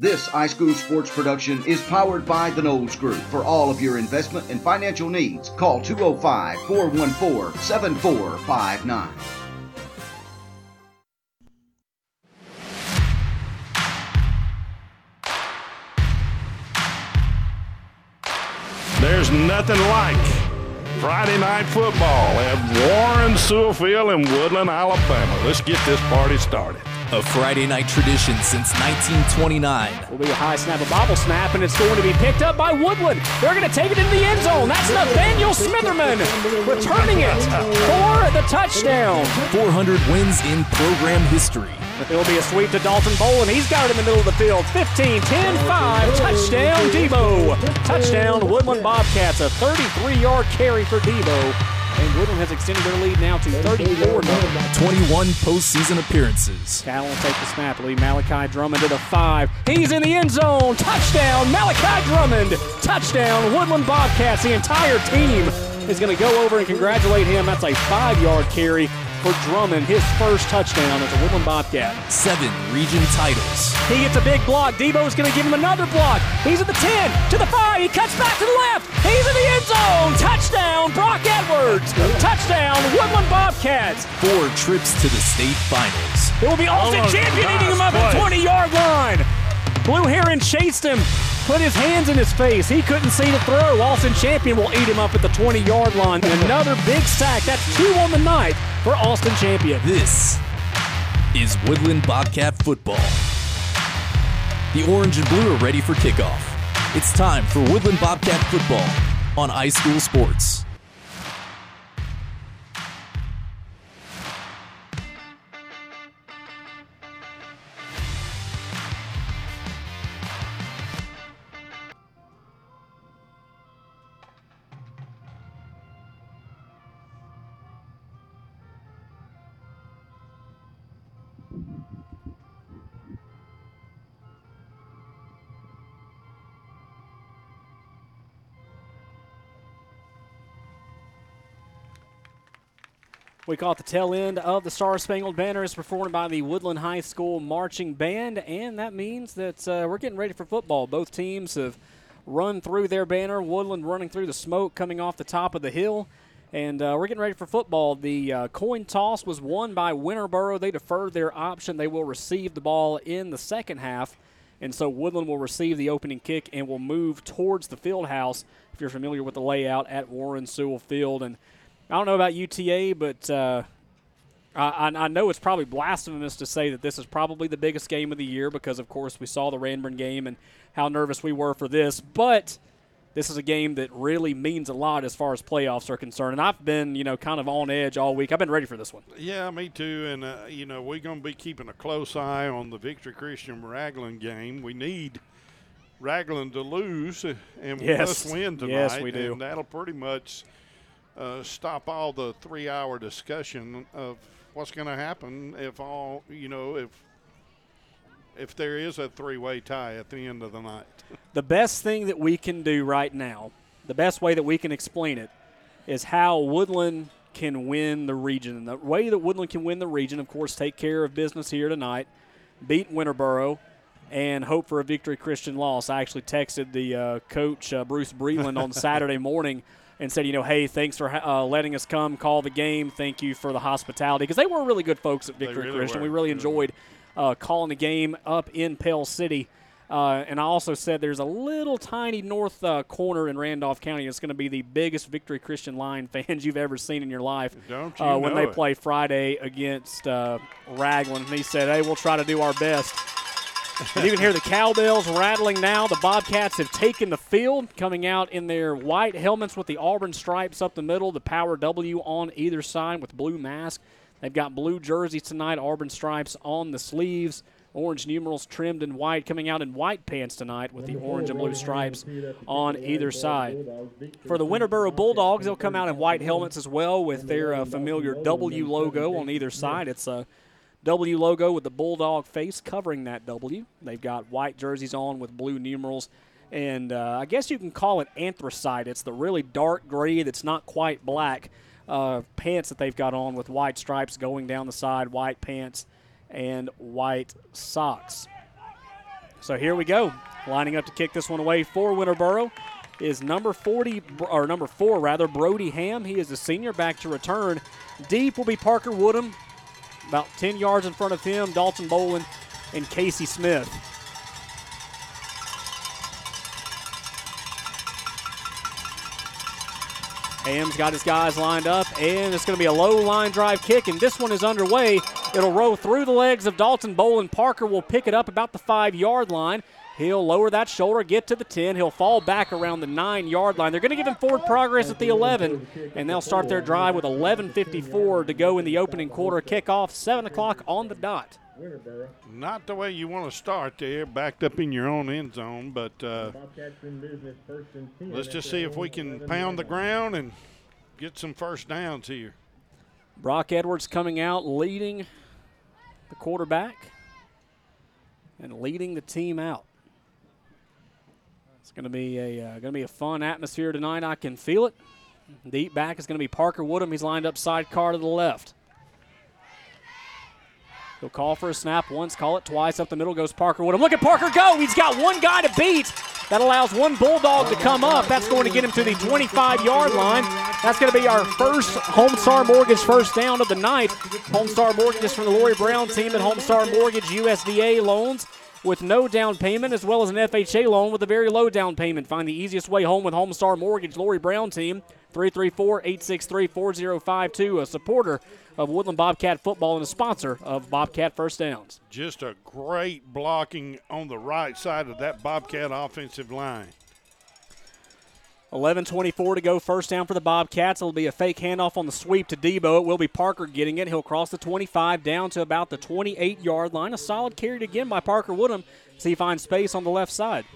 This iSchool Sports production is powered by the Knowles Group. For all of your investment and financial needs, call 205 414 7459. There's nothing like Friday night football at Warren Sewell Field in Woodland, Alabama. Let's get this party started. A Friday night tradition since 1929. Will be a high snap, a bobble snap, and it's going to be picked up by Woodland. They're going to take it into the end zone. That's Nathaniel Smitherman returning it for the touchdown. 400 wins in program history. It'll be a sweep to Dalton Bolin. He's got it in the middle of the field. 15, 10, 5. Touchdown, Debo. Touchdown, Woodland Bobcats. A 33 yard carry for Debo. And Woodland has extended their lead now to 34 21 postseason appearances. Cal will take the snap. Lead Malachi Drummond to the five. He's in the end zone. Touchdown, Malachi Drummond. Touchdown, Woodland Bobcats. The entire team is going to go over and congratulate him. That's a five yard carry for Drummond, his first touchdown as a Woodland Bobcat. Seven region titles. He gets a big block. Debo's going to give him another block. He's at the 10, to the 5. He cuts back to the left. He's in the end zone. Touchdown, Brock Edwards. Touchdown, Woodland Bobcats. Four trips to the state finals. It will be Austin Oh, Champion eating him up at the 20 yard line. Blue Heron chased him, put his hands in his face. He couldn't see the throw. Austin Champion will eat him up at the 20 yard line. Another big sack. That's two on the night for Austin Champion. This is Woodland Bobcat football. The orange and blue are ready for kickoff. It's time for Woodland Bobcat football on iSchool Sports. We caught the tail end of the Star Spangled Banner is performed by the Woodland High School Marching Band, and that means that uh, we're getting ready for football. Both teams have run through their banner. Woodland running through the smoke coming off the top of the hill, and uh, we're getting ready for football. The uh, coin toss was won by Winterboro. They deferred their option. They will receive the ball in the second half, and so Woodland will receive the opening kick and will move towards the field house. If you're familiar with the layout at Warren Sewell Field, and I don't know about UTA, but uh, I, I know it's probably blasphemous to say that this is probably the biggest game of the year because, of course, we saw the Ranburn game and how nervous we were for this. But this is a game that really means a lot as far as playoffs are concerned. And I've been, you know, kind of on edge all week. I've been ready for this one. Yeah, me too. And, uh, you know, we're going to be keeping a close eye on the Victory Christian Ragland game. We need Ragland to lose, and we Yes. must win tonight. Yes, we do. And that'll pretty much uh, stop all the three hour discussion of what's going to happen if all, you know, if if there is a three way tie at the end of the night. The best thing that we can do right now, the best way that we can explain it, is how Woodland can win the region. And the way that Woodland can win the region, of course, take care of business here tonight, beat Winterboro, and hope for a victory Christian loss. I actually texted the uh, coach, uh, Bruce Breland, on Saturday morning and said, you know, hey, thanks for uh, letting us come call the game. Thank you for the hospitality. Because they were really good folks at Victory really Christian. were. We really enjoyed uh, calling the game up in Pell City. Uh, and I also said there's a little tiny north uh, corner in Randolph County. It's going to be the biggest Victory Christian Line fans you've ever seen in your life. Don't you uh, when they it. play Friday against uh, Ragland. And he said, hey, we'll try to do our best. You can even hear the cowbells rattling now. The Bobcats have taken the field, coming out in their white helmets with the Auburn stripes up the middle, the Power W on either side with blue mask. They've got blue jerseys tonight, Auburn stripes on the sleeves, orange numerals trimmed in white, coming out in white pants tonight with the orange and blue stripes on either side. For the Winterboro Bulldogs, they'll come out in white helmets as well with their uh, familiar W logo on either side. It's a W logo with the Bulldog face covering that W. They've got white jerseys on with blue numerals. And uh, I guess you can call it anthracite. It's the really dark gray that's not quite black uh, pants that they've got on with white stripes going down the side, white pants, and white socks. So here we go. Lining up to kick this one away for Winterboro is number 40 or number 4 rather Brody Ham. He is a senior back to return. Deep will be Parker Woodham. About 10 yards in front of him, Dalton Boland and Casey Smith. Ham's got his guys lined up, and it's going to be a low line drive kick, and this one is underway. It'll roll through the legs of Dalton Boland. Parker will pick it up about the five yard line. He'll lower that shoulder, get to the 10. He'll fall back around the 9 yard line. They're going to give him forward progress at the 11, and they'll start their drive with 11.54 to go in the opening quarter. Kickoff 7 o'clock on the dot. Not the way you want to start there, backed up in your own end zone, but uh, let's just see if we can pound the ground and get some first downs here. Brock Edwards coming out leading the quarterback and leading the team out. Going to be a uh, going to be a fun atmosphere tonight. I can feel it. Deep back is going to be Parker Woodham. He's lined up sidecar to the left. He'll call for a snap once, call it twice. Up the middle goes Parker Woodham. Look at Parker go. He's got one guy to beat. That allows one Bulldog to come up. That's going to get him to the 25 yard line. That's going to be our first Homestar Mortgage first down of the night. Homestar Mortgage is from the Lori Brown team at Homestar Mortgage USDA loans with no down payment as well as an FHA loan with a very low down payment. Find the easiest way home with Homestar Mortgage. Lori Brown team 334-863-4052, a supporter of Woodland Bobcat football and a sponsor of Bobcat First Downs. Just a great blocking on the right side of that Bobcat offensive line. 11.24 to go, first down for the Bobcats. It'll be a fake handoff on the sweep to Debo. It will be Parker getting it. He'll cross the 25 down to about the 28 yard line. A solid carried again by Parker Woodham as he finds space on the left side.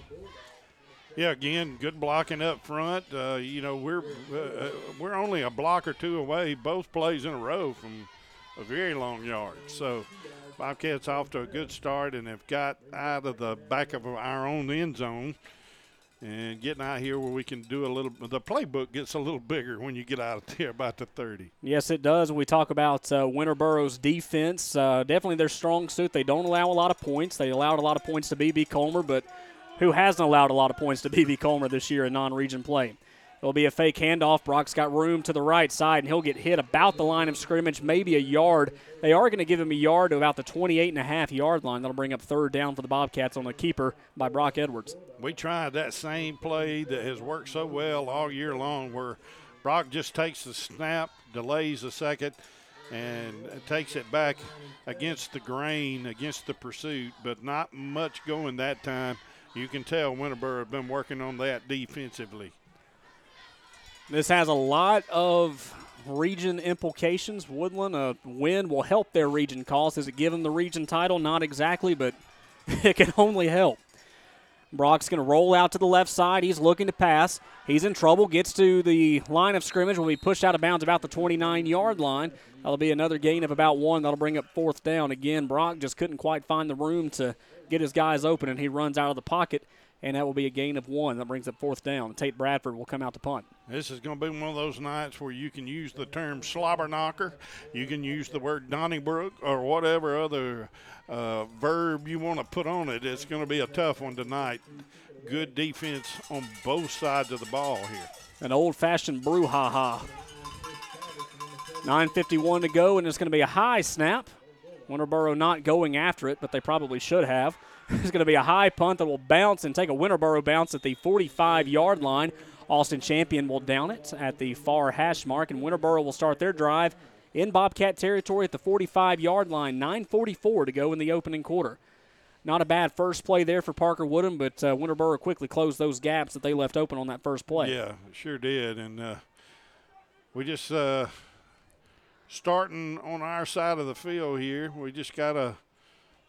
Yeah, again, good blocking up front. Uh, you know, we're uh, we're only a block or two away, both plays in a row from a very long yard. So Bobcats off to a good start and have got out of the back of our own end zone and getting out here where we can do a little. The playbook gets a little bigger when you get out of there about the 30. Yes, it does. We talk about uh, Winterboro's defense. Uh, definitely their strong suit. They don't allow a lot of points. They allowed a lot of points to BB Comer, but who hasn't allowed a lot of points to BB Comer this year in non-region play? It'll be a fake handoff. Brock's got room to the right side, and he'll get hit about the line of scrimmage, maybe a yard. They are going to give him a yard to about the 28 and a half yard line. That'll bring up third down for the Bobcats on the keeper by Brock Edwards. We tried that same play that has worked so well all year long, where Brock just takes the snap, delays a second, and takes it back against the grain, against the pursuit, but not much going that time. You can tell Winterboro have been working on that defensively. This has a lot of region implications. Woodland, uh, a win will help their region cause. Does it give them the region title? Not exactly, but it can only help. Brock's going to roll out to the left side. He's looking to pass. He's in trouble. Gets to the line of scrimmage. Will be pushed out of bounds about the 29 yard line. That'll be another gain of about one. That'll bring up fourth down. Again, Brock just couldn't quite find the room to get his guys open, and he runs out of the pocket and that will be a gain of one. That brings up fourth down. Tate Bradford will come out to punt. This is going to be one of those nights where you can use the term slobber knocker, you can use the word Donnybrook, or whatever other uh, verb you want to put on it. It's going to be a tough one tonight. Good defense on both sides of the ball here. An old-fashioned brouhaha. 9:51 to go, and it's going to be a high snap. Winterboro not going after it, but they probably should have. It's going to be a high punt that will bounce and take a Winterboro bounce at the 45 yard line. Austin Champion will down it at the far hash mark, and Winterboro will start their drive in Bobcat territory at the 45 yard line. 9.44 to go in the opening quarter. Not a bad first play there for Parker Woodham, but uh, Winterboro quickly closed those gaps that they left open on that first play. Yeah, sure did. And uh, we just uh, starting on our side of the field here. We just got to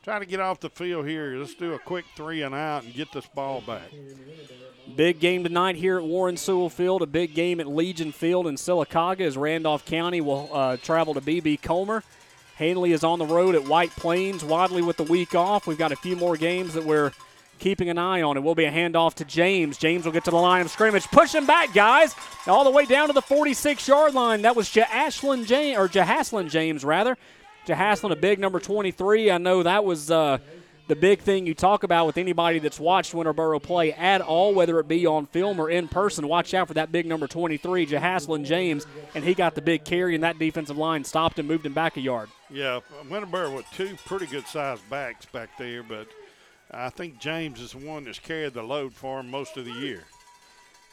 try to get off the field here. Let's do a quick three and out and get this ball back. Big game tonight here at Warren Sewell Field. A big game at Legion Field in Sylacauga as Randolph County will uh, travel to BB Comer. Handley is on the road at White Plains. Wadley with the week off. We've got a few more games that we're keeping an eye on. It will be a handoff to James. James will get to the line of scrimmage. Push him back, guys. All the way down to the 46 yard line. That was Jahaslan James, or Jahaslin James, rather. Jahaslin, a big number 23. I know that was uh, the big thing you talk about with anybody that's watched Winterboro play at all, whether it be on film or in person. Watch out for that big number 23, Jahaslin James, and he got the big carry, and that defensive line stopped him, moved him back a yard. Yeah, Winterboro with two pretty good sized backs back there, but I think James is the one that's carried the load for him most of the year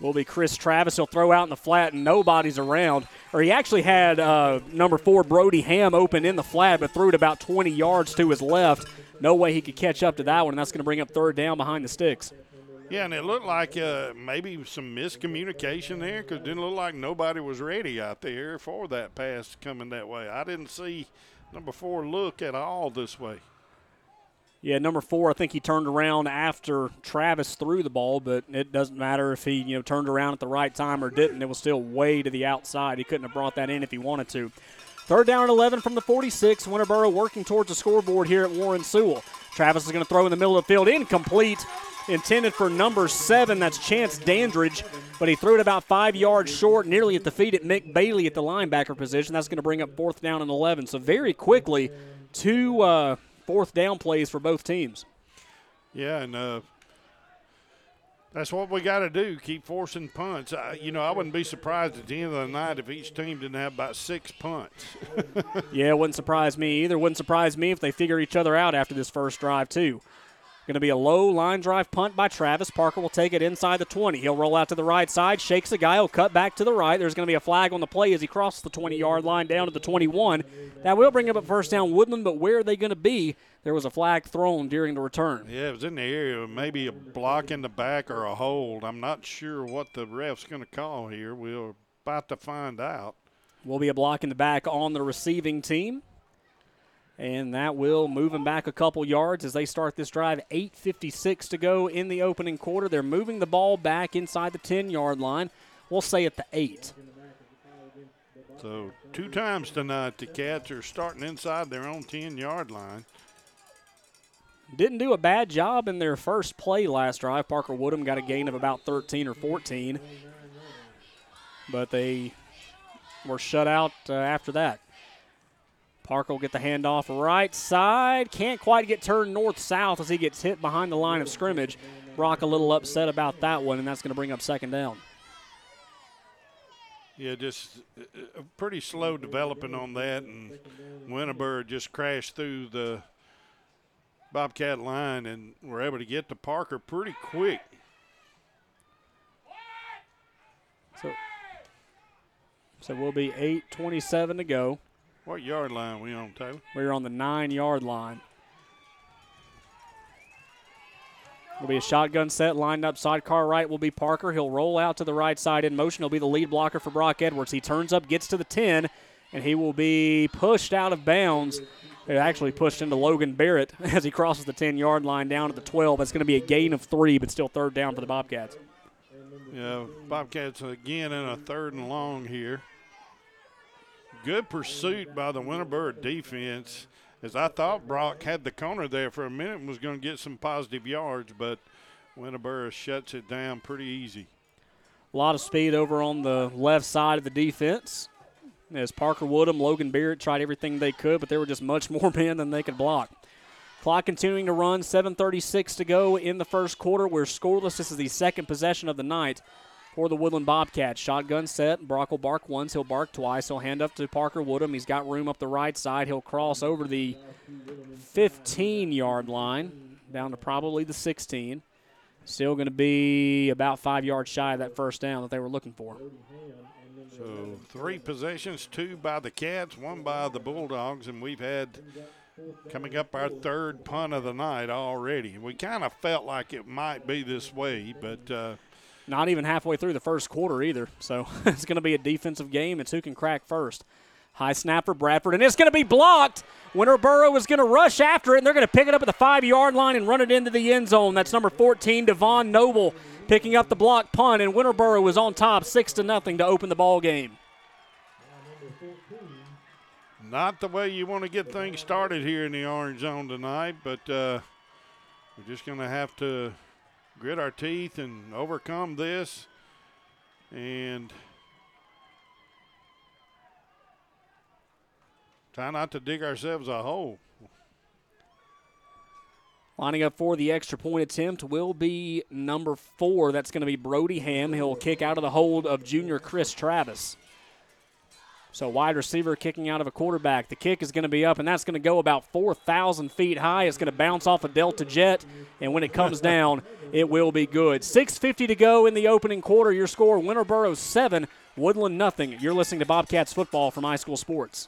will be Chris Travis. He'll throw out in the flat and nobody's around. Or he actually had uh, number four Brody Ham open in the flat, but threw it about 20 yards to his left. No way he could catch up to that one, and that's going to bring up third down behind the sticks. Yeah, and it looked like uh, maybe some miscommunication there because it didn't look like nobody was ready out there for that pass coming that way. I didn't see number four look at all this way. Yeah, number four, I think he turned around after Travis threw the ball, but it doesn't matter if he, you know, turned around at the right time or didn't. It was still way to the outside. He couldn't have brought that in if he wanted to. Third down and 11 from the 46. Winterboro working towards the scoreboard here at Warren Sewell. Travis is going to throw in the middle of the field, incomplete, intended for number seven. That's Chance Dandridge, but he threw it about five yards short, nearly at the feet at Mick Bailey at the linebacker position. That's going to bring up fourth down and 11. So very quickly, two. Uh, fourth down plays for both teams. Yeah, and uh, that's what we got to do. Keep forcing punts. I, you know, I wouldn't be surprised at the end of the night if each team didn't have about six punts. yeah, it wouldn't surprise me either. Wouldn't surprise me if they figure each other out after this first drive too. Going to be a low line drive punt by Travis. Parker will take it inside the 20. He'll roll out to the right side, shakes a guy, he'll cut back to the right. There's going to be a flag on the play as he crosses the 20 yard line down to the 21. That will bring up a first down Woodland, but where are they going to be? There was a flag thrown during the return. Yeah, it was in the area, maybe a block in the back or a hold. I'm not sure what the ref's going to call here. We're about to find out. Will be a block in the back on the receiving team and that will move them back a couple yards as they start this drive. 8.56 to go in the opening quarter. They're moving the ball back inside the 10 yard line. We'll say at the 8. So, two times tonight, the Cats are starting inside their own 10 yard line. Didn't do a bad job in their first play last drive. Parker Woodham got a gain of about 13 or 14, but they were shut out uh, after that. Parker will get the handoff right side. Can't quite get turned north south as he gets hit behind the line of scrimmage. Brock a little upset about that one, and that's going to bring up second down. Yeah, just uh, uh, pretty slow developing on that, and Winterboro just crashed through the Bobcat line and were able to get to Parker pretty quick. So, so we'll be 8:27 to go. What yard line we on, Taylor? We're on the nine yard line. Will be a shotgun set lined up. Sidecar right will be Parker. He'll roll out to the right side in motion. He'll be the lead blocker for Brock Edwards. He turns up, gets to the 10, and he will be pushed out of bounds. It actually pushed into Logan Barrett as he crosses the 10 yard line down to the 12. That's going to be a gain of three, but still third down for the Bobcats. Yeah, Bobcats again in a third and long here good pursuit by the Winterboro defense. As I thought Brock had the corner there for a minute and was going to get some positive yards, but Winterboro shuts it down pretty easy. A lot of speed over on the left side of the defense. As Parker Woodham, Logan Barrett tried everything they could, but there were just much more men than they could block. Clock continuing to run, 7.36 to go in the first quarter. We're scoreless. This is the second possession of the night for the Woodland Bobcats. Shotgun set. Brock will bark once. He'll bark twice. He'll hand up to Parker Woodham. He's got room up the right side. He'll cross over the 15 yard line down to probably the 16. Still going to be about five yards shy of that first down that they were looking for. So three possessions, two by the Cats, one by the Bulldogs, and we've had coming up our third punt of the night already. We kind of felt like it might be this way, but uh, not even halfway through the first quarter either. So it's going to be a defensive game. It's who can crack first. High snap for Bradford, and it's going to be blocked. Winterboro is going to rush after it, and they're going to pick it up at the five yard line and run it into the end zone. That's number 14, Devon Noble, picking up the block punt, and Winterboro is on top, six to nothing, to open the ball game. Not the way you want to get things started here in the orange zone tonight, but uh, we're just going to have to grit our teeth and overcome this. And try not to dig ourselves a hole. Lining up for the extra point attempt will be number four. That's going to be Brody Ham. He'll kick out of the hold of junior Chris Travis. So wide receiver kicking out of a quarterback. The kick is going to be up, and that's going to go about 4,000 feet high. It's going to bounce off a Delta Jet, and when it comes down, it will be good. 6.50 to go in the opening quarter. Your score, Winterboro 7, Woodland nothing. You're listening to Bobcats football from iSchool Sports.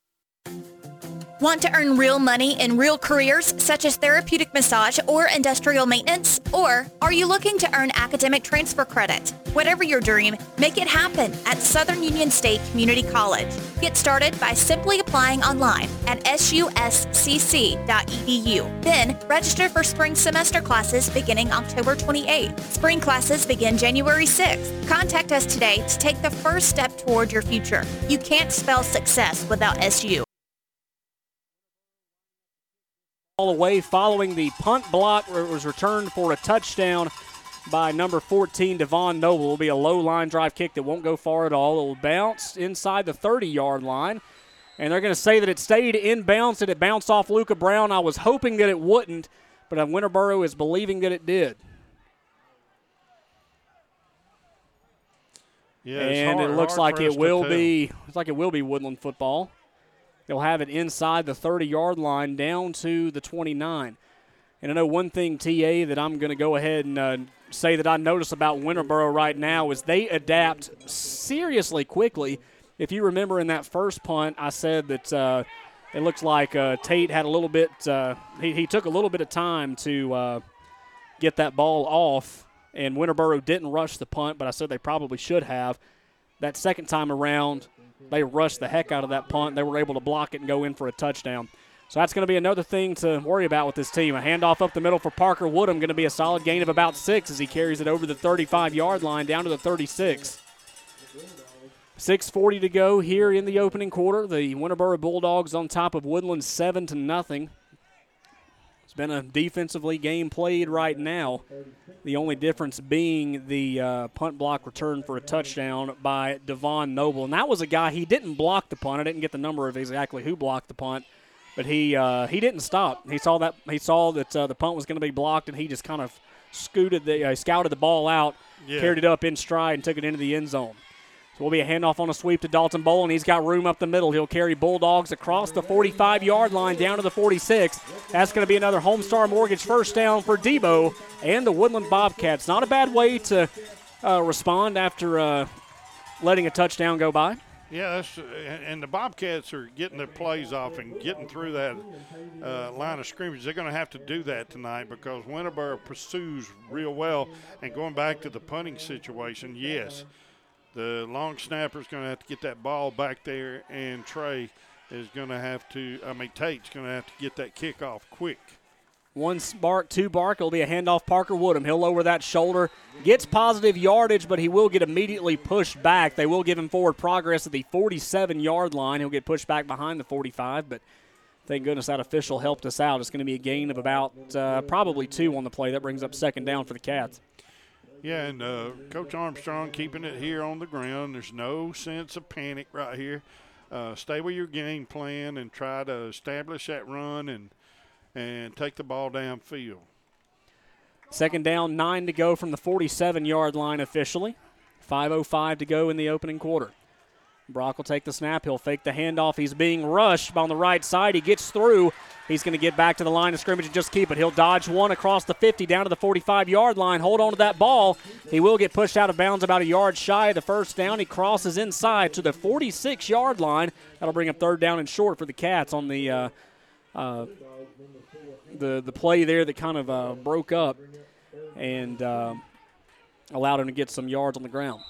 Want to earn real money in real careers such as therapeutic massage or industrial maintenance? Or are you looking to earn academic transfer credit? Whatever your dream, make it happen at Southern Union State Community College. Get started by simply applying online at suscc.edu. Then register for spring semester classes beginning October 28th. Spring classes begin January 6th. Contact us today to take the first step toward your future. You can't spell success without SU. Away following the punt block where it was returned for a touchdown by number 14 Devon Noble. It will be a low line drive kick that won't go far at all. It will bounce inside the 30 yard line. And they're going to say that it stayed in bounds and it bounced off Luca Brown. I was hoping that it wouldn't, but Winterboro is believing that it did. Yeah, and hard, it looks like it will be It's like it will be Woodland football. They'll have it inside the 30 yard line down to the 29. And I know one thing, TA, that I'm going to go ahead and uh, say that I notice about Winterboro right now is they adapt seriously quickly. If you remember in that first punt, I said that uh, it looks like uh, Tate had a little bit, uh, he, he, took a little bit of time to uh, get that ball off, and Winterboro didn't rush the punt, but I said they probably should have. That second time around, they rushed the heck out of that punt. They were able to block it and go in for a touchdown. So that's going to be another thing to worry about with this team. A handoff up the middle for Parker Woodham, going to be a solid gain of about six as he carries it over the 35 yard line down to the 36. 6:40 to go here in the opening quarter. The Winterboro Bulldogs on top of Woodland seven to nothing. Been a defensively game played right now. The only difference being the uh, punt block return for a touchdown by Devon Noble. And that was a guy, he didn't block the punt. I didn't get the number of exactly who blocked the punt, but he uh, he didn't stop. He saw that he saw that uh, the punt was going to be blocked, and he just kind of scooted the uh, scouted the ball out, Yeah. carried it up in stride, and took it into the end zone. So will be a handoff on a sweep to Dalton Bowl, and he's got room up the middle. He'll carry Bulldogs across the 45 yard line down to the 46. That's going to be another Homestar Mortgage first down for Debo and the Woodland Bobcats. Not a bad way to uh, respond after uh, letting a touchdown go by. Yeah, that's, and the Bobcats are getting their plays off and getting through that uh, line of scrimmage. They're going to have to do that tonight because Winterboro pursues real well. And going back to the punting situation, yes, the long snapper's going to have to get that ball back there, and Trey is going to have to. I mean, Tate's going to have to get that kick off quick. One bark, two bark. It'll be a handoff. Parker Woodham. He'll lower that shoulder. Gets positive yardage, but he will get immediately pushed back. They will give him forward progress at the 47 yard line. He'll get pushed back behind the 45, but thank goodness that official helped us out. It's going to be a gain of about uh, probably two on the play. That brings up second down for the Cats. Yeah, and uh, Coach Armstrong keeping it here on the ground. There's no sense of panic right here. Uh, stay with your game plan and try to establish that run and and take the ball downfield. Second down, nine to go from the 47 yard line officially. 5.05 to go in the opening quarter. Brock will take the snap. He'll fake the handoff. He's being rushed on the right side. He gets through. He's going to get back to the line of scrimmage and just keep it. He'll dodge one across the 50 down to the 45 yard line. Hold on to that ball. He will get pushed out of bounds about a yard shy of the first down. He crosses inside to the 46 yard line. That'll bring up third down and short for the Cats on the. Uh, uh, the, the play there that kind of uh, broke up and uh, allowed him to get some yards on the ground.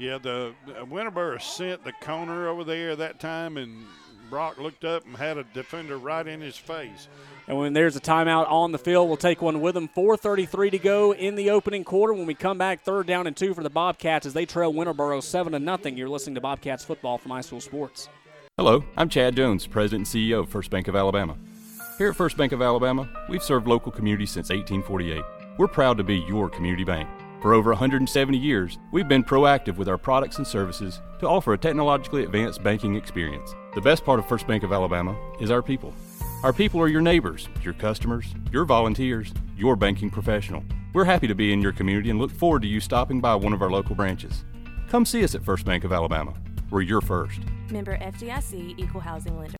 Yeah, the, the Winterboro sent the corner over there that time, and Brock looked up and had a defender right in his face. And when there's a timeout on the field, we'll take one with them. 4:33 to go in the opening quarter. When we come back, third down and two for the Bobcats as they trail Winterboro seven to nothing. You're listening to Bobcats football from High School Sports. Hello, I'm Chad Jones, President and CEO of First Bank of Alabama. Here at First Bank of Alabama, we've served local communities since 1848. We're proud to be your community bank. For over 170 years, we've been proactive with our products and services to offer a technologically advanced banking experience. The best part of First Bank of Alabama is our people. Our people are your neighbors, your customers, your volunteers, your banking professional. We're happy to be in your community and look forward to you stopping by one of our local branches. Come see us at First Bank of Alabama. We're your first. Member FDIC Equal Housing Lender.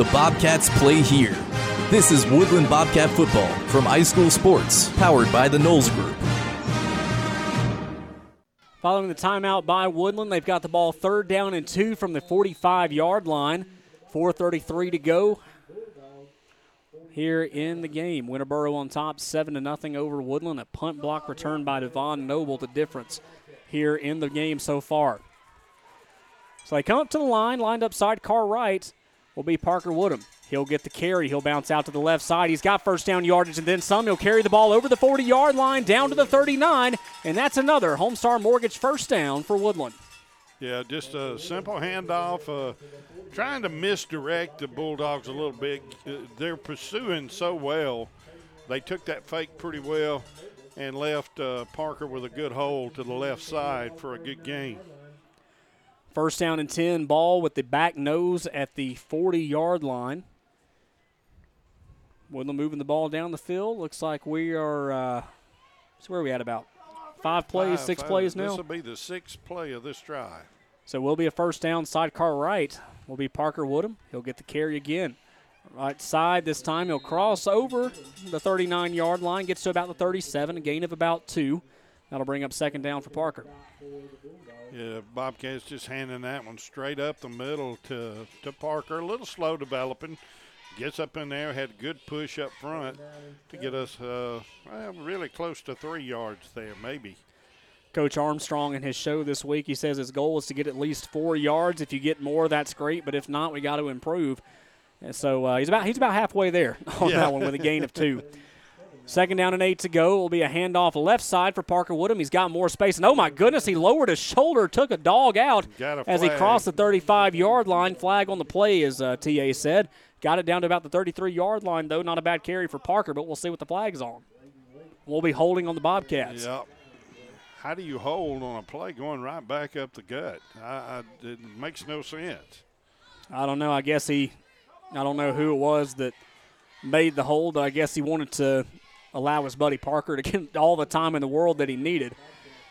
The Bobcats play here. This is Woodland Bobcat football from iSchool Sports, powered by the Knowles Group. Following the timeout by Woodland, they've got the ball third down and two from the 45 yard line. 4.33 to go here in the game. Winterboro on top, 7 to nothing over Woodland. A punt block return by Devon Noble, the difference here in the game so far. So they come up to the line, lined up side, car right will be Parker Woodham. He'll get the carry. He'll bounce out to the left side. He's got first down yardage and then some. He'll carry the ball over the 40 yard line down to the 39, and that's another Homestar Mortgage first down for Woodland. Yeah, just a simple handoff. Uh, trying to misdirect the Bulldogs a little bit. Uh, they're pursuing so well. They took that fake pretty well and left uh, Parker with a good hole to the left side for a good gain. First down and 10, ball with the back nose at the 40 yard line. Woodland moving the ball down the field. Looks like we are, uh, so where are we at about? Five plays, Five, six five. plays now? This will be the sixth play of this drive. So it will be a first down. Sidecar right will be Parker Woodham. He'll get the carry again. Right side this time. He'll cross over the 39 yard line, gets to about the 37, a gain of about two. That'll bring up second down for Parker. Yeah, Bobcats just handing that one straight up the middle to, to Parker. A little slow developing. Gets up in there, had a good push up front to get us uh, well, really close to three yards there, maybe. Coach Armstrong in his show this week, he says his goal is to get at least four yards. If you get more, that's great, but if not, we got to improve. And so uh, he's about he's about halfway there on Yeah. that one with a gain of two. Second down and eight to go. Will be a handoff left side for Parker Woodham. He's got more space, and oh my goodness, he lowered his shoulder, took a dog out a as he crossed the 35-yard line. Flag on the play, as uh, Ta said. Got it down to about the 33-yard line, though. Not a bad carry for Parker, but we'll see what the flag's on. We'll be holding on the Bobcats. Yep. How do you hold on a play going right back up the gut? I, I, it makes no sense. I don't know. I guess he, I don't know who it was that made the hold. But I guess he wanted to allow his buddy Parker to get all the time in the world that he needed.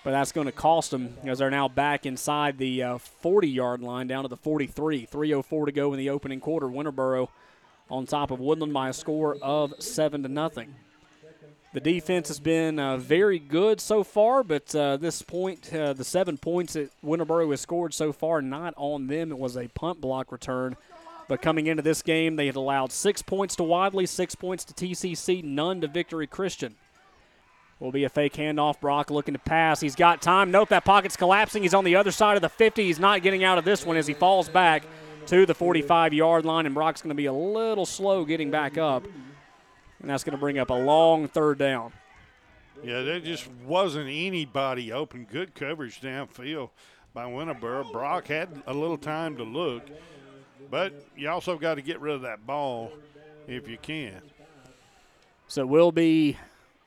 But that's going to cost him as they're now back inside the uh, 40 yard line down to the 43. 3.04 to go in the opening quarter. Winterboro on top of Woodland by a score of 7 to nothing. The defense has been uh, very good so far, but uh, this point, uh, the seven points that Winterboro has scored so far, not on them. It was a punt block return. But coming into this game, they had allowed six points to Wadley, six points to TCC, none to Victory Christian. Will be a fake handoff. Brock looking to pass. He's got time. Note that pocket's collapsing. He's on the other side of the 50. He's not getting out of this one as he falls back to the 45 yard line, and Brock's going to be a little slow getting back up. And that's going to bring up a long third down. Yeah, there just wasn't anybody open. Good coverage downfield by Winterboro. Brock had a little time to look, but you also got to get rid of that ball if you can. So we'll be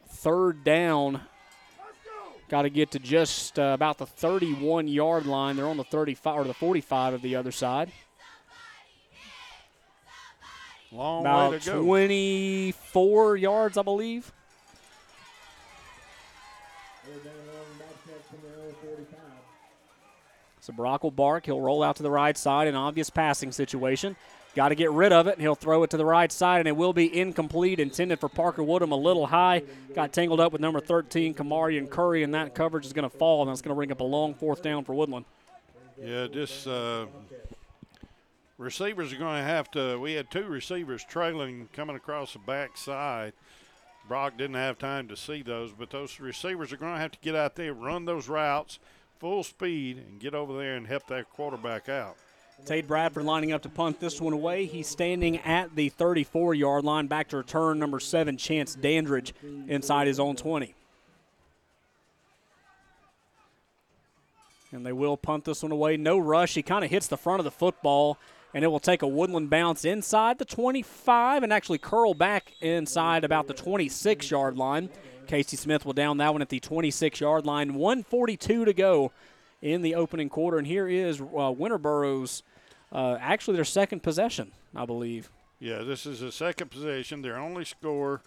third down. Got to get to just uh, about the 31 yard line. They're on the 35 or the 45 of the other side. Long way About to go. 24 yards, I believe. So Brock will bark. He'll roll out to the right side, an obvious passing situation. Got to get rid of it, and he'll throw it to the right side, and it will be incomplete, intended for Parker Woodham a little high. Got tangled up with number 13, Kamarian Curry, and that coverage is going to fall, and that's going to bring up a long fourth down for Woodland. Yeah, just uh, receivers are going to have to. We had two receivers trailing coming across the backside. Brock didn't have time to see those, but those receivers are going to have to get out there, run those routes full speed, and get over there and help that quarterback out. Tate Bradford lining up to punt this one away. He's standing at the 34 yard line. Back to return number seven, Chance Dandridge, inside his own 20. And they will punt this one away. No rush. He kind of hits the front of the football, and it will take a woodland bounce inside the 25 and actually curl back inside about the 26 yard line. Casey Smith will down that one at the 26 yard line. 142 to go in the opening quarter. And here is uh, Winterboro's uh, actually their second possession, I believe. Yeah, this is a second possession. Their only score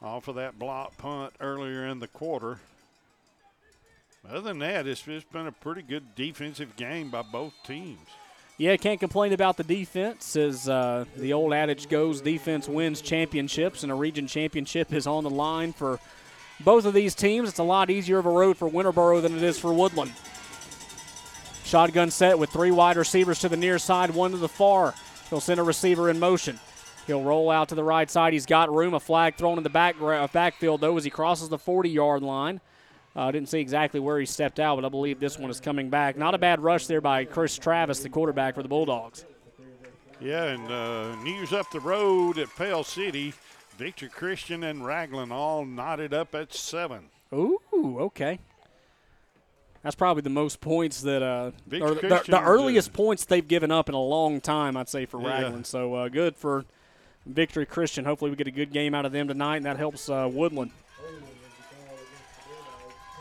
off of that block punt earlier in the quarter. Other than that, it's, it's been a pretty good defensive game by both teams. Yeah, can't complain about the defense. As uh, the old adage goes, defense wins championships, and a region championship is on the line for both of these teams. It's a lot easier of a road for Winterboro than it is for Woodland. Shotgun set with three wide receivers to the near side, one to the far. He'll send a receiver in motion. He'll roll out to the right side. He's got room. A flag thrown in the back uh, backfield though as he crosses the 40-yard line. I uh, didn't see exactly where he stepped out, but I believe this one is coming back. Not a bad rush there by Chris Travis, the quarterback for the Bulldogs. Yeah, and uh, news up the road at Pell City. Victory Christian and Ragland all knotted up at seven. Ooh, okay. That's probably the most points that uh, the, the, the, earliest points they've given up in a long time, I'd say for yeah. Ragland. So uh, good for Victory Christian. Hopefully, we get a good game out of them tonight, and that helps uh, Woodland.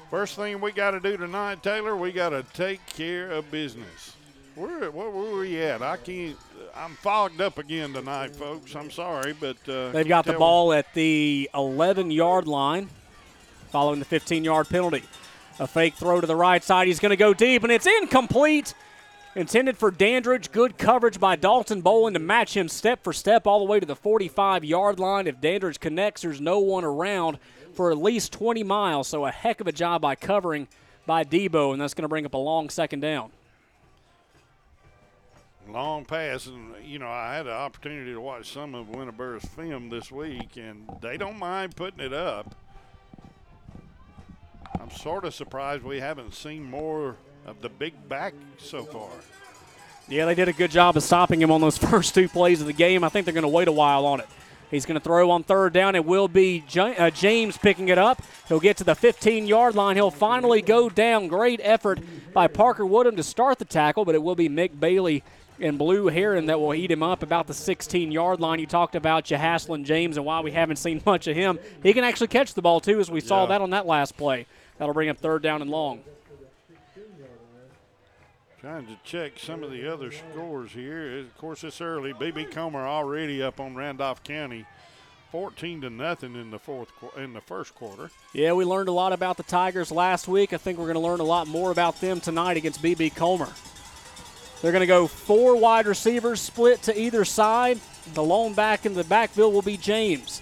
First thing we got to do tonight, Taylor, we got to take care of business. Where, where were we at? I can't. I'm fogged up again tonight, folks. I'm sorry, but uh, they've got the ball at the 11 yard line, following the 15 yard penalty. A fake throw to the right side. He's going to go deep, and it's incomplete. Intended for Dandridge. Good coverage by Dalton Bolin to match him step for step all the way to the 45 yard line. If Dandridge connects, there's no one around for at least 20 miles. So a heck of a job by covering by Debo, and that's going to bring up a long second down. Long pass, and you know I had an opportunity to watch some of Winterboro's film this week, and they don't mind putting it up. I'm sort of surprised we haven't seen more of the big back so far. Yeah, they did a good job of stopping him on those first two plays of the game. I think they're going to wait a while on it. He's going to throw on third down. It will be uh, James picking it up. He'll get to the 15 yard line. He'll finally go down. Great effort by Parker Woodham to start the tackle, but it will be Mick Bailey and Blue Heron that will eat him up about the 16 yard line. You talked about Jahaslin James and why we haven't seen much of him. He can actually catch the ball, too, as we saw that on that last play. That'll bring up third down and long. Trying to check some of the other scores here. Of course, it's early. BB Comer already up on Randolph County, 14 to nothing in the fourth in the first quarter. Yeah, we learned a lot about the Tigers last week. I think we're going to learn a lot more about them tonight against BB Comer. They're going to go four wide receivers split to either side. The lone back in the backfield will be James.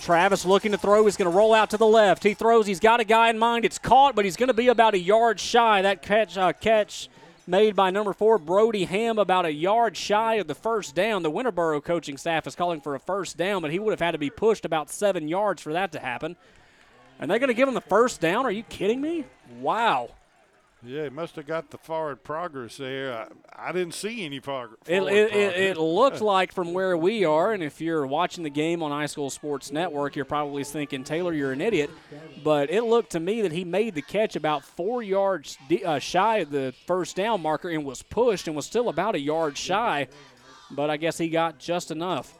Travis looking to throw. He's going to roll out to the left. He throws. He's got a guy in mind. It's caught, but he's going to be about a yard shy. That catch, uh, catch made by number four, Brody Ham, about a yard shy of the first down. The Winterboro coaching staff is calling for a first down, but he would have had to be pushed about seven yards for that to happen. And they're going to give him the first down? Are you kidding me? Wow. Yeah, he must have got the forward progress there. I, I didn't see any prog- it, it, it, it, looked like from where we are, and if you're watching the game on iSchool Sports Network, you're probably thinking, Taylor, you're an idiot. But it looked to me that he made the catch about four yards uh, shy of the first down marker and was pushed and was still about a yard shy. But I guess he got just enough.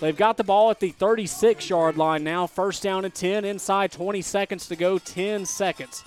They've got the ball at the 36 yard line now. First down and 10, inside 20 seconds to go, 10 seconds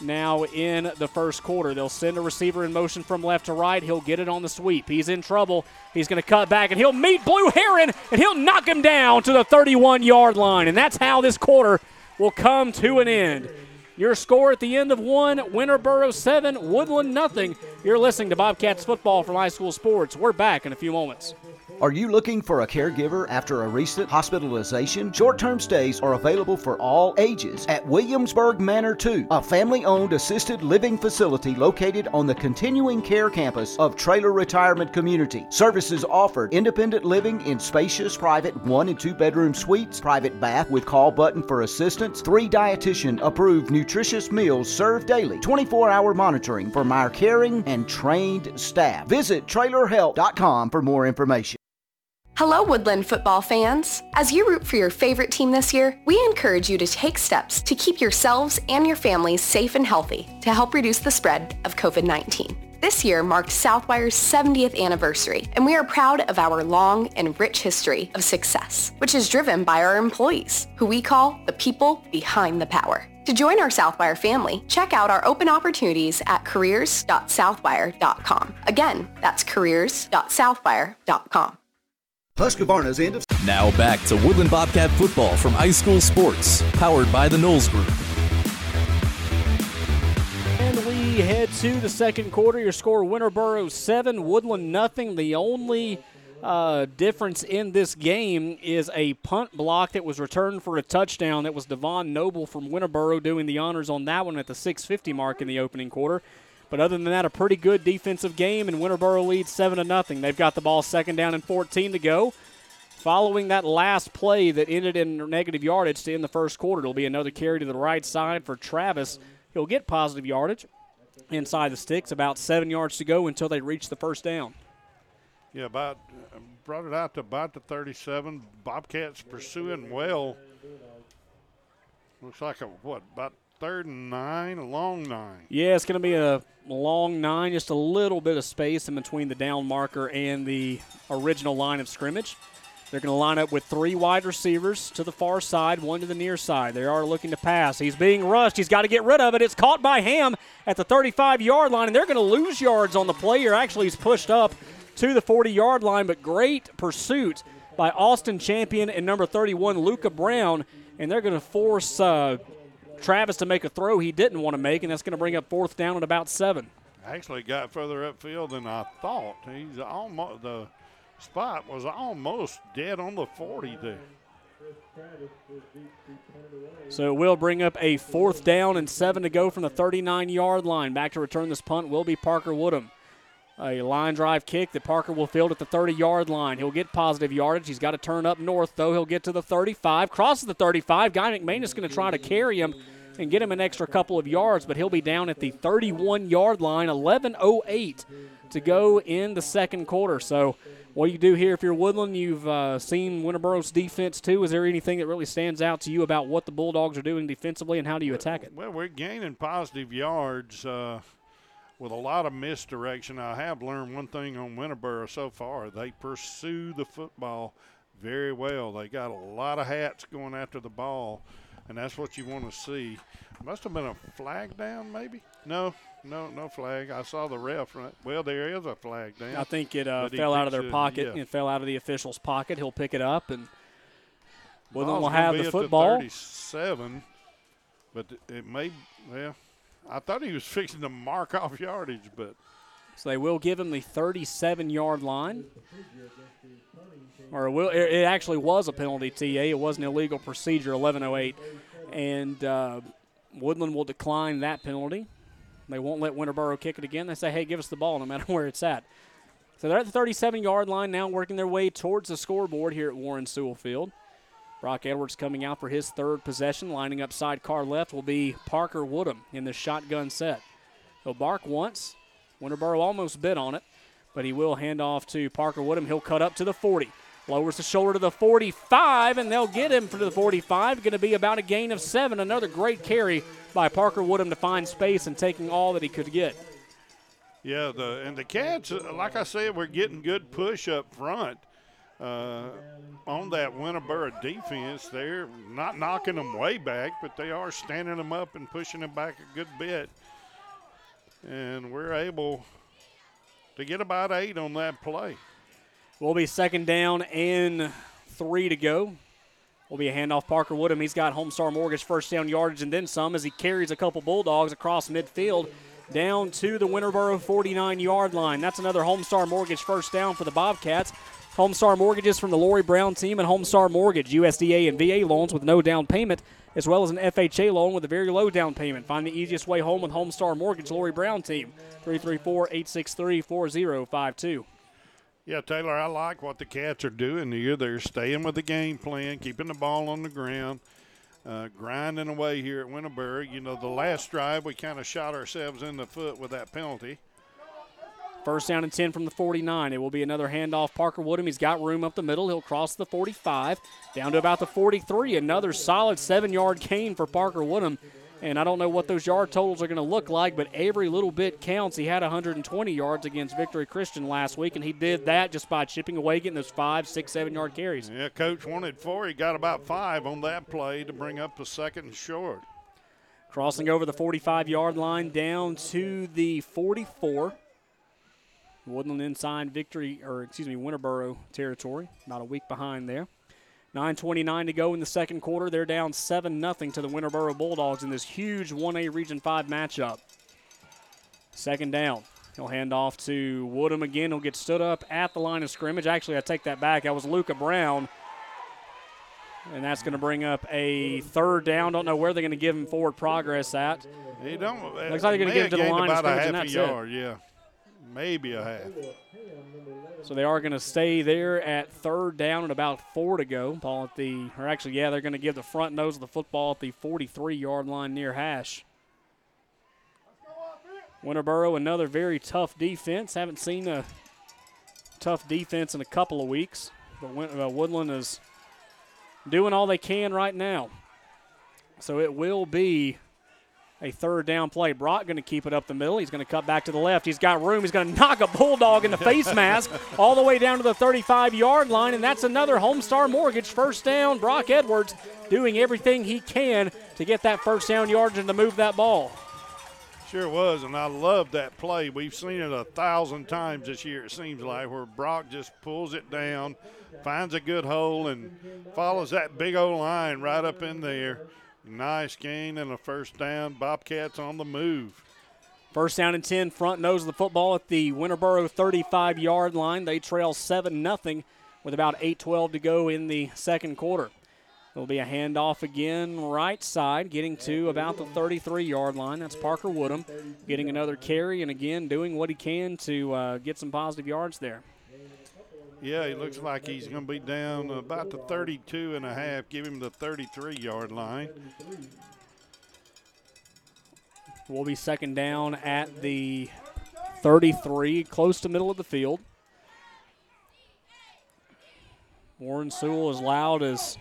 now in the first quarter. They'll send a receiver in motion from left to right. He'll get it on the sweep. He's in trouble. He's going to cut back and he'll meet Blue Heron and he'll knock him down to the 31 yard line. And that's how this quarter will come to an end. Your score at the end of one, Winterboro 7, Woodland nothing. You're listening to Bobcats football from high school sports. We're back in a few moments. Are you looking for a caregiver after a recent hospitalization? Short term stays are available for all ages at Williamsburg Manor 2, a family owned assisted living facility located on the continuing care campus of Trailer Retirement Community. Services offered independent living in spacious private one and two bedroom suites, private bath with call button for assistance, three dietitian approved nutritious meals served daily, 24 hour monitoring from our caring and trained staff. Visit trailerhelp.com for more information. Hello, Woodland football fans. As you root for your favorite team this year, we encourage you to take steps to keep yourselves and your families safe and healthy to help reduce the spread of COVID-19. This year marked Southwire's 70th anniversary, and we are proud of our long and rich history of success, which is driven by our employees, who we call the people behind the power. To join our Southwire family, check out our open opportunities at careers.southwire.com. Again, that's careers.southwire.com. Husqvarna's end of Now back to Woodland Bobcat football from high school sports, powered by the Knowles Group. And we head to the second quarter. Your score: Winterboro seven, Woodland nothing. The only uh, difference in this game is a punt block that was returned for a touchdown. That was Devon Noble from Winterboro doing the honors on that one at the 6:50 mark in the opening quarter. But other than that, a pretty good defensive game, and Winterboro leads seven to nothing. They've got the ball second down and 14 to go. Following that last play that ended in negative yardage to end the first quarter, it'll be another carry to the right side for Travis. He'll get positive yardage inside the sticks, about seven yards to go until they reach the first down. Yeah, about brought it out to about the 37. Bobcats pursuing well. Looks like a what about third and nine, a long nine. Yeah, it's going to be a long nine, just a little bit of space in between the down marker and the original line of scrimmage. They're going to line up with three wide receivers to the far side, one to the near side. They are looking to pass. He's being rushed. He's got to get rid of it. It's caught by Ham at the 35 yard line, and they're going to lose yards on the play here. Actually, he's pushed up to the 40 yard line, but great pursuit by Austin Champion and number 31, Luca Brown, and they're going to force uh, Travis to make a throw he didn't want to make, and that's going to bring up fourth down at about seven. Actually, got further upfield than I thought. He's almost the spot was almost dead on the 40 there. So it will bring up a fourth down and seven to go from the 39 yard line. Back to return this punt will be Parker Woodham. A line drive kick that Parker will field at the 30 yard line. He'll get positive yardage. He's got to turn up north, though. He'll get to the 35, crosses the 35. Guy McManus is going to try to carry him and get him an extra couple of yards, but he'll be down at the 31 yard line. 11.08 to go in the second quarter. So, what do you do here if you're Woodland? You've uh, seen Winterboro's defense too. Is there anything that really stands out to you about what the Bulldogs are doing defensively and how do you attack it? Well, we're gaining positive yards uh, with a lot of misdirection. I have learned one thing on Winterboro so far they pursue the football very well. They got a lot of hats going after the ball, and that's what you want to see. Must have been a flag down, maybe? No, no, no flag. I saw the ref. Right? Well, there is a flag down. I think it uh, fell out of their pocket. Yeah. It fell out of the official's pocket. He'll pick it up, and then we'll have the football. The 37, but it may. Well, I thought he was fixing to mark off yardage, but. So they will give him the 37 yard line. Or it, will, it actually was a penalty, TA. It was an illegal procedure, 1108. And uh, Woodland will decline that penalty. They won't let Winterboro kick it again. They say, hey, give us the ball no matter where it's at. So they're at the 37 yard line now, working their way towards the scoreboard here at Warren Sewell Field. Brock Edwards coming out for his third possession. Lining up side car left will be Parker Woodham in the shotgun set. He'll bark once. Winterboro almost bit on it, but he will hand off to Parker Woodham. He'll cut up to the 40. Lowers the shoulder to the 45, and they'll get him for the 45. Going to be about a gain of seven. Another great carry by Parker Woodham to find space and taking all that he could get. Yeah, the and the Cats, like I said, we're getting good push up front uh, on that Winterboro defense. They're not knocking them way back, but they are standing them up and pushing them back a good bit. And we're able to get about eight on that play. We'll be second down and three to go. We'll be a handoff Parker Woodham. He's got Homestar Mortgage first down yardage and then some as he carries a couple Bulldogs across midfield down to the Winterboro 49 yard line. That's another Homestar Mortgage first down for the Bobcats. Homestar Mortgages from the Lori Brown team and Homestar Mortgage, USDA and VA loans with no down payment, as well as an FHA loan with a very low down payment. Find the easiest way home with Homestar Mortgage, Lori Brown team, 334 863 4052. Yeah, Taylor, I like what the Cats are doing here. They're staying with the game plan, keeping the ball on the ground, uh, grinding away here at Winterboro. You know, the last drive we kind of shot ourselves in the foot with that penalty. First down and 10 from the 49. It will be another handoff. Parker Woodham. He's got room up the middle. He'll cross the 45 down to about the 43. Another solid seven yard gain for Parker Woodham. And I don't know what those yard totals are going to look like, but every little bit counts. He had 120 yards against Victory Christian last week, and he did that just by chipping away, getting those five, six, seven yard carries. Yeah, coach wanted four. He got about five on that play to bring up the second and short. Crossing over the 45 yard line down to the 44. Woodland inside victory, or excuse me, Winterboro territory, about a week behind there. 9.29 to go in the second quarter. They're down 7 0 to the Winterboro Bulldogs in this huge 1A Region 5 matchup. Second down. He'll hand off to Woodham again. He'll get stood up at the line of scrimmage. Actually, I take that back. That was Luca Brown. And that's going to bring up a third down. Don't know where they're going to give him forward progress at. He don't. Looks like they're going to get him to the line of scrimmage, and that's yard, it. Yeah, maybe a half. So they are going to stay there at third down and about four to go. Paul at the, or actually, yeah, they're going to give the front nose of the football at the 43 yard line near hash. Winterboro, another very tough defense. Haven't seen a tough defense in a couple of weeks, but uh, Woodland is doing all they can right now. So it will be a third down play. Brock going to keep it up the middle. He's going to cut back to the left. He's got room. He's going to knock a Bulldog in the face mask all the way down to the 35 yard line, and that's another Homestar Mortgage first down. Brock Edwards doing everything he can to get that first down yardage and to move that ball. Sure was, and I love that play. We've seen it a thousand times this year, it seems like, where Brock just pulls it down, finds a good hole, and follows that big old line right up in there. Nice gain and a first down. Bobcats on the move. First down and 10, front nose of the football at the Winterboro 35 yard line. They trail 7 0 with about 8.12 to go in the second quarter. There'll be a handoff again, right side, getting to about the 33 yard line. That's Parker Woodham getting another carry and again doing what he can to uh, get some positive yards there. Yeah, he looks like he's going to be down about the 32 and a half. Give him the 33 yard line. We'll be second down at the 33, close to middle of the field. Warren Sewell as loud as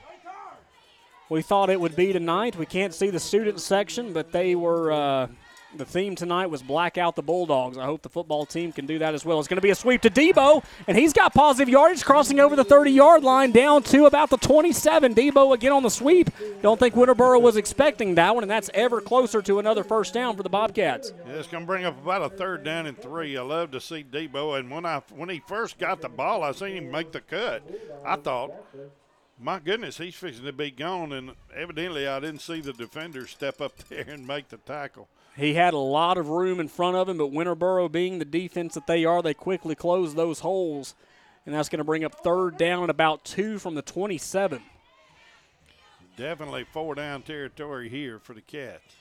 we thought it would be tonight. We can't see the student section, but they were uh, the theme tonight was black out the Bulldogs. I hope the football team can do that as well. It's going to be a sweep to Debo, and he's got positive yardage crossing over the 30 yard line down to about the 27. Debo again on the sweep. Don't think Winterboro was expecting that one, and that's ever closer to another first down for the Bobcats. Yeah, it's going to bring up about a third down and three. I love to see Debo, and when I when he first got the ball, I seen him make the cut. I thought, my goodness, he's fixing to be gone, and evidently I didn't see the defender step up there and make the tackle. He had a lot of room in front of him, but Winterboro, being the defense that they are, they quickly close those holes. And that's going to bring up third down and about two from the 27. Definitely four down territory here for the Cats.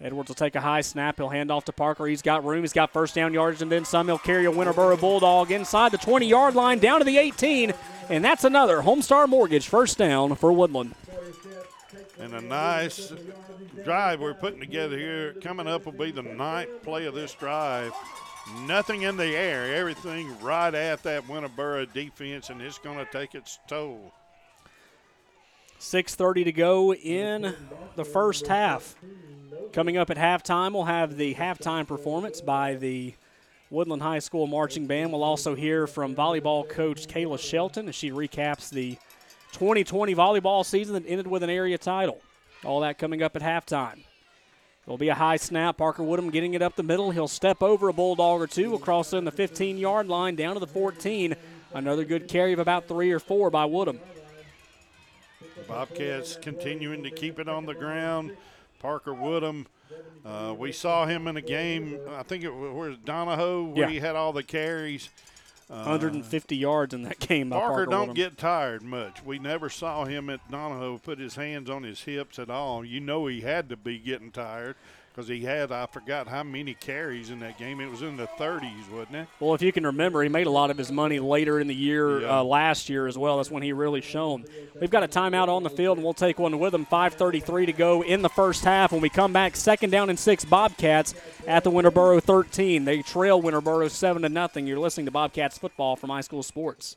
Edwards will take a high snap. He'll hand off to Parker. He's got room. He's got first down yards and then some. He'll carry a Winterboro Bulldog inside the 20 yard line down to the 18. And that's another Homestar Mortgage first down for Woodland. And a nice drive we're putting together here. Coming up will be the ninth play of this drive. Nothing in the air, everything right at that Winterboro defense, and it's going to take its toll. 6.30 to go in the first half. Coming up at halftime, we'll have the halftime performance by the Woodland High School marching band. We'll also hear from volleyball coach Kayla Shelton as she recaps the 2020 volleyball season that ended with an area title. All that coming up at halftime. There'll be a high snap. Parker Woodham getting it up the middle. He'll step over a Bulldog or two across in the 15 yard line down to the 14. Another good carry of about three or four by Woodham. Bobcats continuing to keep it on the ground. Parker Woodham, uh, we saw him in a game. I think it was Donoho where Yeah. he had all the carries. Uh, 150 yards in that game Parker, Parker don't get tired much. We never saw him at Donoho put his hands on his hips at all. You know he had to be getting tired because he had I forgot how many carries in that game. It was in the 30s, wasn't it? Well, if you can remember, he made a lot of his money later in the year, Yeah. uh, last year as well. That's when he really shone. We've got a timeout on the field, and we'll take one with him. 5:33 to go in the first half. When we come back, second down and six, Bobcats at the Winterboro 13. They trail Winterboro seven to nothing. You're listening to Bobcats football from High School Sports.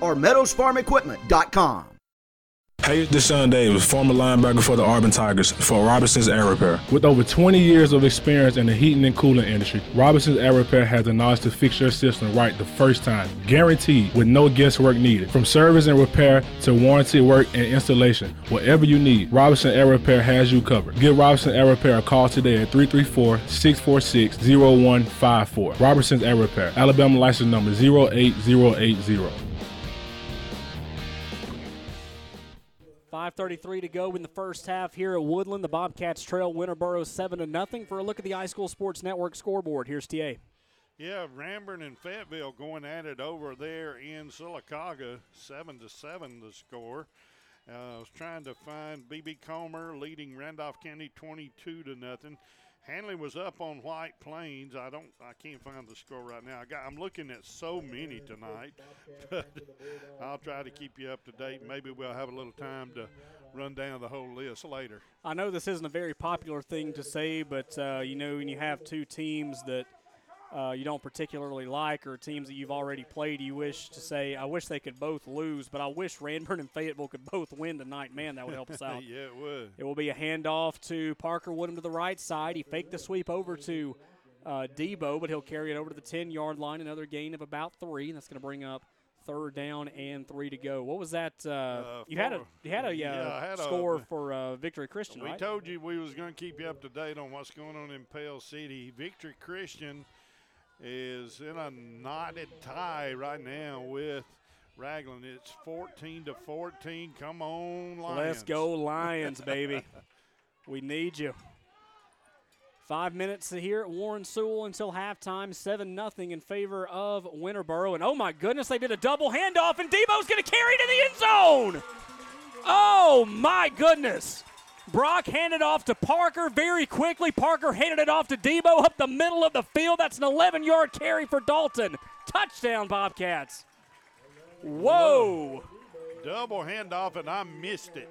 or meadowsfarmequipment.com. Hey, this is Sean Davis, former linebacker for the Auburn Tigers for Robinson's Air Repair. With over 20 years of experience in the heating and cooling industry, Robinson's Air Repair has the knowledge to fix your system right the first time, guaranteed with no guesswork needed. From service and repair to warranty work and installation, whatever you need, Robinson Air Repair has you covered. Give Robinson Air Repair a call today at 334-646-0154. Robinson's Air Repair, Alabama license number 08080. 5:33 to go in the first half here at Woodland. The Bobcats trail Winterboro seven to nothing. For a look at the High School Sports Network scoreboard, here's TA. Yeah, Ranburn and Fayetteville going at it over there in Sylacauga, seven to seven the score. Uh, I was trying to find BB Comer leading Randolph County 22 to nothing. Handley was up on White Plains. I don't, I can't find the score right now. I got, I'm looking at so many tonight, but I'll try to keep you up to date. Maybe we'll have a little time to run down the whole list later. I know this isn't a very popular thing to say, but uh, you know when you have two teams that uh, you don't particularly like or teams that you've already played, you wish to say, I wish they could both lose, but I wish Ranburn and Fayetteville could both win tonight. Man, that would help us out. yeah, it would. It will be a handoff to Parker Woodham to the right side. He faked the sweep over to uh, Debo, but he'll carry it over to the 10 yard line. Another gain of about three, and that's going to bring up third down and three to go. What was that? Uh, you had a you had a uh, Yeah, had a- score for uh, Victory Christian, We right? told you we was going to keep you up to date on what's going on in Pell City. Victory Christian is in a knotted tie right now with Ragland. It's 14 to 14. Come on, Lions. Let's go Lions, baby. we need you. Five minutes here at Warren Sewell until halftime, seven nothing in favor of Winterboro. And oh my goodness, they did a double handoff, and Debo's going to carry to the end zone. Oh my goodness. Brock handed off to Parker very quickly. Parker handed it off to Debo up the middle of the field. That's an 11 yard carry for Dalton. Touchdown, Bobcats. Whoa. Double handoff, and I missed it.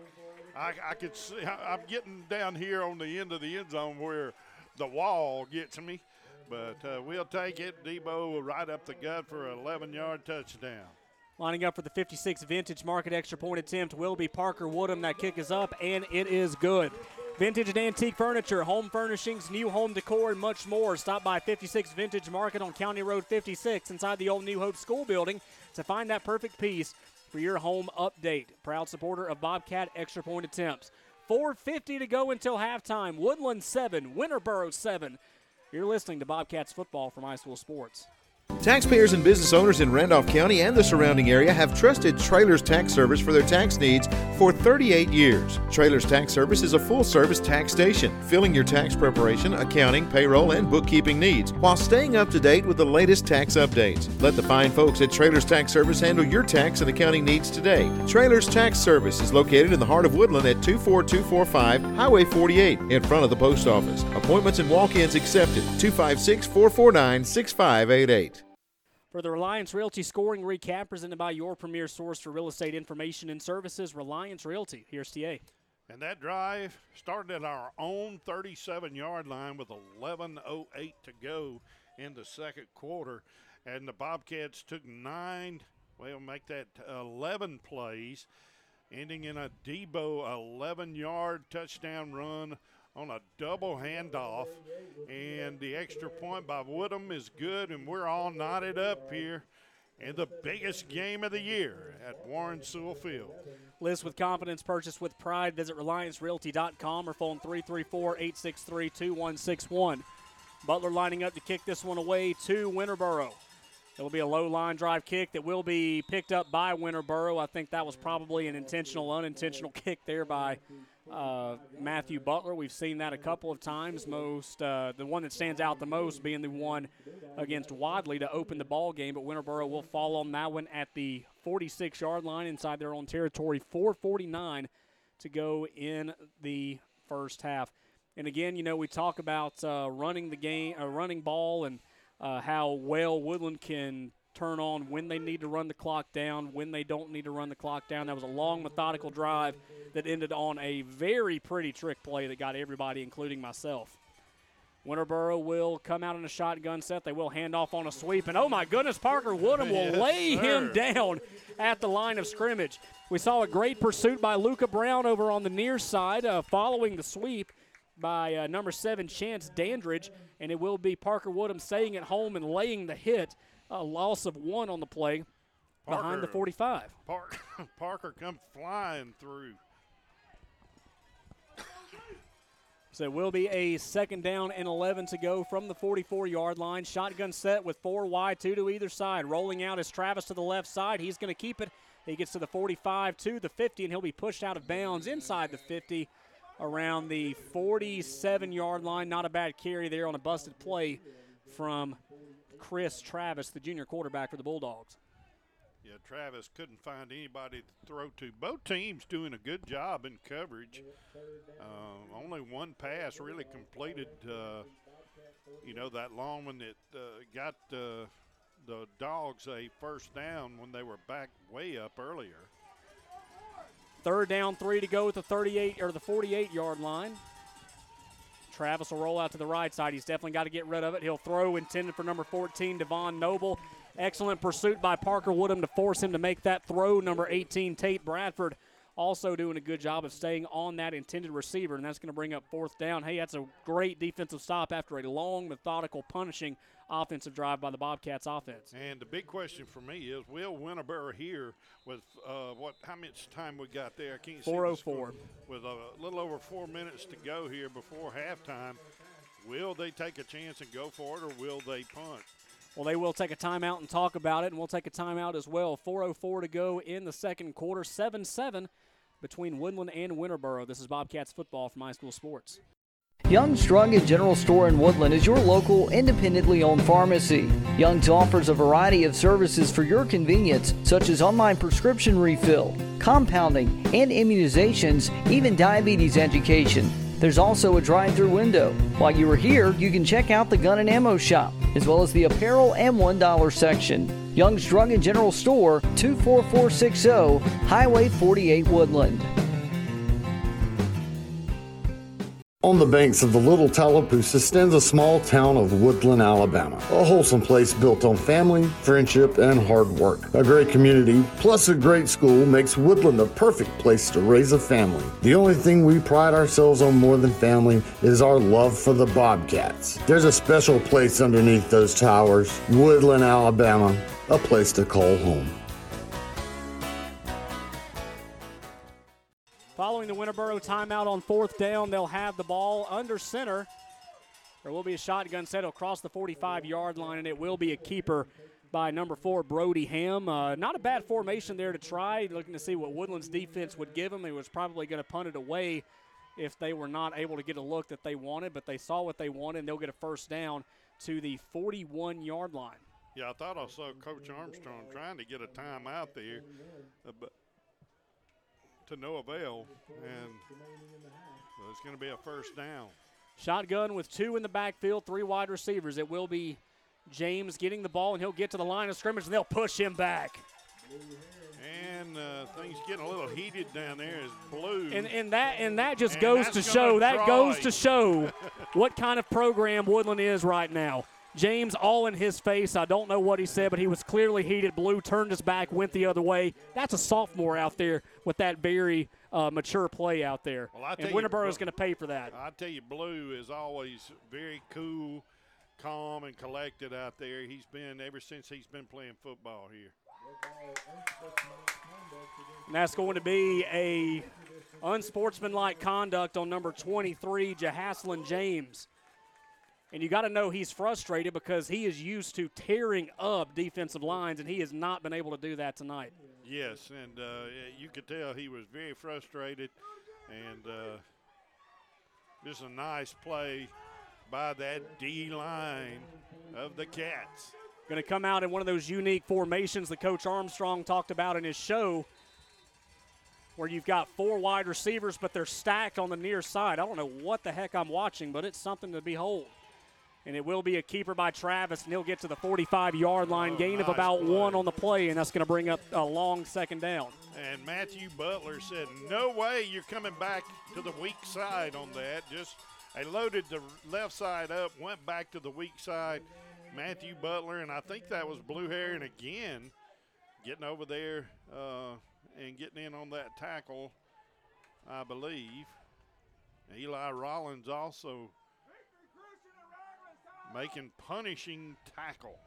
I, I could see, I, I'm getting down here on the end of the end zone where the wall gets me. But uh, we'll take it. Debo right up the gut for an 11 yard touchdown. Lining up for the 56 Vintage Market extra point attempt will be Parker Woodham. That kick is up, and it is good. Vintage and antique furniture, home furnishings, new home decor, and much more. Stop by 56 Vintage Market on County Road 56 inside the old New Hope School building to find that perfect piece for your home update. Proud supporter of Bobcat extra point attempts. 4.50 to go until halftime. Woodland 7, Winterboro 7. You're listening to Bobcats football from High School Sports. Taxpayers and business owners in Randolph County and the surrounding area have trusted Trailers Tax Service for their tax needs for 38 years. Trailers Tax Service is a full service tax station, filling your tax preparation, accounting, payroll, and bookkeeping needs while staying up to date with the latest tax updates. Let the fine folks at Trailers Tax Service handle your tax and accounting needs today. Trailers Tax Service is located in the heart of Woodland at 24245 Highway 48 in front of the post office. Appointments and walk ins accepted. 256 449 6588. For the Reliance Realty scoring recap presented by your premier source for real estate information and services, Reliance Realty. Here's TA. And that drive started at our own 37 yard line with 11.08 to go in the second quarter. And the Bobcats took nine, well, make that 11 plays ending in a Debo 11 yard touchdown run on a double handoff. And the extra point by Woodham is good, and we're all knotted up here in the biggest game of the year at Warren Sewell Field. List with confidence, purchase with pride. Visit RelianceRealty.com or phone 334 863 2161. Butler lining up to kick this one away to Winterboro. It will be a low line drive kick that will be picked up by Winterboro. I think that was probably an intentional, unintentional kick there by uh, Matthew Butler. We've seen that a couple of times. Most uh, the one that stands out the most being the one against Wadley to open the ball game, but Winterboro will fall on that one at the 46-yard line inside their own territory. 4:49 to go in the first half. And again, you know, we talk about uh, running the game, uh, running ball, and uh, how well Woodland can turn on when they need to run the clock down, when they don't need to run the clock down. That was a long, methodical drive that ended on a very pretty trick play that got everybody, including myself. Winterboro will come out in a shotgun set. They will hand off on a sweep. And oh my goodness, Parker Woodham will Yes, lay sir. him down at the line of scrimmage. We saw a great pursuit by Luca Brown over on the near side, uh, following the sweep by uh, number seven, Chance Dandridge. And it will be Parker Woodham staying at home and laying the hit. A loss of one on the play behind the 45. Parker, Parker come flying through. So it will be a second down and 11 to go from the 44 yard line. Shotgun set with four wide, two to either side. Rolling out is Travis to the left side. He's going to keep it. He gets to the 45, to the 50, and he'll be pushed out of bounds inside the 50 around the 47 yard line. Not a bad carry there on a busted play from Chris Travis, the junior quarterback for the Bulldogs. Yeah, Travis couldn't find anybody to throw to. Both teams doing a good job in coverage. Uh, only one pass really completed. Uh, you know that long one that uh, got uh, the dogs a first down when they were back way up earlier. Third down, three to go at the 38 or the 48 yard line. Travis will roll out to the right side. He's definitely got to get rid of it. He'll throw intended for number 14, Devon Noble. Excellent pursuit by Parker Woodham to force him to make that throw. Number 18, Tate Bradford, also doing a good job of staying on that intended receiver, and that's going to bring up fourth down. Hey, that's a great defensive stop after a long, methodical, punishing offensive drive by the Bobcats offense. And the big question for me is, will Winterboro here with uh, what? How much time we got there? I can't see. the 4:04. score. With a little over four minutes to go here before halftime, will they take a chance and go for it, or will they punt? Well, they will take a timeout and talk about it, and we'll take a timeout as well. 4.04 to go in the second quarter, 7 7 between Woodland and Winterboro. This is Bobcats football from High School Sports. Young's Drug and General Store in Woodland is your local, independently owned pharmacy. Young's offers a variety of services for your convenience, such as online prescription refill, compounding, and immunizations, even diabetes education. There's also a drive through window. While you are here, you can check out the gun and ammo shop, as well as the apparel and $1 section. Young's Drug and General Store, 24460 Highway 48 Woodland. On the banks of the Little Tallapoosa stands a small town of Woodland, Alabama. A wholesome place built on family, friendship, and hard work. A great community, plus a great school, makes Woodland the perfect place to raise a family. The only thing we pride ourselves on more than family is our love for the Bobcats. There's a special place underneath those towers, Woodland, Alabama, a place to call home. Following the Winterboro timeout on fourth down, they'll have the ball under center. There will be a shotgun set across the 45 yard line, and it will be a keeper by number four, Brody Ham. Uh, not a bad formation there to try, looking to see what Woodland's defense would give him. He was probably going to punt it away if they were not able to get a look that they wanted, but they saw what they wanted, and they'll get a first down to the 41 yard line. Yeah, I thought I saw Coach Armstrong trying to get a timeout there, uh, but to no avail, and it's going to be a first down. Shotgun with two in the backfield, three wide receivers. It will be James getting the ball, and he'll get to the line of scrimmage, and they'll push him back. And uh, things getting a little heated down there as blue. And, and that and that just And goes to show that goes to show what kind of program Woodland is right now. James all in his face. I don't know what he said, but he was clearly heated. Blue turned his back, went the other way. That's a sophomore out there with that very uh, mature play out there. Well, I and Winterboro is going to pay for that. I tell you, Blue is always very cool, calm, and collected out there. He's been ever since he's been playing football here. And that's going to be a unsportsmanlike conduct on number 23, Jahaslin James. And you got to know he's frustrated because he is used to tearing up defensive lines, and he has not been able to do that tonight. Yes, and uh, you could tell he was very frustrated, and uh, just a nice play by that D line of the Cats. Going to come out in one of those unique formations that Coach Armstrong talked about in his show, where you've got four wide receivers, but they're stacked on the near side. I don't know what the heck I'm watching, but it's something to behold. And it will be a keeper by Travis, and he'll get to the 45 yard line, gain of about play. one on the play, and that's going to bring up a long second down. And Matthew Butler said, "No way, you're coming back to the weak side on that." Just they loaded the left side up, went back to the weak side. Matthew Butler, and I think that was Blue Heron again, getting over there uh, and getting in on that tackle, I believe. Eli Rollins also making punishing tackle.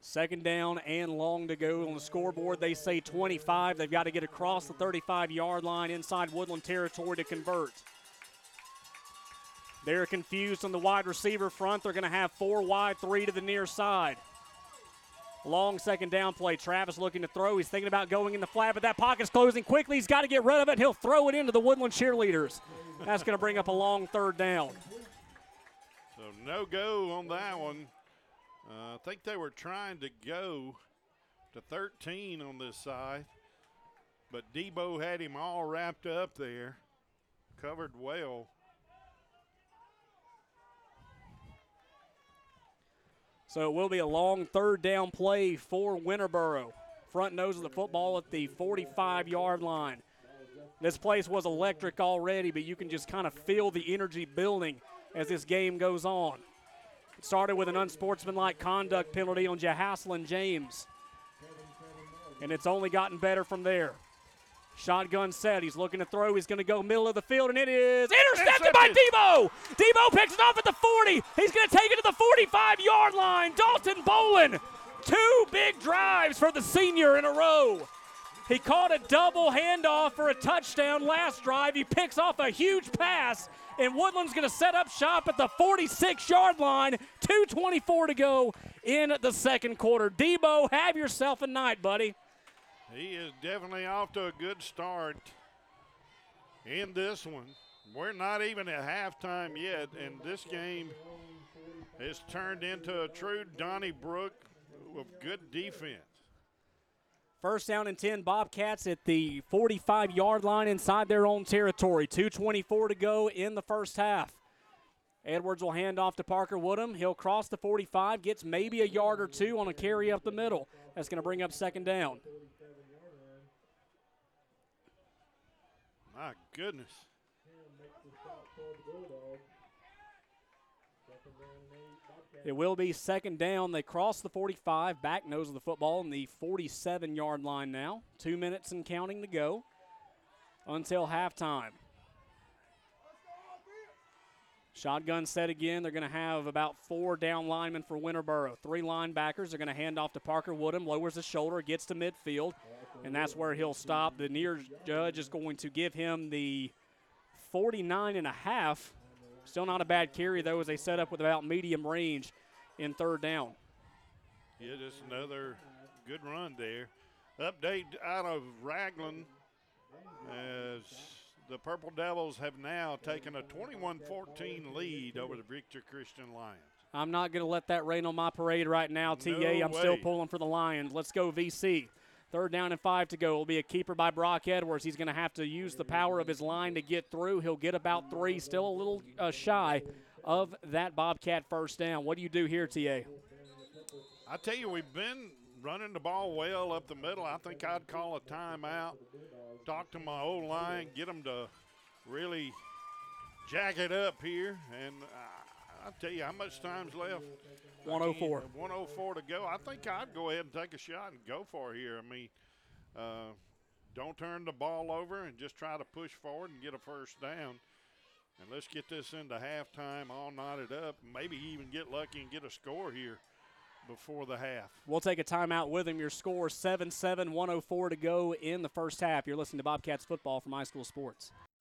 Second down and long to go on the scoreboard. They say 25. They've got to get across the 35 yard line inside Woodland territory to convert. They're confused on the wide receiver front. They're going to have four wide, three to the near side. Long second down play. Travis looking to throw. He's thinking about going in the flat, but that pocket's closing quickly. He's got to get rid of it. He'll throw it into the Woodland cheerleaders. That's going to bring up a long third down. So no go on that one. Uh, I think they were trying to go to 13 on this side, but Debo had him all wrapped up there, covered well. So it will be a long third down play for Winterboro. Front nose of the football at the 45 yard line. This place was electric already, but you can just kind of feel the energy building as this game goes on. It started with an unsportsmanlike conduct penalty on Jahaslin James, and it's only gotten better from there. Shotgun set. He's looking to throw. He's going to go middle of the field, and it is intercepted by Debo. Debo picks it off at the 40. He's going to take it to the 45 yard line. Dalton Bolin. Two big drives for the senior in a row. He caught a double handoff for a touchdown last drive. He picks off a huge pass, and Woodland's going to set up shop at the 46 yard line. 2.24 to go in the second quarter. Debo, have yourself a night, buddy. He is definitely off to a good start in this one. We're not even at halftime yet, and this game has turned into a true Donnybrook with good defense. First down and 10, Bobcats at the 45 yard line inside their own territory. 2.24 to go in the first half. Edwards will hand off to Parker Woodham. He'll cross the 45, gets maybe a yard or two on a carry up the middle. That's going to bring up second down. My goodness. It will be second down. They cross the 45, back nose of the football, in the 47 yard line now. Two minutes and counting to go until halftime. Shotgun set again. They're going to have about four down linemen for Winterboro. Three linebackers. They're going to hand off to Parker Woodham. Lowers the shoulder, gets to midfield, and that's where he'll stop. The near judge is going to give him the 49 and a half. Still not a bad carry, though, as they set up with about medium range in third down. Yeah, just another good run there. Update out of Ragland as the Purple Devils have now taken a 21 14 lead over the Victory Christian Lions. I'm not going to let that rain on my parade right now, TA. I'm way. still pulling for the Lions. Let's go, VC. Third down and five to go. It'll be a keeper by Brock Edwards. He's going to have to use the power of his line to get through. He'll get about three, still a little uh, shy of that Bobcat first down. What do you do here, TA? I tell you, we've been running the ball well up the middle. I think I'd call a timeout, talk to my old line, get them to really jack it up here. And uh, I'll tell you how much time's left. 104. 104 to go. I think I'd go ahead and take a shot and go for it here. I mean, uh, don't turn the ball over and just try to push forward and get a first down. And let's get this into halftime, all knotted up. Maybe even get lucky and get a score here before the half. We'll take a timeout with him. Your score 7 7, 104 to go in the first half. You're listening to Bobcats football from high school Sports.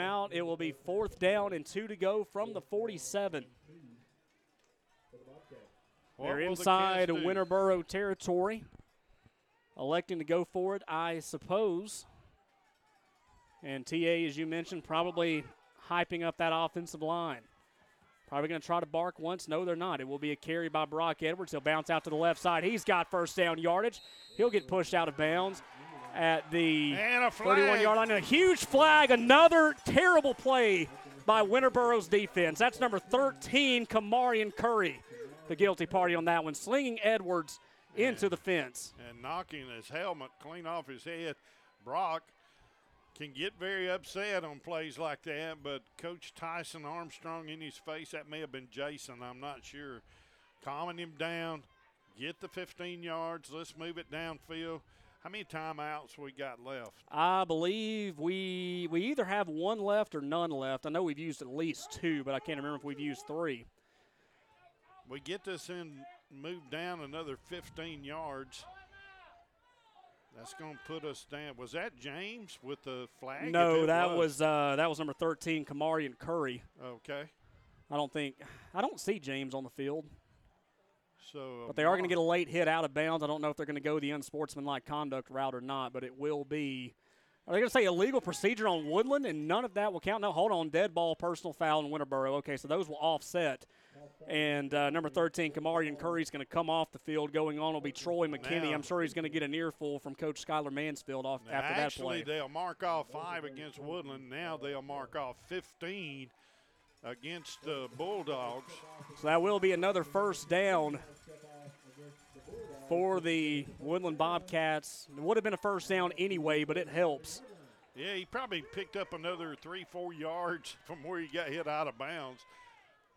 Out, it will be fourth down and two to go from the 47. What They're the inside? Winterboro territory, electing to go for it, I suppose. And TA, as you mentioned, probably hyping up that offensive line. Probably going to try to bark once. No, they're not. It will be a carry by Brock Edwards. He'll bounce out to the left side. He's got first down yardage. He'll get pushed out of bounds at the 31 yard line. A huge flag. Another terrible play by Winterboro's defense. That's number 13, Kamarian Curry, the guilty party on that one, slinging Edwards into the fence. and knocking his helmet clean off his head. Brock can get very upset on plays like that, but Coach Tyson Armstrong in his face, that may have been Jason, I'm not sure, calming him down, get the 15 yards, let's move it downfield. How many timeouts we got left? I believe we we either have one left or none left. I know we've used at least two, but I can't remember if we've used three. We get this in, move down another 15 yards. That's going to put us down. Was that James with the flag? No, that was uh, that was number 13, Kamarian Curry. Okay. I don't think I don't see James on the field. So, But they are going to get a late hit out of bounds. I don't know if they're going to go the unsportsmanlike conduct route or not, but it will be. Are they going to say illegal procedure on Woodland and none of that will count? No, hold on. Dead ball, personal foul in Winterboro. Okay, so those will offset. And uh, number 13, Kamarian is going to come off the field. Going on will be Troy McKinney. Now- I'm sure he's going to get an earful from Coach Skylar Mansfield off after that play. Actually, they'll mark off five against Woodland. Now they'll mark off 15 against the Bulldogs. So that will be another first down for the Woodland Bobcats. It would have been a first down anyway, but it helps. Yeah, he probably picked up another three, four yards from where he got hit out of bounds.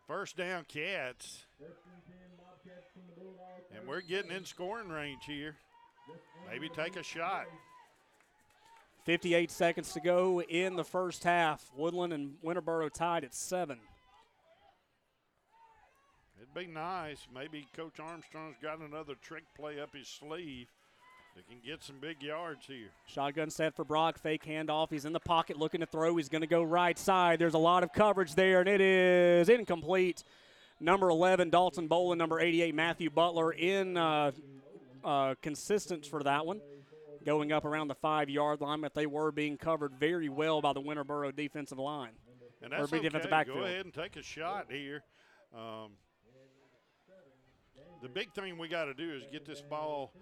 First down, Cats. And we're getting in scoring range here. Maybe take a shot. 58 seconds to go in the first half. Woodland and Winterboro tied at seven. It'd be nice. Maybe Coach Armstrong's got another trick play up his sleeve that can get some big yards here. Shotgun set for Brock. Fake handoff. He's in the pocket looking to throw. He's going to go right side. There's a lot of coverage there, and it is incomplete. Number 11, Dalton Bolin. Number 88, Matthew Butler in uh, uh, consistent for that one. Going up around the five yard line, but they were being covered very well by the Winterboro defensive line. And that's okay. defensive Go ahead and take a shot here. Um, the big thing we got to do is get this ball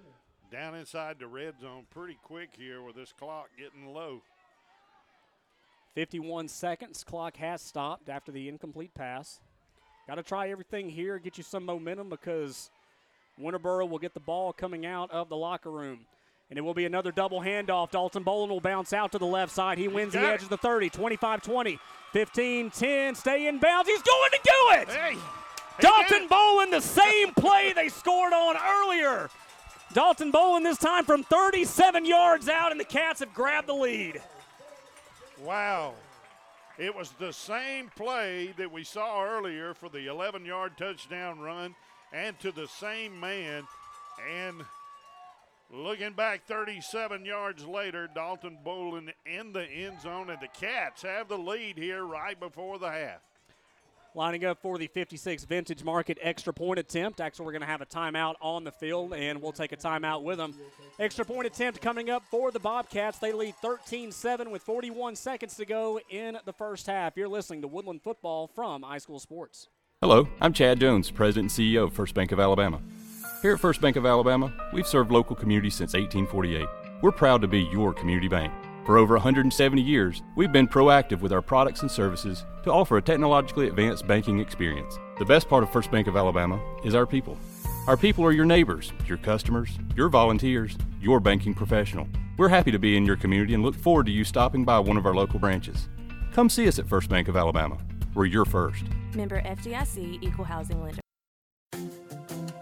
down inside the red zone pretty quick here with this clock getting low. 51 seconds. Clock has stopped after the incomplete pass. Got to try everything here, get you some momentum because Winterboro will get the ball coming out of the locker room. And it will be another double handoff. Dalton Bolin will bounce out to the left side. He wins the edge of the 30, 25 20, 15 10. Stay in bounds. He's going to do it! Hey! Dalton Bolin, the same play they scored on earlier. Dalton Bolin this time from 37 yards out, and the Cats have grabbed the lead. Wow. It was the same play that we saw earlier for the 11 yard touchdown run and to the same man. And looking back 37 yards later, Dalton Bolin in the end zone, and the Cats have the lead here right before the half. Lining up for the 56 Vintage Market extra point attempt. Actually, we're going to have a timeout on the field, and we'll take a timeout with them. Extra point attempt coming up for the Bobcats. They lead 13 7 with 41 seconds to go in the first half. You're listening to Woodland Football from High School Sports. Hello, I'm Chad Jones, President and CEO of First Bank of Alabama. Here at First Bank of Alabama, we've served local communities since 1848. We're proud to be your community bank. For over 170 years, we've been proactive with our products and services to offer a technologically advanced banking experience. The best part of First Bank of Alabama is our people. Our people are your neighbors, your customers, your volunteers, your banking professional. We're happy to be in your community and look forward to you stopping by one of our local branches. Come see us at First Bank of Alabama. We're your first. Member FDIC Equal Housing Lender.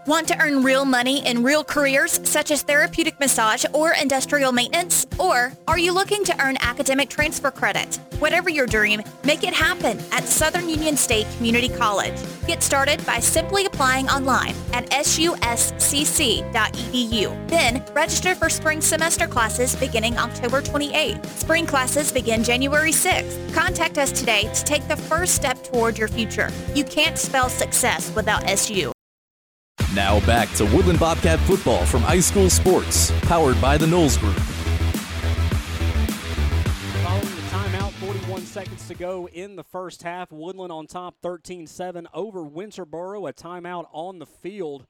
Want to earn real money in real careers such as therapeutic massage or industrial maintenance? Or are you looking to earn academic transfer credit? Whatever your dream, make it happen at Southern Union State Community College. Get started by simply applying online at suscc.edu. Then register for spring semester classes beginning October 28th. Spring classes begin January 6th. Contact us today to take the first step toward your future. You can't spell success without SU. Now back to Woodland Bobcat football from high school sports, powered by the Knowles Group. Following the timeout, 41 seconds to go in the first half. Woodland on top 13 7 over Winterboro. A timeout on the field.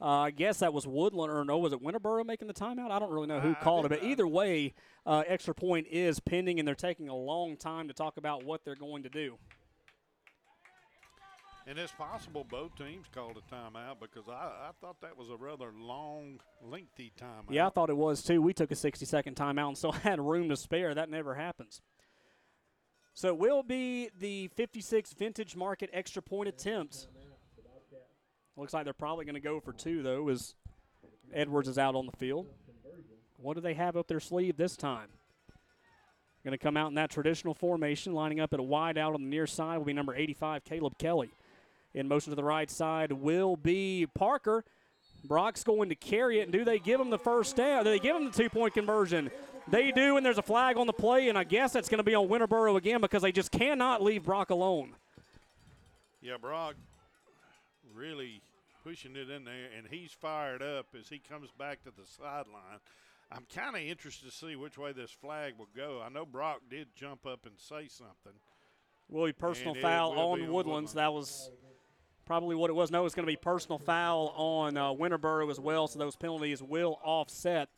Uh, I guess that was Woodland, or no, was it Winterboro making the timeout? I don't really know who called it, but either way, uh, extra point is pending, and they're taking a long time to talk about what they're going to do. And it's possible both teams called a timeout because I, I thought that was a rather long, lengthy timeout. Yeah, I thought it was too. We took a 60 second timeout and still had room to spare. That never happens. So it will be the 56 vintage market extra point attempt. Looks like they're probably going to go for two, though, as Edwards is out on the field. What do they have up their sleeve this time? Going to come out in that traditional formation, lining up at a wide out on the near side will be number 85, Caleb Kelly. In motion to the right side will be Parker. Brock's going to carry it, and do they give him the first down? Do they give him the two-point conversion? They do, and there's a flag on the play, and I guess that's going to be on Winterboro again because they just cannot leave Brock alone. Yeah, Brock really pushing it in there, and he's fired up as he comes back to the sideline. I'm kind of interested to see which way this flag will go. I know Brock did jump up and say something. Will be personal foul will on be on Woodlands. That was probably what it was. No, it's going to be personal foul on uh, Winterboro as well, so those penalties will offset.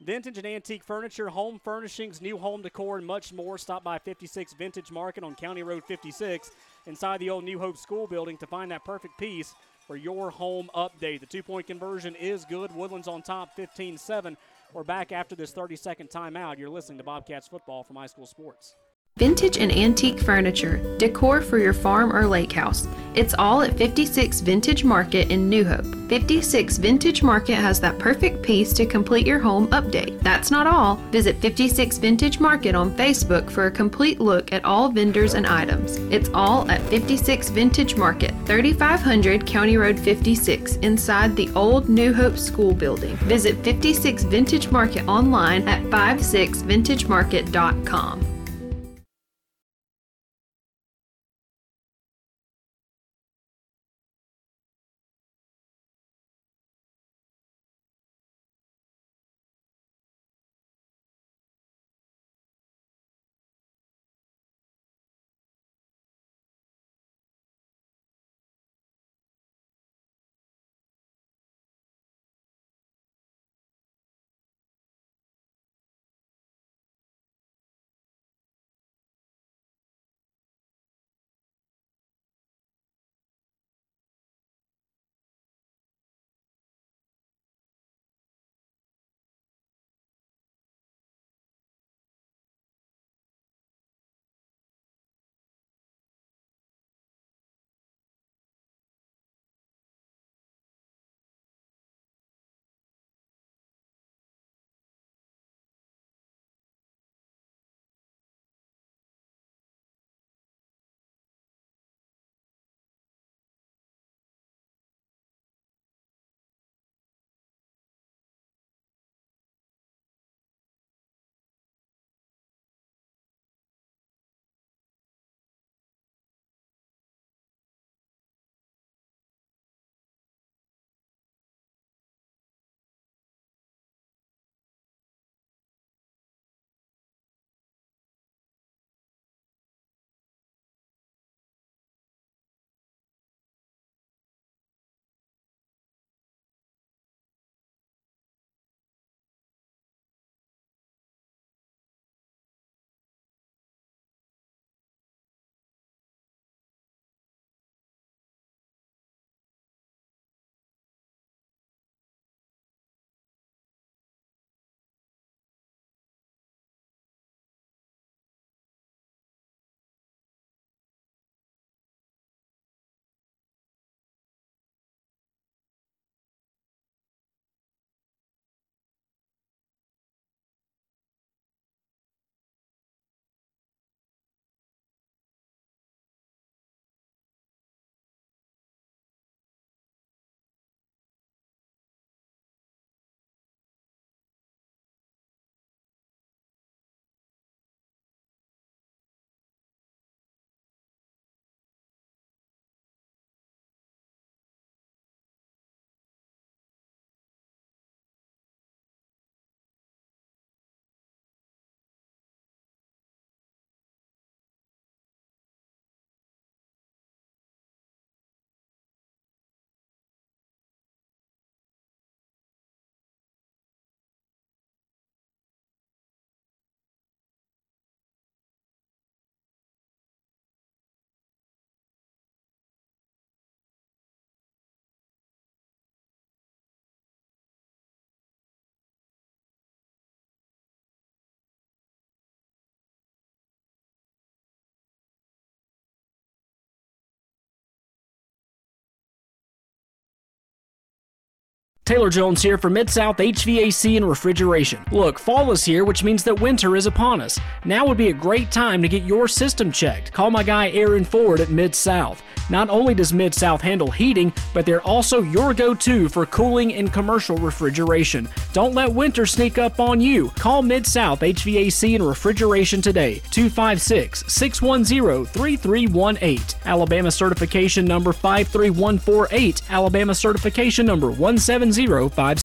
Vintage and antique furniture, home furnishings, new home decor, and much more. Stop by 56 Vintage Market on County Road 56 inside the old New Hope School building to find that perfect piece for your home update. The two point conversion is good. Woodlands on top 15 7. We're back after this 30 second timeout. You're listening to Bobcats football from high school sports. Vintage and antique furniture, decor for your farm or lake house. It's all at 56 Vintage Market in New Hope. 56 Vintage Market has that perfect piece to complete your home update. That's not all. Visit 56 Vintage Market on Facebook for a complete look at all vendors and items. It's all at 56 Vintage Market, 3500 County Road 56, inside the old New Hope School building. Visit 56 Vintage Market online at 56vintagemarket.com. Taylor Jones here for Mid South HVAC and Refrigeration. Look, fall is here, which means that winter is upon us. Now would be a great time to get your system checked. Call my guy Aaron Ford at Mid South. Not only does Mid South handle heating, but they're also your go to for cooling and commercial refrigeration. Don't let winter sneak up on you. Call Mid South HVAC and Refrigeration today, 256 610 3318. Alabama certification number 53148. Alabama certification number 17056.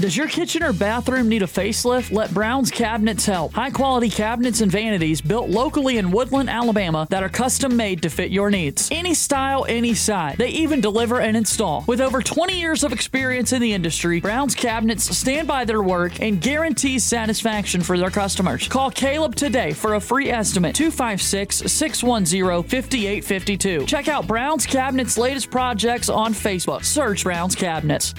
Does your kitchen or bathroom need a facelift? Let Brown's Cabinets help. High quality cabinets and vanities built locally in Woodland, Alabama that are custom made to fit your needs. Any style, any size. They even deliver and install. With over 20 years of experience in the industry, Brown's Cabinets stand by their work and guarantee satisfaction for their customers. Call Caleb today for a free estimate 256 610 5852. Check out Brown's Cabinets' latest projects on Facebook. Search Brown's Cabinets.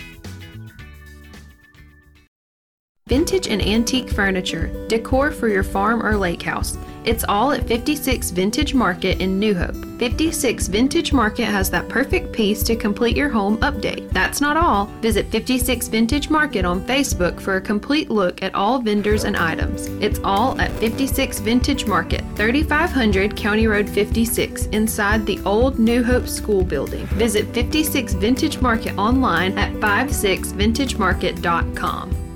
Vintage and antique furniture, decor for your farm or lake house. It's all at 56 Vintage Market in New Hope. 56 Vintage Market has that perfect piece to complete your home update. That's not all. Visit 56 Vintage Market on Facebook for a complete look at all vendors and items. It's all at 56 Vintage Market, 3500 County Road 56, inside the old New Hope School building. Visit 56 Vintage Market online at 56vintagemarket.com.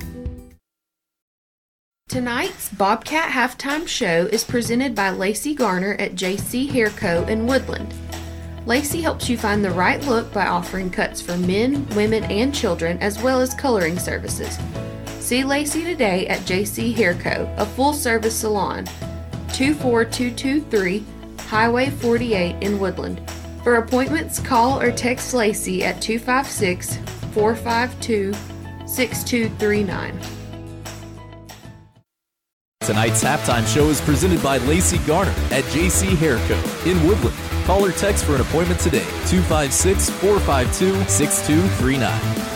Tonight's Bobcat halftime show is presented by Lacey Garner at JC Hair Co. in Woodland. Lacey helps you find the right look by offering cuts for men, women, and children, as well as coloring services. See Lacey today at JC Hair Co., a full service salon, 24223 Highway 48 in Woodland. For appointments, call or text Lacey at 256 452 6239. Tonight's halftime show is presented by Lacey Garner at JC Hair Co. in Woodland. Call or text for an appointment today, 256 452 6239.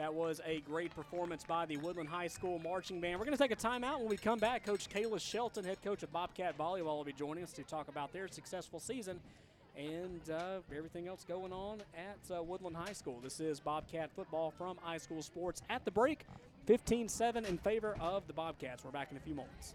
That was a great performance by the Woodland High School marching band. We're going to take a timeout. When we come back, Coach Kayla Shelton, head coach of Bobcat Volleyball, will be joining us to talk about their successful season and uh, everything else going on at uh, Woodland High School. This is Bobcat football from High School Sports. At the break, 15 7 in favor of the Bobcats. We're back in a few moments.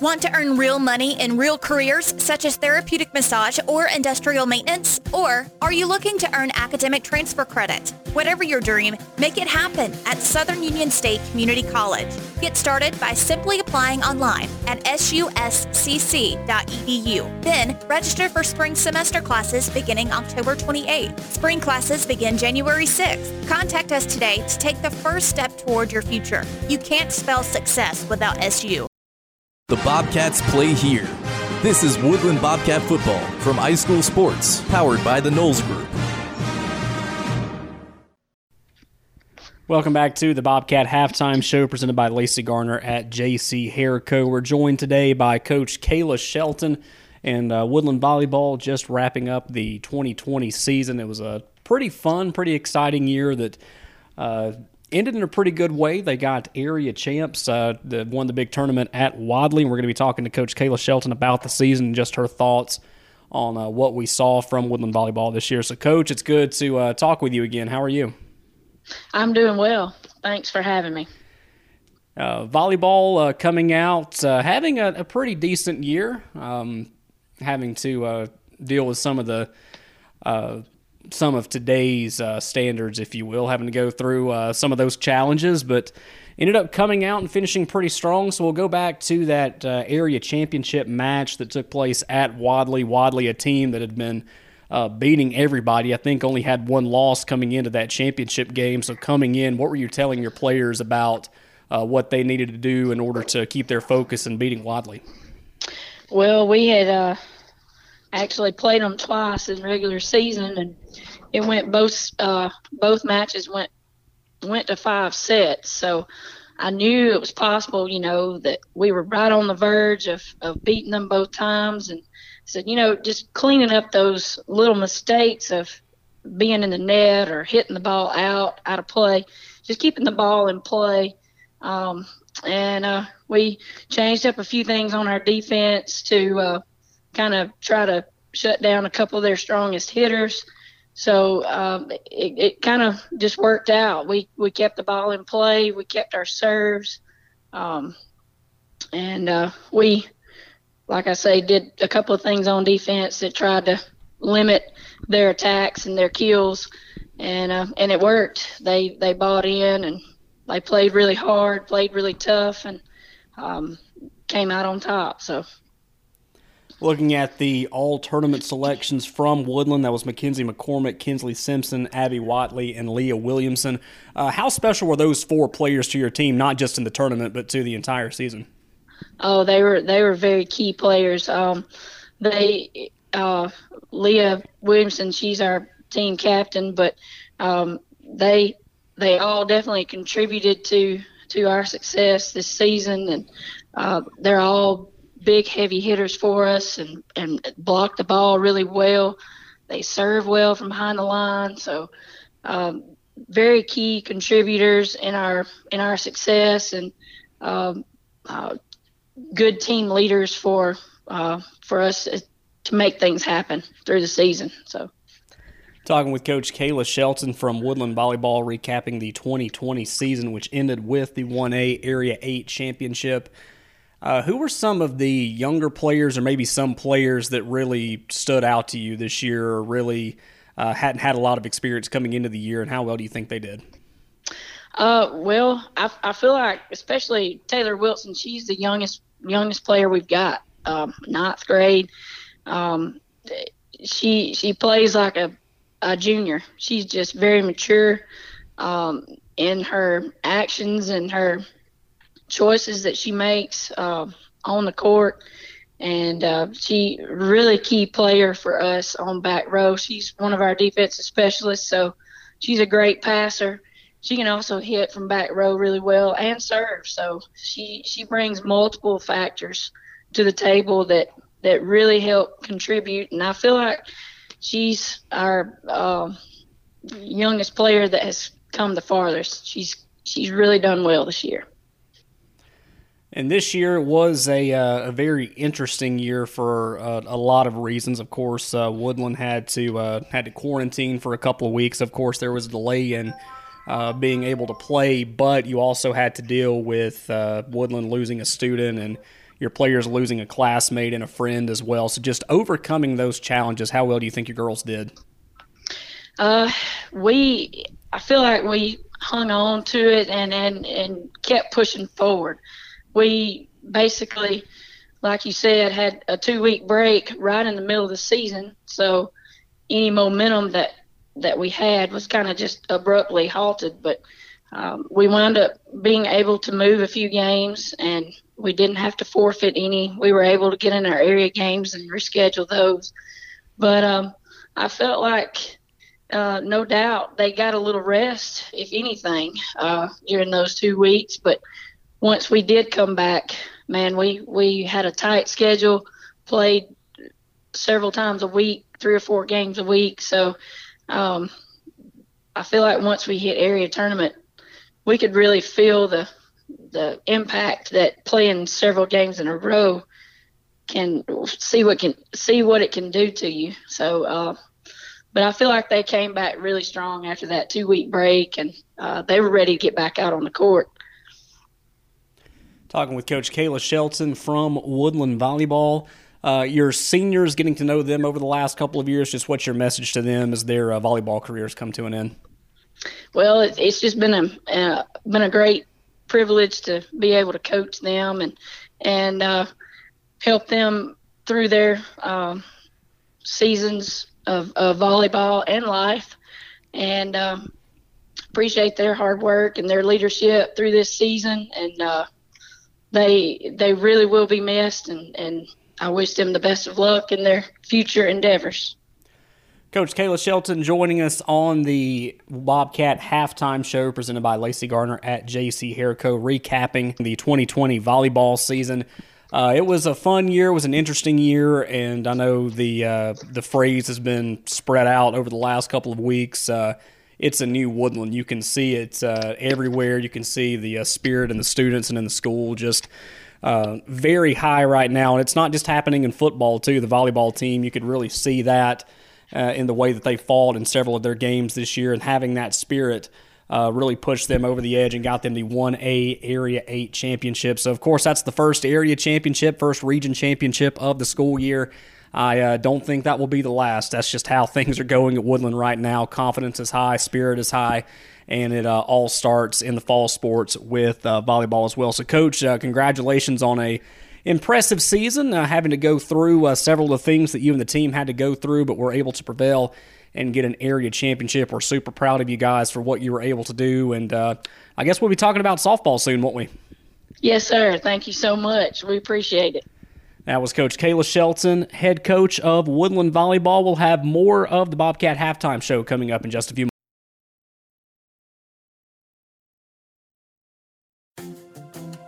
Want to earn real money in real careers such as therapeutic massage or industrial maintenance? Or are you looking to earn academic transfer credit? Whatever your dream, make it happen at Southern Union State Community College. Get started by simply applying online at suscc.edu. Then register for spring semester classes beginning October 28th. Spring classes begin January 6th. Contact us today to take the first step toward your future. You can't spell success without SU. The Bobcats play here. This is Woodland Bobcat football from High School Sports, powered by the Knowles Group. Welcome back to the Bobcat halftime show presented by Lacey Garner at JC Hairco. We're joined today by Coach Kayla Shelton and uh, Woodland Volleyball just wrapping up the 2020 season. It was a pretty fun, pretty exciting year that uh, ended in a pretty good way. They got area champs, uh, the, won the big tournament at Wadley. We're going to be talking to Coach Kayla Shelton about the season and just her thoughts on uh, what we saw from Woodland Volleyball this year. So, Coach, it's good to uh, talk with you again. How are you? I'm doing well. Thanks for having me. Uh, volleyball uh, coming out, uh, having a, a, pretty decent year, um, having to deal with some of the some of today's uh, standards, if you will, having to go through uh, some of those challenges, but ended up coming out and finishing pretty strong. So we'll go back to that uh, area championship match that took place at Wadley. Wadley, a team that had been uh, beating everybody, I think only had one loss coming into that championship game. So coming in, what were you telling your players about uh, what they needed to do in order to keep their focus in beating Wadley? Well, we had uh, actually played them twice in regular season, and it went both uh, both matches went went to five sets. So I knew it was possible, you know, that we were right on the verge of, of beating them both times, and said, you know, just cleaning up those little mistakes of being in the net or hitting the ball out out of play, just keeping the ball in play. Um, and uh, we changed up a few things on our defense to uh, kind of try to shut down a couple of their strongest hitters. So um, it, it kind of just worked out. We we kept the ball in play. We kept our serves, um, and uh, we, like I say, did a couple of things on defense that tried to limit their attacks and their kills, and uh, and it worked. They they bought in and they played really hard, played really tough, and um, came out on top. So Looking at the all tournament selections from Woodland, that was Mackenzie McCormick, Kinsley Simpson, Abby Watley, and Leah Williamson. Uh, how special were those four players to your team, not just in the tournament, but to the entire season? Oh, they were they were very key players. Um, they uh, Leah Williamson, she's our team captain, but um, they they all definitely contributed to to our success this season, and uh, they're all big heavy hitters for us and and block the ball really well. They serve well from behind the line, so um, very key contributors in our in our success and um, uh, good team leaders for uh, for us to make things happen through the season. So. Talking with Coach Kayla Shelton from Woodland Volleyball, recapping the 2020 season, which ended with the 1A Area 8 Championship. Uh, who were some of the younger players, or maybe some players that really stood out to you this year, or really uh, hadn't had a lot of experience coming into the year, and how well do you think they did? Uh, well, I, I feel like especially Taylor Wilson, she's the youngest youngest player we've got, um, ninth grade. Um, she she plays like a a junior. She's just very mature um, in her actions and her choices that she makes uh, on the court. And uh, she really key player for us on back row. She's one of our defensive specialists, so she's a great passer. She can also hit from back row really well and serve. So she she brings multiple factors to the table that that really help contribute. And I feel like she's our uh, youngest player that has come the farthest. She's she's really done well this year. And this year was a, uh, a very interesting year for uh, a lot of reasons. Of course, uh, Woodland had to uh, had to quarantine for a couple of weeks. Of course, there was a delay in uh, being able to play, but you also had to deal with uh, Woodland losing a student and your players losing a classmate and a friend as well. So just overcoming those challenges, how well do you think your girls did? We, I feel like we hung on to it and, and, and kept pushing forward. We basically, like you said, had a two week break right in the middle of the season. So any momentum that, that we had was kind of just abruptly halted. But um, we wound up being able to move a few games and we didn't have to forfeit any. We were able to get in our area games and reschedule those. But um, I felt like, uh, no doubt, they got a little rest, if anything, uh, during those two weeks. But once we did come back, man, we, we had a tight schedule, played several times a week, three or four games a week. So um, I feel like once we hit area tournament, we could really feel the the impact that playing several games in a row can see what can see what it can do to you. So, uh, but I feel like they came back really strong after that two week break, and uh, they were ready to get back out on the court. Talking with Coach Kayla Shelton from Woodland Volleyball. Uh, your seniors, getting to know them over the last couple of years, just what's your message to them as their uh, volleyball careers come to an end? Well, it, it's just been a uh, been a great privilege to be able to coach them and and uh, help them through their um, seasons of, of, volleyball and life, and uh, appreciate their hard work and their leadership through this season. And uh, they they really will be missed, and, and I wish them the best of luck in their future endeavors. Coach Kayla Shelton joining us on the Bobcat halftime show presented by Lacey Garner at JC Hairco, recapping the 2020 volleyball season. Uh, it was a fun year. It was an interesting year, and I know the uh, the phrase has been spread out over the last couple of weeks. Uh, it's a new Woodland. You can see it uh, everywhere. You can see the uh, spirit in the students and in the school just uh, very high right now. And it's not just happening in football too. The volleyball team, you could really see that uh, in the way that they fought in several of their games this year, and having that spirit uh, really pushed them over the edge and got them the 1A Area 8 championship. So, of course, that's the first area championship, first region championship of the school year. I uh, don't think that will be the last. That's just how things are going at Woodland right now. Confidence is high, spirit is high, and it uh, all starts in the fall sports with uh, volleyball as well. So, Coach, uh, congratulations on a impressive season, uh, having to go through uh, several of the things that you and the team had to go through, but were able to prevail and get an area championship. We're super proud of you guys for what you were able to do, and I guess we'll be talking about softball soon, won't we? Yes, sir. Thank you so much. We appreciate it. That was Coach Kayla Shelton, head coach of Woodland Volleyball. We'll have more of the Bobcat halftime show coming up in just a few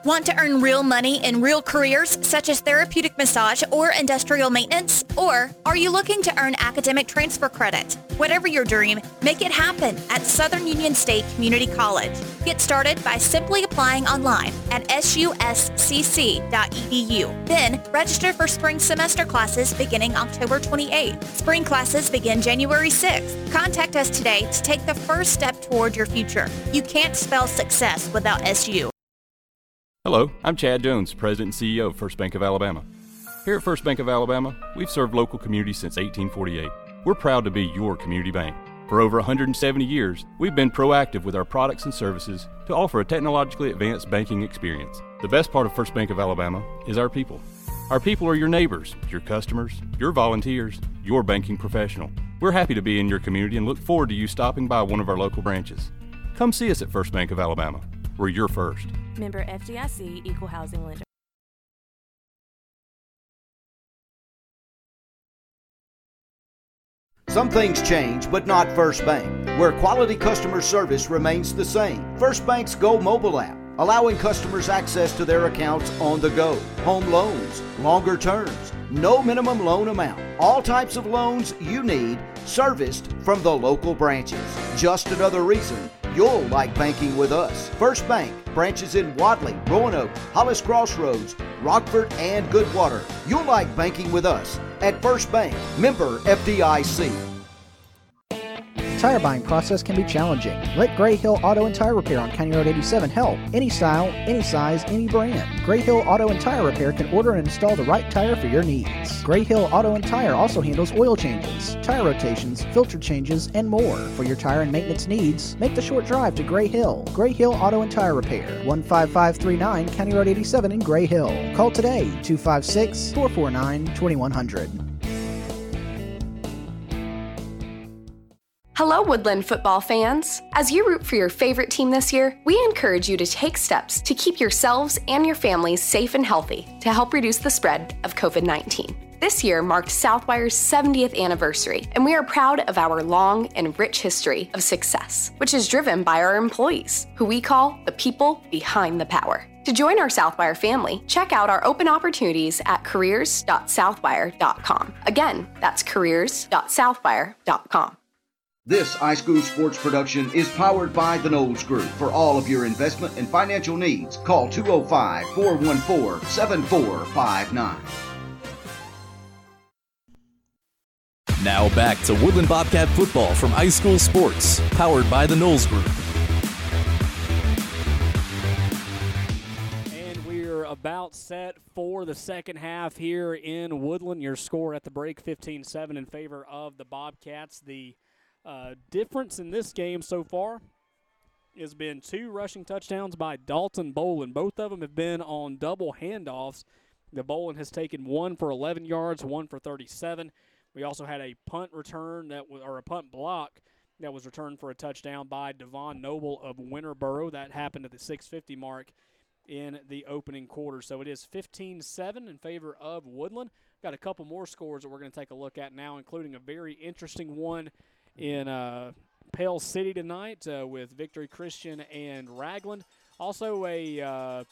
Want to earn real money in real careers such as therapeutic massage or industrial maintenance? Or are you looking to earn academic transfer credit? Whatever your dream, make it happen at Southern Union State Community College. Get started by simply applying online at suscc.edu. Then register for spring semester classes beginning October 28th. Spring classes begin January 6th. Contact us today to take the first step toward your future. You can't spell success without SU. Hello, I'm Chad Jones, President and CEO of First Bank of Alabama. Here at First Bank of Alabama, we've served local communities since 1848. We're proud to be your community bank. For over 170 years, we've been proactive with our products and services to offer a technologically advanced banking experience. The best part of First Bank of Alabama is our people. Our people are your neighbors, your customers, your volunteers, your banking professional. We're happy to be in your community and look forward to you stopping by one of our local branches. Come see us at First Bank of Alabama. We're your first. Member FDIC Equal Housing Lender. Some things change, but not First Bank, where quality customer service remains the same. First Bank's Go mobile app, allowing customers access to their accounts on the go, home loans, longer terms, no minimum loan amount, all types of loans you need, serviced from the local branches. Just another reason you'll like banking with us. First Bank, branches in Wadley, Roanoke, Hollis Crossroads, Rockford, and Goodwater. You'll like banking with us at First Bank, member FDIC. Tire buying process can be challenging. Let Gray Hill Auto and Tire Repair on County Road 87 help. Any style, any size, any brand. Gray Hill Auto and Tire Repair can order and install the right tire for your needs. Gray Hill Auto and Tire also handles oil changes, tire rotations, filter changes, and more. For your tire and maintenance needs, make the short drive to Gray Hill. Gray Hill Auto and Tire Repair, 15539 County Road 87 in Gray Hill. Call today 256 449 2100. Hello, Woodland football fans. As you root for your favorite team this year, we encourage you to take steps to keep yourselves and your families safe and healthy to help reduce the spread of COVID 19. This year marked Southwire's 70th anniversary, and we are proud of our long and rich history of success, which is driven by our employees, who we call the people behind the power. To join our Southwire family, check out our open opportunities at careers.southwire.com. Again, that's careers.southwire.com. This High School Sports production is powered by the Knowles Group. For all of your investment and financial needs, call 205 414 7459. Now back to Woodland Bobcat football from High School Sports, powered by the Knowles Group. And we're about set for the second half here in Woodland. Your score at the break 15 7 in favor of the Bobcats. The uh, difference in this game so far has been two rushing touchdowns by Dalton Bolin. Both of them have been on double handoffs. The Bolin has taken one for 11 yards, one for 37. We also had a punt return that was, or a punt block that was returned for a touchdown by Devon Noble of Winterboro. That happened at the 650 mark in the opening quarter. So it is 15-7 in favor of Woodland. Got a couple more scores that we're going to take a look at now, including a very interesting one in uh, Pell City tonight uh, with Victory Christian and Ragland. Also, a uh,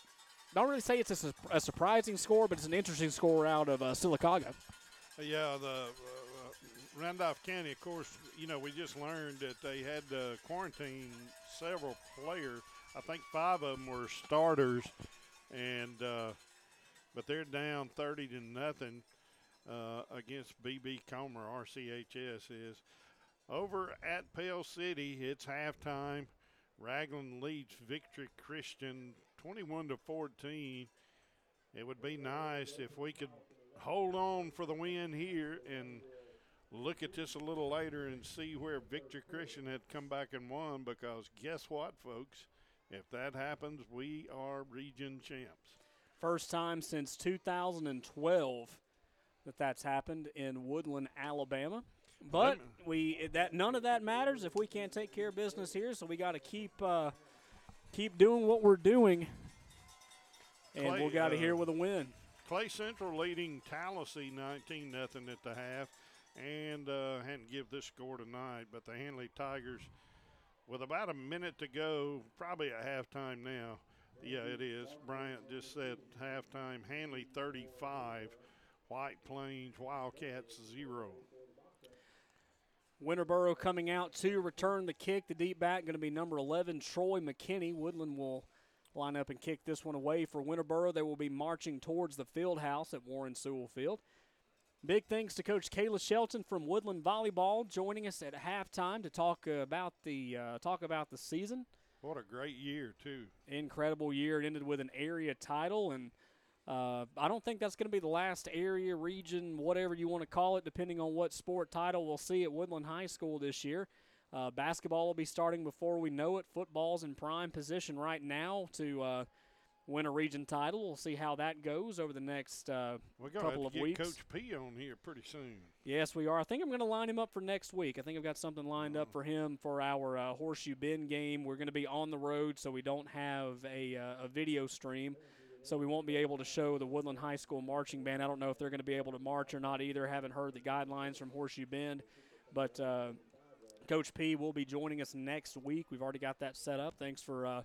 don't really say it's a, su- a, surprising score, but it's an interesting score out of uh, Sylacauga. Yeah, the uh, Randolph County, of course, you know, we just learned that they had to quarantine several players. I think five of them were starters, and uh, but they're down 30 to nothing uh, against BB Comer. RCHS is. Over at Pell City, it's halftime. Ragland leads Victory Christian 21 to 14. It would be nice if we could hold on for the win here and look at this a little later and see where Victory Christian had come back and won because guess what, folks? If that happens, we are region champs. First time since 2012 that that's happened in Woodland, Alabama. But we that none of that matters if we can't take care of business here. So we got to keep uh, keep doing what we're doing, and Clay, we'll got to uh, here with a win. Clay Central leading Tallassee 19 nothing at the half, and uh, hadn't give this score tonight. But the Handley Tigers, with about a minute to go, probably at halftime now. Yeah, it is. Bryant just said halftime. Handley 35, White Plains Wildcats zero. Winterboro coming out to return the kick. The deep back going to be number 11, Troy McKinney. Woodland will line up and kick this one away for Winterboro. They will be marching towards the field house at Warren Sewell Field. Big thanks to Coach Kayla Shelton from Woodland Volleyball joining us at halftime to talk about the uh, talk about the season. What a great year too! Incredible year. It ended with an area title and. Uh, I don't think that's going to be the last area, region, whatever you want to call it, depending on what sport title we'll see at Woodland High School this year. Uh, basketball will be starting before we know it. Football's in prime position right now to uh, win a region title. We'll see how that goes over the next uh, gonna couple of get weeks. Coach P on here pretty soon. Yes, we are. I think I'm going to line him up for next week. I think I've got something lined up for him for our uh, Horseshoe Bend game. We're going to be on the road, so we don't have a, uh, a video stream. So we won't be able to show the Woodland High School marching band. I don't know if they're going to be able to march or not either. Haven't heard the guidelines from Horseshoe Bend. But uh, Coach P will be joining us next week. We've already got that set up. Thanks for uh,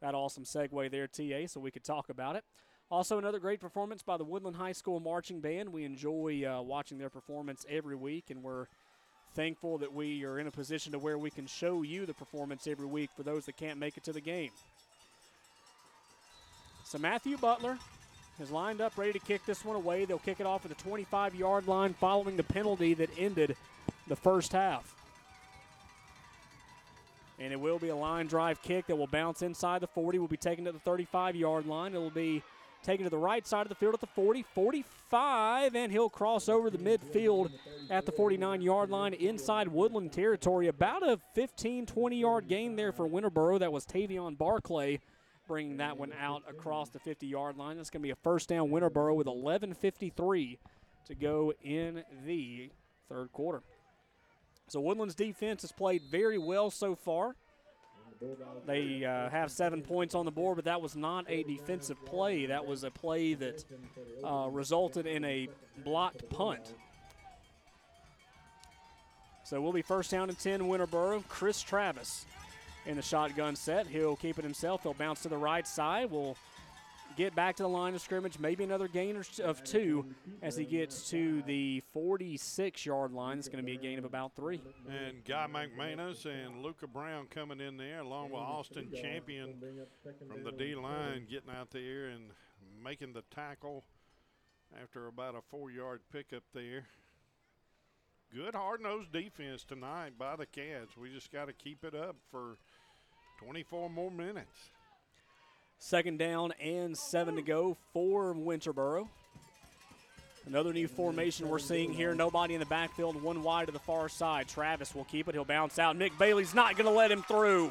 that awesome segue there, TA, so we could talk about it. Also, another great performance by the Woodland High School Marching Band. We enjoy uh, watching their performance every week, and we're thankful that we are in a position to where we can show you the performance every week for those that can't make it to the game. So Matthew Butler is lined up, ready to kick this one away. They'll kick it off at the 25-yard line following the penalty that ended the first half. And it will be a line drive kick that will bounce inside the 40. Will be taken to the 35 yard line. It will be taken to the right side of the field at the 40, 45, and he'll cross over the midfield at the 49 yard line inside Woodland territory. About a 15, 20 yard gain there for Winterboro. That was Tavion Barclay bringing that one out across the 50 yard line. That's going to be a first down Winterboro with 11.53 to go in the third quarter. So Woodland's defense has played very well so far. They uh, have seven points on the board, but that was not a defensive play. That was a play that uh, resulted in a blocked punt. So we'll be first down and 10 Winterboro. Chris Travis in the shotgun set. He'll keep it himself. He'll bounce to the right side. We'll get back to the line of scrimmage. Maybe another gain of two as he gets to the 46 yard line. It's going to be a gain of about three. And Guy McManus and Luca Brown coming in there, along with Austin Champion from the D line, getting out there and making the tackle after about a four yard pickup there. Good hard nosed defense tonight by the Cats. We just got to keep it up for 24 more minutes. Second down and seven to go for Winterboro. Another new formation we're seeing here. Nobody in the backfield, one wide to the far side. Travis will keep it. He'll bounce out. Mick Bailey's not going to let him through.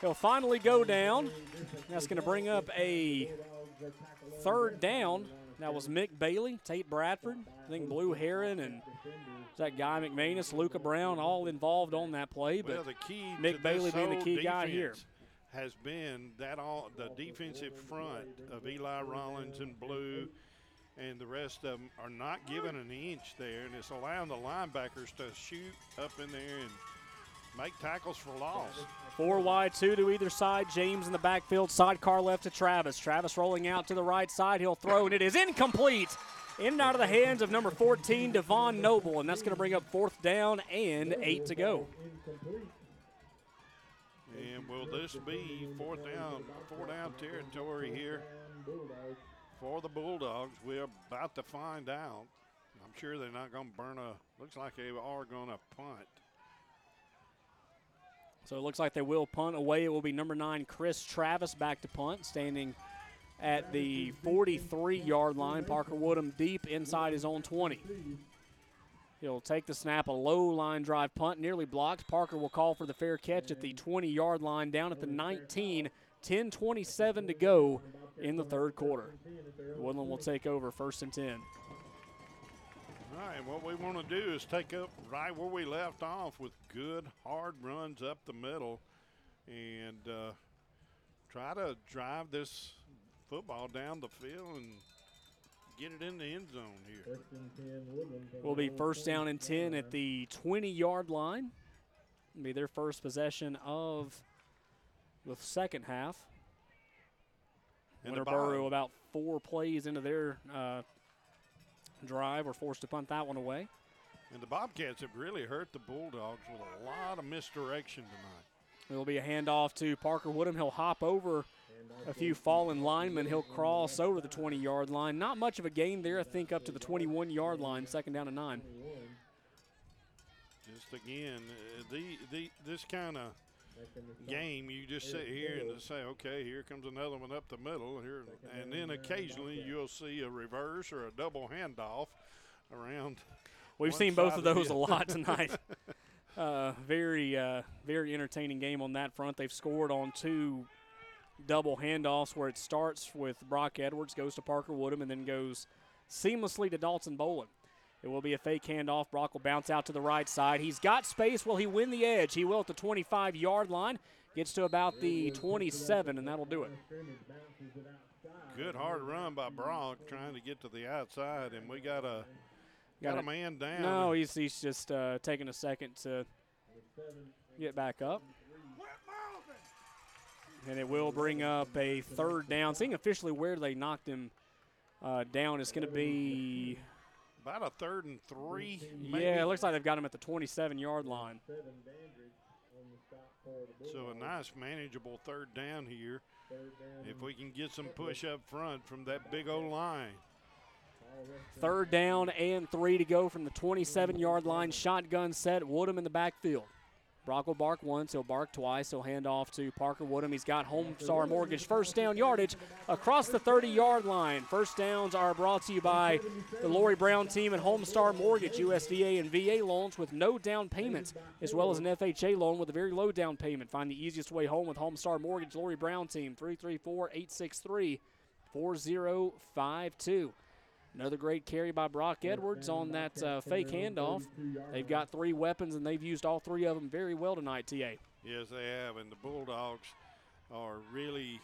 He'll finally go down. That's going to bring up a third down. That was Mick Bailey, Tate Bradford, I think Blue Heron, and that guy McManus, Luca Brown, all involved on that play. But well, the key Mick Bailey being the key guy here. Has been that all the defensive front of Eli Rollins and Blue, and the rest of them are not giving an inch there, and it's allowing the linebackers to shoot up in there and make tackles for loss. Four wide, two to either side. James in the backfield, sidecar left to Travis. Travis rolling out to the right side. He'll throw, and it is incomplete. In and out of the hands of number 14, Devon Noble, and that's going to bring up fourth down and eight to go. And will this be fourth down, four down territory here for the Bulldogs? We're about to find out. I'm sure they're not going to burn a. Looks like they are going to punt. So it looks like they will punt away. It will be number nine, Chris Travis, back to punt, standing at the 43 yard line. Parker Woodham deep inside his own 20. He'll take the snap, a low line drive punt, nearly blocked. Parker will call for the fair catch at the 20 yard line, down at the 19. 10 27 to go in the third quarter. Woodland will take over first and 10. All right, what we want to do is take up right where we left off with good hard runs up the middle and uh, try to drive this football down the field and get it in the end zone here. Will be first down and 10 at the 20 yard line. It'll be their first possession of the second half. And the Winterboro ball- about four plays into their uh, drive were forced to punt that one away. And the Bobcats have really hurt the Bulldogs with a lot of misdirection tonight. It will be a handoff to Parker Woodham. He'll hop over a few fallen linemen. He'll cross over the 20 yard line. Not much of a gain there, I think, up to the 21 yard line, second down and nine. Just again, uh, the, the this kind of game, you just sit here and say, okay, here comes another one up the middle here, and then occasionally you'll see a reverse or a double handoff around. We've seen both of those a lot tonight. uh, very, uh, very entertaining game on that front. They've scored on two double handoffs where it starts with Brock Edwards, goes to Parker Woodham, and then goes seamlessly to Dalton Bolin. It will be a fake handoff. Brock will bounce out to the right side. He's got space. Will he win the edge? He will at the 25 yard line. Gets to about the 27, and that'll do it. Good hard run by Brock trying to get to the outside, and we got a got, a man down. No, he's, he's just uh, taking a second to get back up. And it will bring up a third down. Seeing officially where they knocked him uh, down, it's going to be about a third and three. Maybe. Yeah, it looks like they've got him at the 27 yard line. So a nice manageable third down here. If we can get some push up front from that big old line. Third down and three to go from the 27 yard line. Shotgun set. Woodham in the backfield. Brock will bark once, he'll bark twice. He'll hand off to Parker Woodham. He's got Homestar Mortgage first down yardage across the 30 yard line. First downs are brought to you by the Lori Brown team and Homestar Mortgage, USDA and VA loans with no down payments, as well as an FHA loan with a very low down payment. Find the easiest way home with Homestar Mortgage, Lori Brown team, 334 863 4052. Another great carry by Brock Edwards on that uh, fake handoff. They've got three weapons, and they've used all three of them very well tonight, TA. Yes, they have. And the Bulldogs are really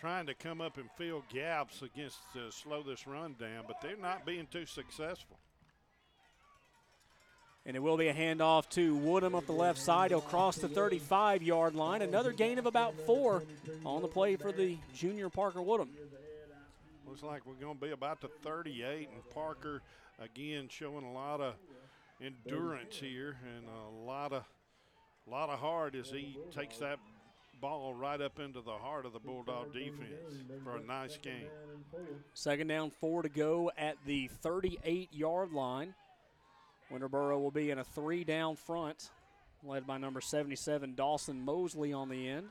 trying to come up and fill gaps against to slow this run down, but they're not being too successful. And it will be a handoff to Woodham up the left side. He'll cross the 35 yard line. Another gain of about four on the play for the junior Parker Woodham. Looks like we're going to be about to 38, and Parker again showing a lot of endurance here and a lot of lot of heart as he takes that ball right up into the heart of the Bulldog defense for a nice game. Second down, four to go at the 38 yard line. Winterboro will be in a three down front, led by number 77, Dawson Mosley on the end.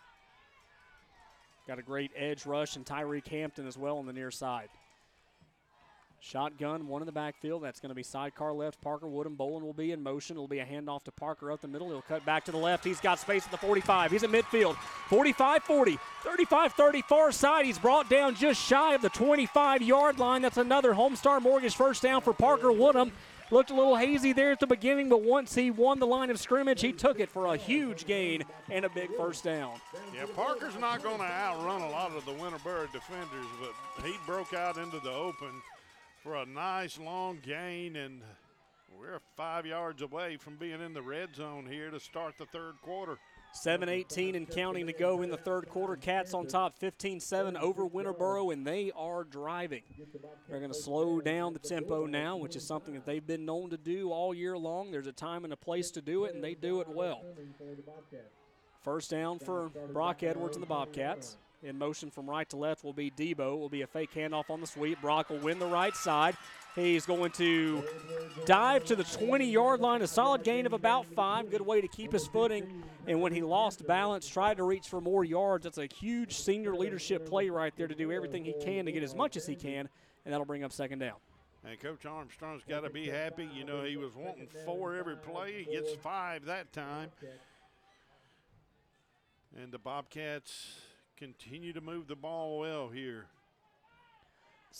Got a great edge rush and Tyreek Hampton as well on the near side. Shotgun, one in the backfield. That's going to be sidecar left. Parker Woodham. Bolin will be in motion. It'll be a handoff to Parker up the middle. He'll cut back to the left. He's got space at the 45. He's at midfield. 45 40, 35 30, far side. He's brought down just shy of the 25 yard line. That's another Homestar Mortgage first down for Parker Woodham. Looked a little hazy there at the beginning, but once he won the line of scrimmage, he took it for a huge gain and a big first down. Yeah, Parker's not going to outrun a lot of the Winterboro defenders, but he broke out into the open for a nice long gain, and we're five yards away from being in the red zone here to start the third quarter. 7-18 and counting to go in the third quarter. Cats on top 15-7 over Winterboro, and they are driving. They're going to slow down the tempo now, which is something that they've been known to do all year long. There's a time and a place to do it, and they do it well. First down for Brock Edwards and the Bobcats. In motion from right to left will be Debo. Will be a fake handoff on the sweep. Brock will win the right side. He's going to dive to the 20 yard line, a solid gain of about five. Good way to keep his footing. And when he lost balance, tried to reach for more yards. That's a huge senior leadership play right there to do everything he can to get as much as he can, and that'll bring up second down. And Coach Armstrong's got to be happy. You know, he was wanting four every play. He gets five that time. And the Bobcats continue to move the ball well here.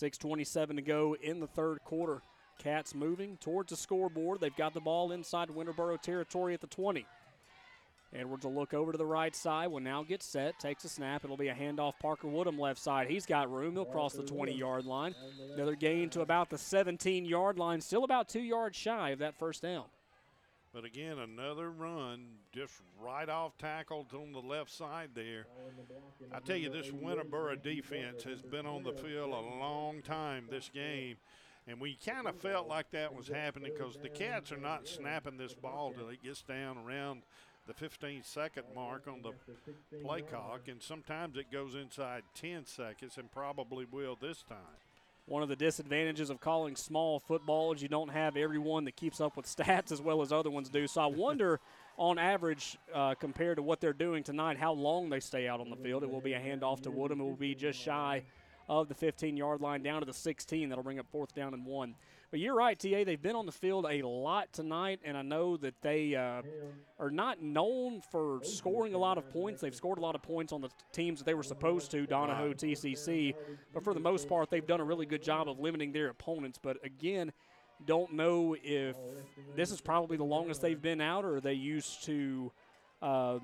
6.27 to go in the third quarter. Cats moving towards the scoreboard. They've got the ball inside Winterboro territory at the 20. Edwards will look over to the right side. Will now get set. Takes a snap. It'll be a handoff. Parker Woodham left side. He's got room. He'll cross the 20 yard line. Another gain to about the 17 yard line. Still about two yards shy of that first down. But again, another run just right off tackled on the left side there. I tell you, this Winterboro defense has been on the field a long time this game. And we kind of felt like that was happening because the Cats are not snapping this ball till it gets down around the 15 second mark on the play clock. And sometimes it goes inside 10 seconds and probably will this time. One of the disadvantages of calling small football is you don't have everyone that keeps up with stats as well as other ones do. So I wonder, on average, uh, compared to what they're doing tonight, how long they stay out on the field. It will be a handoff to Woodham. It will be just shy of the 15 yard line down to the 16. That'll bring up fourth down and one. But you're right, TA. They've been on the field a lot tonight, and I know that they uh, are not known for scoring a lot of points. They've scored a lot of points on the teams that they were supposed to, Donoho, TCC. But for the most part, they've done a really good job of limiting their opponents. But again, don't know if this is probably the longest they've been out, or they used to uh,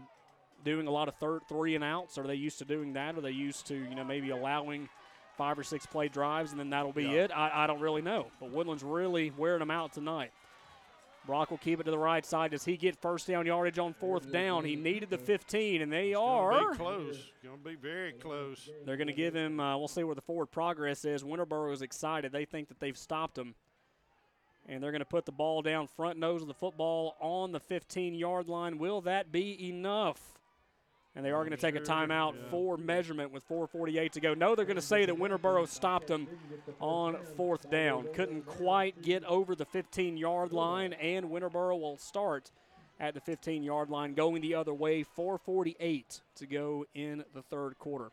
doing a lot of third three and outs? Are they used to doing that? Are they used to you know maybe allowing – five or six play drives, and then that'll be yeah. it. I, I don't really know. But Woodland's really wearing them out tonight. Brock will keep it to the right side. Does he get first down yardage on fourth down? He needed the 15, and they it's are. close. Going to be very close. They're going to give him. Uh, we'll see where the forward progress is. Winterboro is excited. They think that they've stopped him, and they're going to put the ball down front nose of the football on the 15-yard line. Will that be enough? And they are going to take a timeout yeah. for measurement with 4:48 to go. No, they're going to say that Winterboro stopped them on fourth down. Couldn't quite get over the 15-yard line, and Winterboro will start at the 15-yard line, going the other way. 4:48 to go in the third quarter.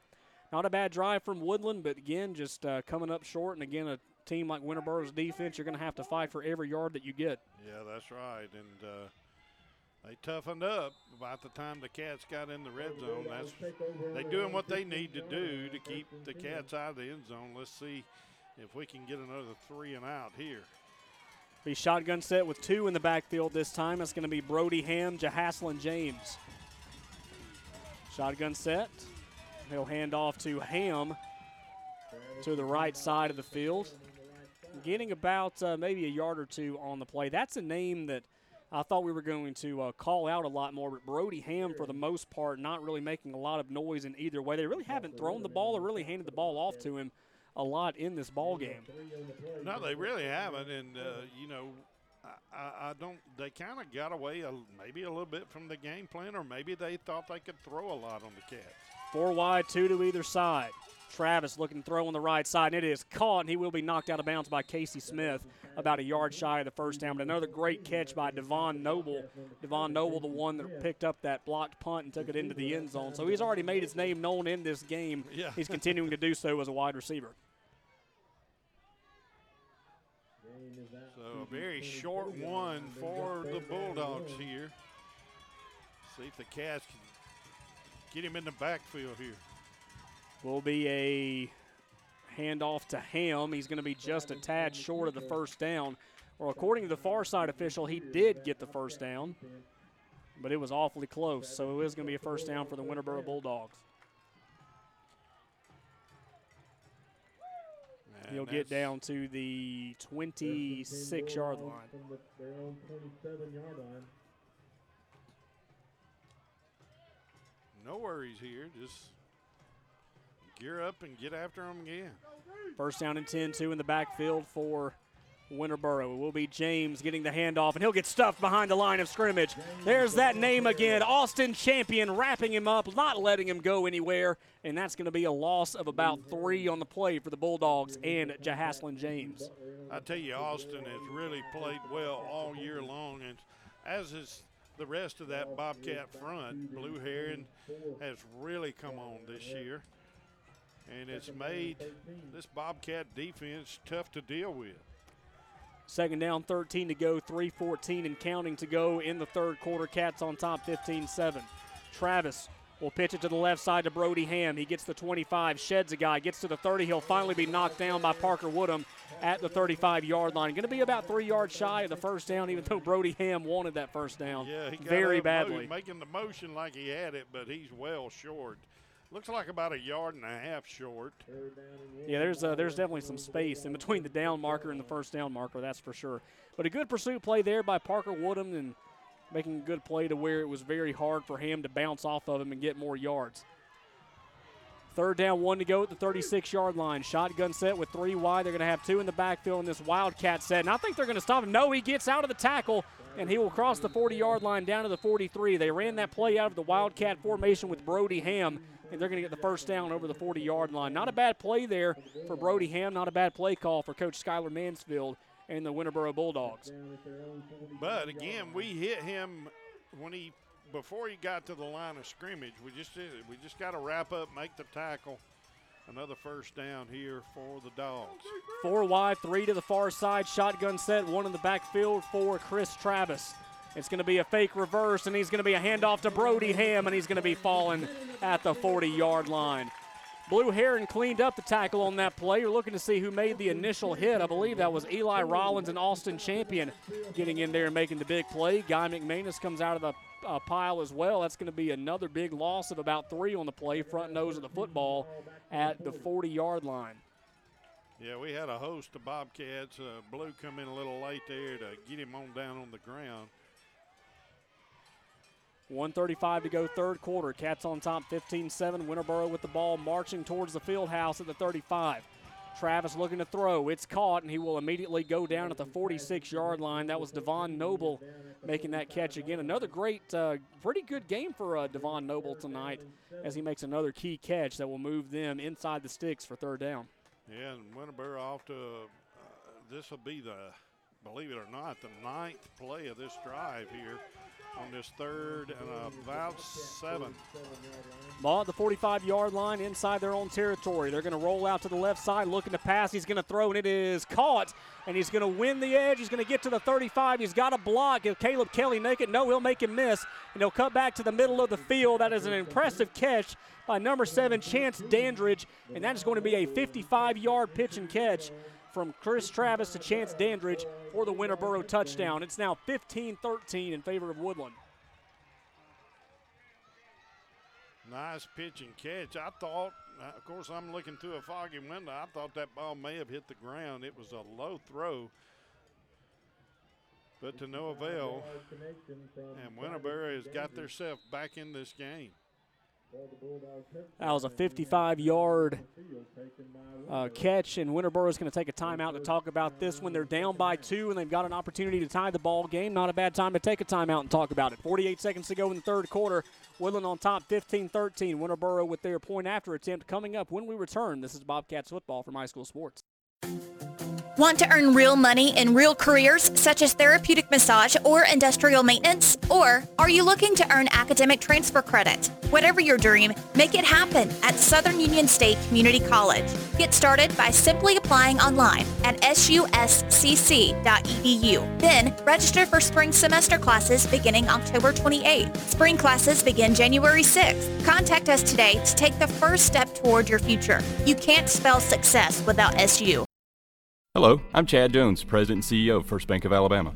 Not a bad drive from Woodland, but again, just uh, coming up short. And again, a team like Winterboro's defense, you're going to have to fight for every yard that you get. Yeah, that's right, and. Uh they toughened up about the time the Cats got in the red zone. That's they doing what they need to do to keep the Cats out of the end zone. Let's see if we can get another three and out here. Be shotgun set with two in the backfield this time. It's going to be Brody Ham, Jahaslin James. Shotgun set. He'll hand off to Ham to the right side of the field. Getting about uh, maybe a yard or two on the play. That's a name that – I thought we were going to uh, call out a lot more, but Brody Ham, for the most part, not really making a lot of noise in either way. They really haven't thrown the ball or really handed the ball off to him a lot in this ball game. No, they really haven't, and uh, you know, I, I don't. They kind of got away a, maybe a little bit from the game plan, or maybe they thought they could throw a lot on the Cats. Four wide, two to either side. Travis looking to throw on the right side, and it is caught, and he will be knocked out of bounds by Casey Smith about a yard shy of the first down. But another great catch by Devon Noble. Devon Noble, the one that picked up that blocked punt and took it into the end zone. So he's already made his name known in this game. Yeah. He's continuing to do so as a wide receiver. So a very short one for the Bulldogs here. See if the Cats can get him in the backfield here will be a handoff to Ham. He's going to be just a tad short of the first down. Well, according to the far side official, he did get the first down, but it was awfully close. So it is going to be a first down for the Winterboro Bulldogs. Man, He'll get down to the 26 yard line. No worries here. Just gear up and get after them again. First down and 10, two in the backfield for Winterboro. It will be James getting the handoff, and he'll get stuffed behind the line of scrimmage. There's that name again. Austin Champion wrapping him up, not letting him go anywhere, and that's going to be a loss of about three on the play for the Bulldogs and Jahaslin James. I tell you, Austin has really played well all year long, and as is the rest of that Bobcat front, Blue Heron has really come on this year and it's made this Bobcat defense tough to deal with. Second down, 13 to go, 3:14 and counting to go in the third quarter. Cats on top, 15-7. Travis will pitch it to the left side to Brody Ham. He gets the 25, sheds a guy, gets to the 30. He'll finally be knocked down by Parker Woodham at the 35-yard line. Going to be about three yards shy of the first down, even though Brody Ham wanted that first down yeah, very badly. making the motion like he had it, but he's well short. Looks like about a yard and a half short. Yeah, there's uh, there's definitely some space in between the down marker and the first down marker, that's for sure. But a good pursuit play there by Parker Woodham and making a good play to where it was very hard for him to bounce off of him and get more yards. Third down, one to go at the 36 yard line. Shotgun set with three wide. They're going to have two in the backfield in this Wildcat set. And I think they're going to stop him. No, he gets out of the tackle and he will cross the 40 yard line down to the 43. They ran that play out of the Wildcat formation with Brody Ham, and they're going to get the first down over the 40 yard line. Not a bad play there for Brody Ham. Not a bad play call for Coach Skylar Mansfield and the Winterboro Bulldogs. But again, we hit him when he before he got to the line of scrimmage, we just we just got to wrap up, make the tackle, Another first down here for the Dogs. Four wide, three to the far side. Shotgun set, one in the backfield for Chris Travis. It's going to be a fake reverse, and he's going to be a handoff to Brody Ham, and he's going to be falling at the 40 yard line. Blue Heron cleaned up the tackle on that play. You're looking to see who made the initial hit. I believe that was Eli Rollins and Austin Champion getting in there and making the big play. Guy McManus comes out of the uh, pile as well. That's going to be another big loss of about three on the play, front nose of the football at the 40 yard line. Yeah, we had a host of Bobcats. Uh, Blue come in a little late there to get him on down on the ground. 135 to go third quarter. Cats on top 15-7. Winterboro with the ball marching towards the field house at the 35. Travis looking to throw. It's caught, and he will immediately go down at the 46 yard line. That was Devon Noble making that catch again. Another great, uh, pretty good game for uh, Devon Noble tonight as he makes another key catch that will move them inside the sticks for third down. Yeah, and Winterboro off to, uh, this will be the, believe it or not, the ninth play of this drive here on this third and about seven. Ball at the 45 yard line inside their own territory. They're going to roll out to the left side, looking to pass. He's going to throw, and it is caught. And he's going to win the edge. He's going to get to the 35. He's got a block. If Caleb Kelly make it, no, he'll make him miss. And he'll cut back to the middle of the field. That is an impressive catch by number seven, Chance Dandridge. And that is going to be a 55 yard pitch and catch from Chris Travis to Chance Dandridge for the Winterboro touchdown. It's now 15 13 in favor of Woodland. Nice pitch and catch. I thought, uh, of course, I'm looking through a foggy window. I thought that ball may have hit the ground. It was a low throw, but to no avail. And Winterboro has got themselves back in this game. That was a 55 yard uh, catch, and Winterboro is going to take a timeout to talk about this when they're down by two and they've got an opportunity to tie the ball game. Not a bad time to take a timeout and talk about it. 48 seconds to go in the third quarter. Woodland on top 15 13. Winterboro with their point after attempt coming up when we return. This is Bobcats football from High School Sports. Want to earn real money in real careers such as therapeutic massage or industrial maintenance? Or are you looking to earn academic transfer credit? Whatever your dream, make it happen at Southern Union State Community College. Get started by simply applying online at suscc.edu. Then register for spring semester classes beginning October 28th. Spring classes begin January 6th. Contact us today to take the first step toward your future. You can't spell success without SU. Hello, I'm Chad Jones, President and CEO of First Bank of Alabama.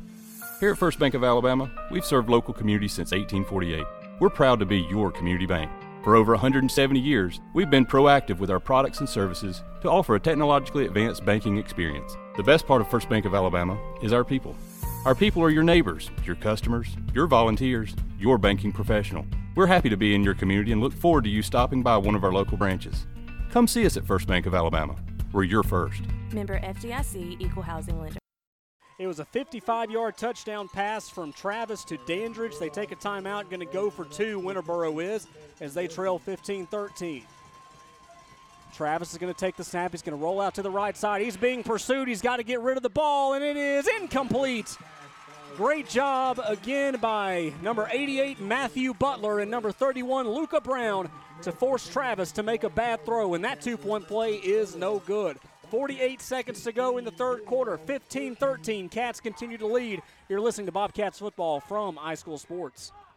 Here at First Bank of Alabama, we've served local communities since 1848. We're proud to be your community bank. For over 170 years, we've been proactive with our products and services to offer a technologically advanced banking experience. The best part of First Bank of Alabama is our people. Our people are your neighbors, your customers, your volunteers, your banking professional. We're happy to be in your community and look forward to you stopping by one of our local branches. Come see us at First Bank of Alabama. We're your first. Member FDIC Equal Housing Lender. It was a 55 yard touchdown pass from Travis to Dandridge. They take a timeout, going to go for two, Winterboro is, as they trail 15 13. Travis is going to take the snap. He's going to roll out to the right side. He's being pursued. He's got to get rid of the ball, and it is incomplete. Great job again by number 88, Matthew Butler, and number 31, Luca Brown, to force Travis to make a bad throw, and that two point play is no good. 48 seconds to go in the third quarter. 15 13. Cats continue to lead. You're listening to Bobcats football from High School Sports.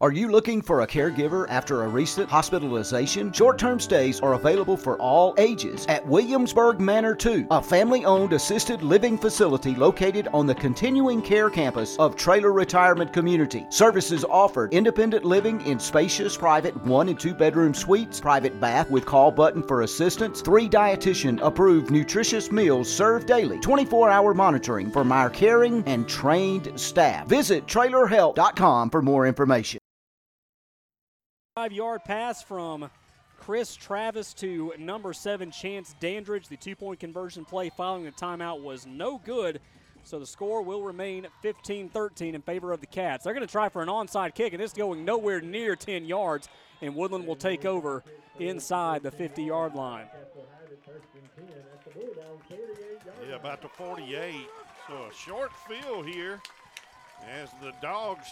Are you looking for a caregiver after a recent hospitalization? Short term stays are available for all ages at Williamsburg Manor 2, a family owned assisted living facility located on the continuing care campus of Traylor Retirement Community. Services offered independent living in spacious private one and two bedroom suites, private bath with call button for assistance, three dietitian approved nutritious meals served daily, 24 hour monitoring from our caring and trained staff. Visit trailerhelp.com for more information. Five yard pass from Chris Travis to number seven, Chance Dandridge. The two point conversion play following the timeout was no good. So the score will remain 15 13 in favor of the Cats. They're going to try for an onside kick, and it's going nowhere near 10 yards, and Woodland will take over inside the 50 yard line. Yeah, about the 48. So a short field here as the Dogs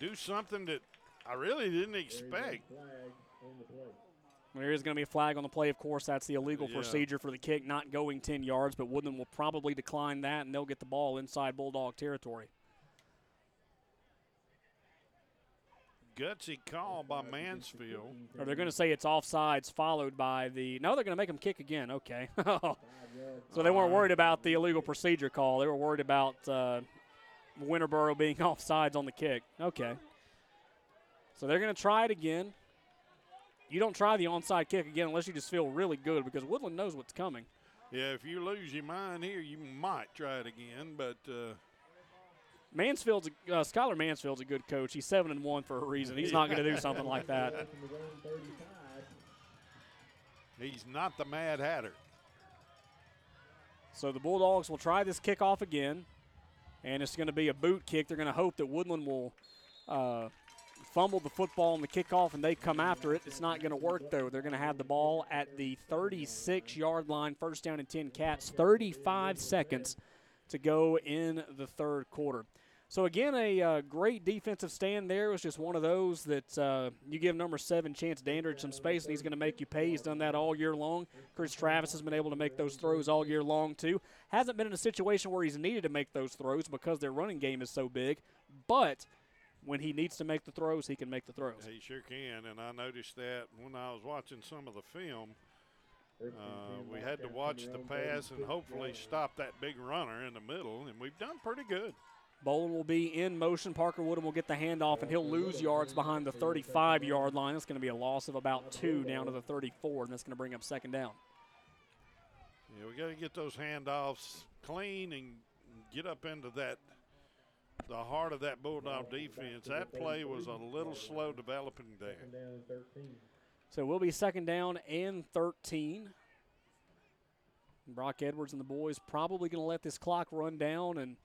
do something that I really didn't expect. There is going to be a flag on the play, of course. That's the illegal Yeah. procedure for the kick, not going 10 yards, but Woodland will probably decline that, and they'll get the ball inside Bulldog territory. Gutsy call by Mansfield. Or they're going to say it's offsides, followed by the. No, they're going to make them kick again. Okay. so they weren't worried about the illegal procedure call. They were worried about uh, Winterboro being offsides on the kick. Okay. So they're going to try it again. You don't try the onside kick again unless you just feel really good because Woodland knows what's coming. Yeah, if you lose your mind here, you might try it again, but uh, Mansfield's a, uh, Skylar Mansfield's a good coach. He's seven and one for a reason. He's not going to do something like that. he's not the Mad Hatter. So the Bulldogs will try this kickoff again, and it's going to be a boot kick. They're going to hope that Woodland will uh, fumble the football on the kickoff and they come after it. It's not going to work, though. They're going to have the ball at the 36 yard line, first down and 10 cats, 35 seconds to go in the third quarter. So, again, a uh, great defensive stand there. It was just one of those that uh, you give number seven, Chance Dandridge, some space, and he's going to make you pay. He's done that all year long. Chris Travis has been able to make those throws all year long, too. Hasn't been in a situation where he's needed to make those throws because their running game is so big, but when he needs to make the throws, he can make the throws. He sure can, and I noticed that when I was watching some of the film. Uh, we had to watch the pass and hopefully stop that big runner in the middle, and we've done pretty good. Bolin will be in motion. Parker Woodham will get the handoff, and he'll lose yards behind the 35 yard line. That's going to be a loss of about two down to the 34, and that's going to bring up second down. Yeah, we got to get those handoffs clean and get up into that the heart of that Bulldog defense. That play was a little slow developing there. So we'll be second down and 13. Brock Edwards and the boys probably going to let this clock run down and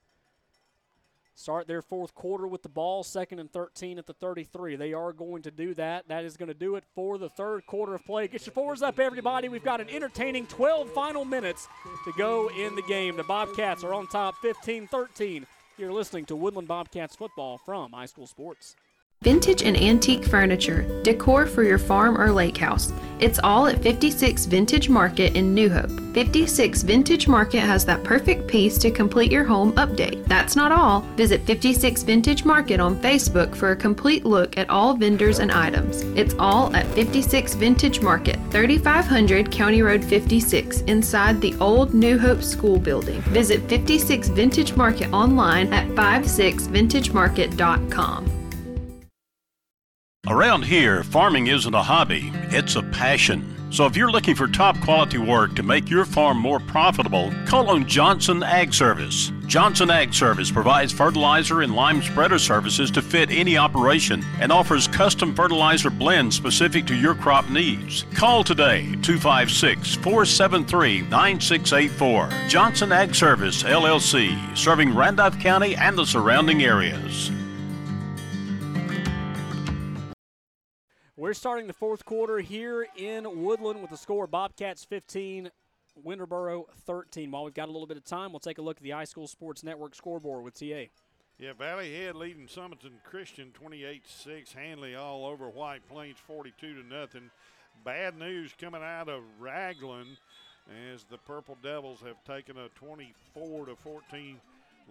start their fourth quarter with the ball, second and 13 at the 33. They are going to do that. That is going to do it for the third quarter of play. Get your fours up, everybody. We've got an entertaining 12 final minutes to go in the game. The Bobcats are on top 15 13. You're listening to Woodland Bobcats football from High School Sports. Vintage and antique furniture, decor for your farm or lake house. It's all at 56 Vintage Market in New Hope. 56 Vintage Market has that perfect piece to complete your home update. That's not all. Visit 56 Vintage Market on Facebook for a complete look at all vendors and items. It's all at 56 Vintage Market, 3500 County Road 56, inside the old New Hope School building. Visit 56 Vintage Market online at 56vintagemarket.com. Around here, farming isn't a hobby, it's a passion. So if you're looking for top quality work to make your farm more profitable, call on Johnson Ag Service. Johnson Ag Service provides fertilizer and lime spreader services to fit any operation and offers custom fertilizer blends specific to your crop needs. Call today 256 473 9684. Johnson Ag Service LLC, serving Randolph County and the surrounding areas. We're starting the fourth quarter here in Woodland with the score Bobcats 15, Winterboro 13. While we've got a little bit of time, we'll take a look at the High School Sports Network scoreboard with TA. Yeah, Valley Head leading Summerton Christian 28-6. Handley all over White Plains 42 to nothing. Bad news coming out of Ragland as the Purple Devils have taken a 24 to 14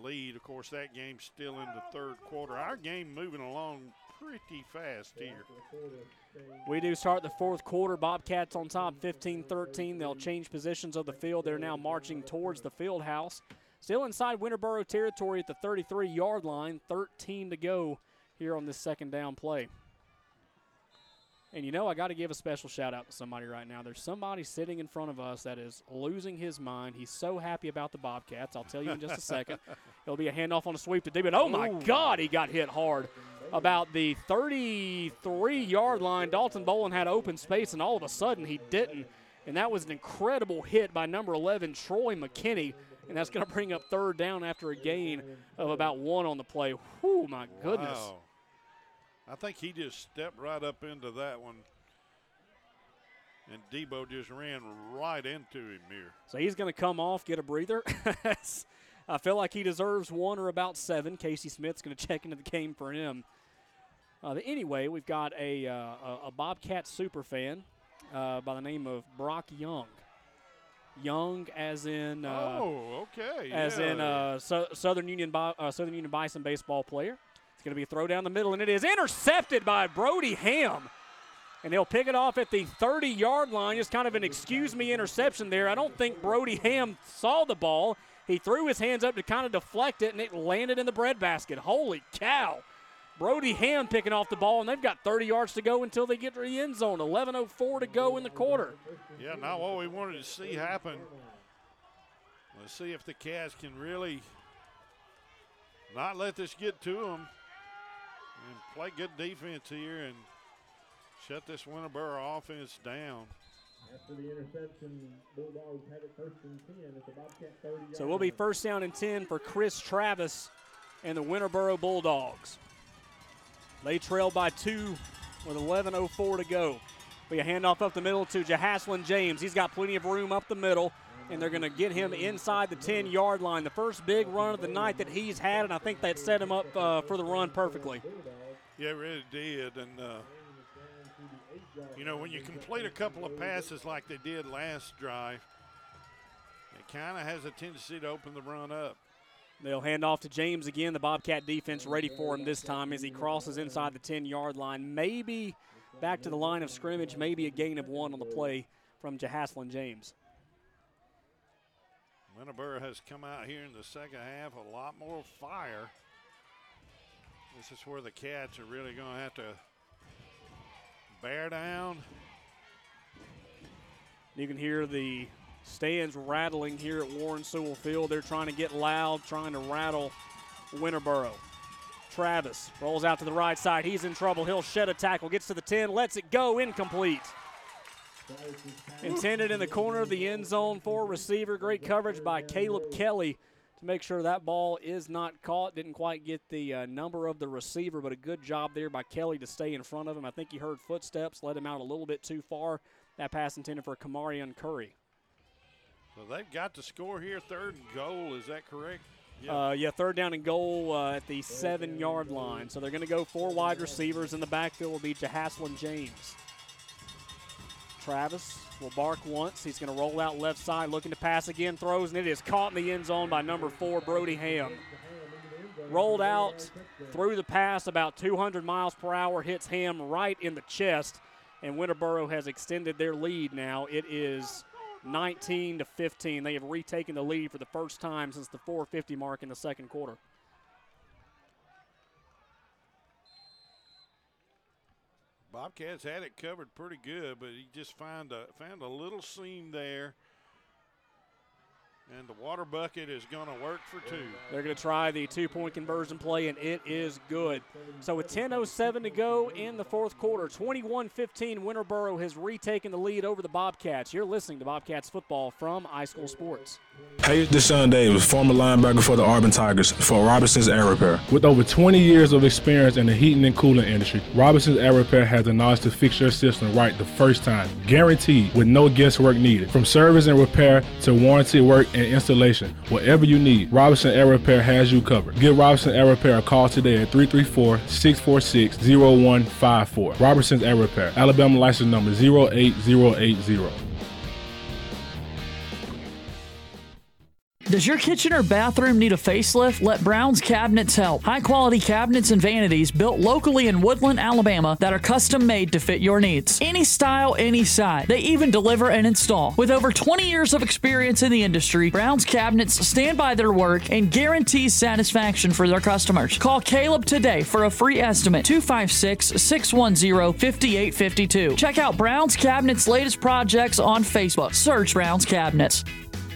lead. Of course, that game's still in the third quarter. Our game moving along pretty fast here. We do start the fourth quarter. Bobcats on top 15 13. They'll change positions of the field. They're now marching towards the field house. Still inside Winterboro territory at the 33 yard line. 13 to go here on this second down play. And you know, I got to give a special shout out to somebody right now. There's somebody sitting in front of us that is losing his mind. He's so happy about the Bobcats. I'll tell you in just a second. It'll be a handoff on a sweep to David. Oh my Ooh. God, he got hit hard. About the 33 yard line. Dalton Bolin had open space, and all of a sudden he didn't. And that was an incredible hit by number 11, Troy McKinney. And that's going to bring up third down after a gain of about one on the play. Whew, my goodness. Wow. I think he just stepped right up into that one. And Debo just ran right into him here. So he's going to come off, get a breather. I feel like he deserves one or about seven. Casey Smith's going to check into the game for him. Uh, anyway, we've got a, uh, a, Bobcat super fan uh, by the name of Brock Young. Young, as in uh, oh, okay, as yeah. in uh, so, Southern Union Bi- uh, Southern Union Bison baseball player. It's going to be a throw down the middle, and it is intercepted by Brody Ham. And they'll pick it off at the 30 yard line. Just kind of an excuse me interception there. I don't think Brody Ham saw the ball. He threw his hands up to kind of deflect it, and it landed in the breadbasket. Holy cow. Brody Ham picking off the ball, and they've got 30 yards to go until they get to the end zone. 11.04 to go in the quarter. Yeah, now what we wanted to see happen, let's see if the Cats can really not let this get to them and play good defense here and shut this Winterboro offense down. After the interception, Bulldogs have it first and 10 at the Bobcat 30 So we'll be first down and 10 for Chris Travis and the Winterboro Bulldogs. They trail by two with 11.04 to go. We a handoff up the middle to Jahaslin James. He's got plenty of room up the middle, and they're going to get him inside the 10 yard line. The first big run of the night that he's had, and I think that set him up uh, for the run perfectly. Yeah, it really did. And, uh, you know, when you complete a couple of passes like they did last drive, it kind of has a tendency to open the run up. They'll hand off to James again. The Bobcat defense ready for him this time as he crosses inside the 10 yard line. Maybe back to the line of scrimmage, maybe a gain of one on the play from Jahaslin James. Winterboro has come out here in the second half a lot more fire. This is where the Cats are really going to have to bear down. You can hear the stands rattling here at Warren Sewell Field. They're trying to get loud, trying to rattle Winterboro. Travis rolls out to the right side. He's in trouble. He'll shed a tackle, gets to the 10, lets it go, incomplete. Intended in the corner of the end zone for receiver. Great coverage by Caleb Kelly to make sure that ball is not caught. Didn't quite get the uh, number of the receiver, but a good job there by Kelly to stay in front of him. I think he heard footsteps, let him out a little bit too far. That pass intended for Kamarian Curry. So they've got to score here, third and goal. Is that correct? Yeah, uh, yeah third down and goal uh, at the seven yard line. So they're going to go four wide receivers. In the backfield will be Jahaslin James. Travis will bark once. He's going to roll out left side, looking to pass again, throws, and it is caught in the end zone by number four, Brody Ham. Rolled out through the pass about 200 miles per hour, hits Ham right in the chest, and Winterboro has extended their lead now. It is 19 to 15. They have retaken the lead for the first time since the 450 mark in the second quarter. Bobcats had it covered pretty good, but he just found a found a little seam there. And the water bucket is going to work for two. They're going to try the two point conversion play, and it is good. So, with 10.07 to go in the fourth quarter, 21 15, Winterboro has retaken the lead over the Bobcats. You're listening to Bobcats football from High School Sports. Hey, this is Sean Davis, former linebacker for the Auburn Tigers for Robinson's Air Repair. With over 20 years of experience in the heating and cooling industry, Robinson's Air Repair has the knowledge to fix your system right the first time, guaranteed with no guesswork needed. From service and repair to warranty work and installation, whatever you need, Robinson Air Repair has you covered. Give Robinson Air Repair a call today at 334-646-0154. Robinson's Air Repair, Alabama license number 08080. Does your kitchen or bathroom need a facelift? Let Brown's Cabinets help. High quality cabinets and vanities built locally in Woodland, Alabama that are custom made to fit your needs. Any style, any size. They even deliver and install. With over 20 years of experience in the industry, Brown's Cabinets stand by their work and guarantee satisfaction for their customers. Call Caleb today for a free estimate 256 610 5852. Check out Brown's Cabinets' latest projects on Facebook. Search Brown's Cabinets.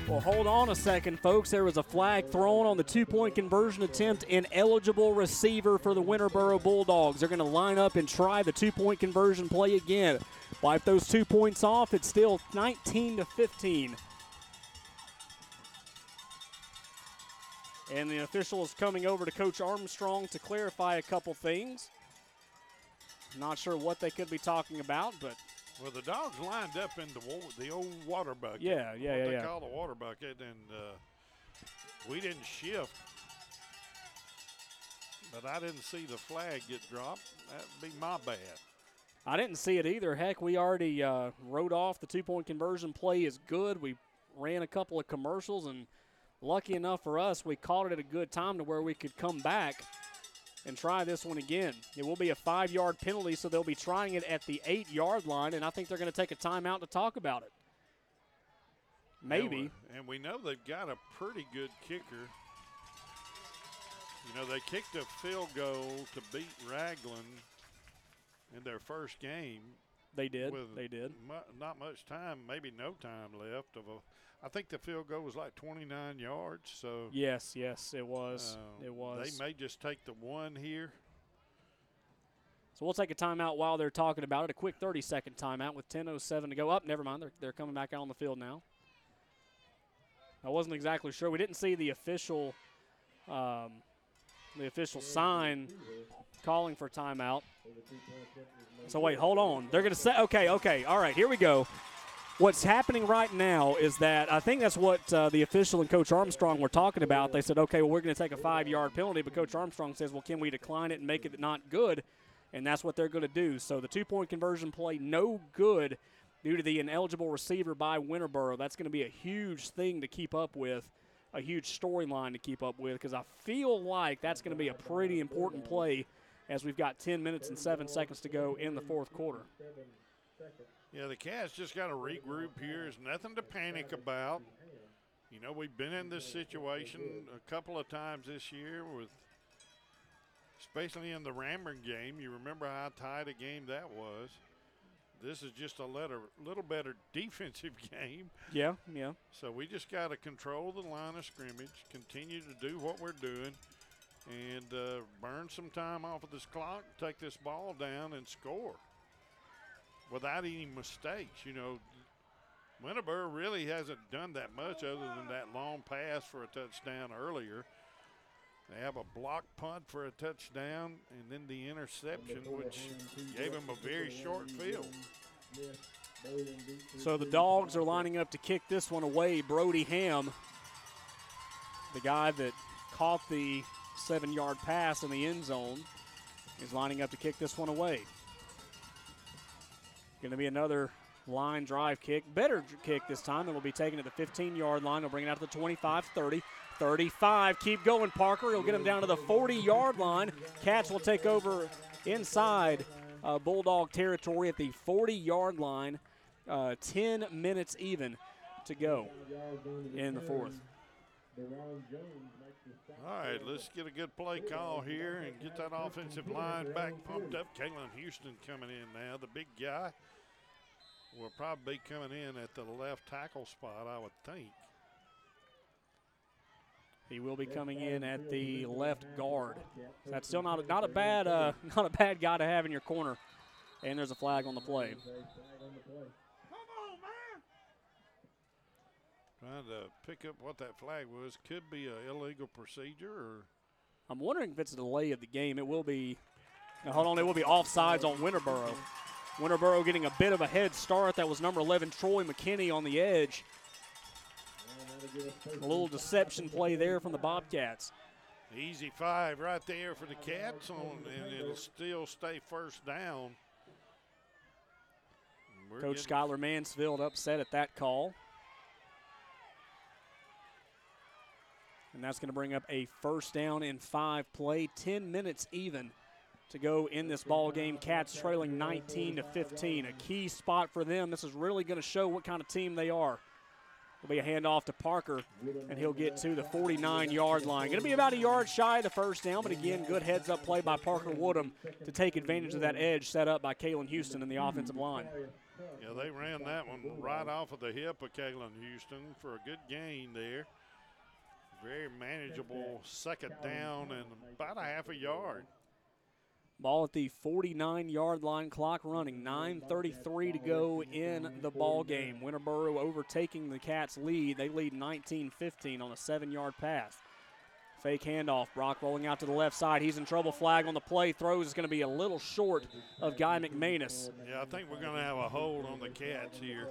Well, hold on a second, folks. There was a flag thrown on the two point conversion attempt. Ineligible receiver for the Winterboro Bulldogs. They're going to line up and try the two point conversion play again. Wipe those two points off. It's still 19 to 15. And the official is coming over to Coach Armstrong to clarify a couple things. Not sure what they could be talking about, but Well, the dogs lined up in the wa- the old water bucket. Yeah, yeah, what yeah, They yeah. call the water bucket, and uh, we didn't shift. But I didn't see the flag get dropped. That'd be my bad. I didn't see it either. Heck, we already uh, wrote off the two point conversion play is good. We ran a couple of commercials, and lucky enough for us, we caught it at a good time to where we could come back and try this one again. It will be a five yard penalty, so they'll be trying it at the eight yard line, and I think they're going to take a timeout to talk about it. Maybe. And we, know they've got a pretty good kicker. You know, they kicked a field goal to beat Ragland in their first game. They did. With They did. Mu- not much time, maybe no time left. Of a, I think the field goal was like 29 yards. So Yes, yes, it was. uh, it was. They may just take the one here. So we'll take a timeout while they're talking about it. A quick 30 second timeout with 10.07 to go. Up, never mind. They're, they're coming back out on the field now. I wasn't exactly sure. We didn't see the official, um, the official sign calling for timeout. So wait, hold on. They're going to say, okay, okay, all right, here we go. What's happening right now is that I think that's what uh, the official and Coach Armstrong were talking about. They said, okay, well, we're going to take a five yard penalty, but Coach Armstrong says, well, can we decline it and make it not good? And that's what they're going to do. So the two point conversion play, no good due to the ineligible receiver by Winterboro. That's going to be a huge thing to keep up with, a huge storyline to keep up with, because I feel like that's going to be a pretty important play as we've got 10 minutes and 7 seconds to go in the fourth quarter. Yeah, the Cats just got to regroup here. There's nothing to panic about. You know, we've been in this situation a couple of times this year with, especially in the Rammer game. You remember how tight a game that was. This is just a letter, little better defensive game. Yeah, yeah. So we just got to control the line of scrimmage, continue to do what we're doing, and uh, burn some time off of this clock, take this ball down, and score without any mistakes. You know, Winterboro really hasn't done that much other than that long pass for a touchdown earlier. They have a block punt for a touchdown, and then the interception, which gave them a very short field. So the Dogs are lining up to kick this one away. Brody Ham, the guy that caught the seven yard pass in the end zone, is lining up to kick this one away. Going to be another line drive kick. Better kick this time. It'll be taken at the 15 yard line. They'll bring it out to the 25 30. 35. Keep going, Parker. He'll get them down to the 40 yard line. Cats will take over inside uh, Bulldog territory at the 40 yard line. Uh, 10 minutes even to go in the fourth. All right, let's get a good play call here and get that offensive line back pumped up. Kalen Houston coming in now, the big guy. Will probably be coming in at the left tackle spot, I would think. He will be coming in at the left guard. So that's still not a, not a bad uh, not a bad guy to have in your corner. And there's a flag on the play. Trying to pick up what that flag was. Could be an illegal procedure or I'm wondering if it's a delay of the game. It will be. Now, hold on, it will be offsides on Winterboro. Winterboro getting a bit of a head start. That was number 11 Troy McKinney on the edge. A little deception play there from the Bobcats. easy five right there for the Cats, on, and it'll still stay first down. Coach Skylar Mansfield upset at that call. And that's going to bring up a first down in five play. 10 minutes even to go in this ball game. Cats trailing 19 to 15. A key spot for them. This is really going to show what kind of team they are. It'll be a handoff to Parker, and he'll get to the 49 yard line. Going to be about a yard shy of the first down, but again, good heads up play by Parker Woodham to take advantage of that edge set up by Kalen Houston in the offensive line. Yeah, they ran that one right off of the hip of Kalen Houston for a good gain there. Very manageable second down and about a half a yard. Ball at the 49 yard line, clock running, 9.33 to go in the ball game. Winterboro overtaking the Cats' lead. They lead 19 15 on a seven yard pass. Fake handoff. Brock rolling out to the left side. He's in trouble. Flag on the play. Throws is going to be a little short of Guy McManus. Yeah, I think we're going to have a hold on the Cats here.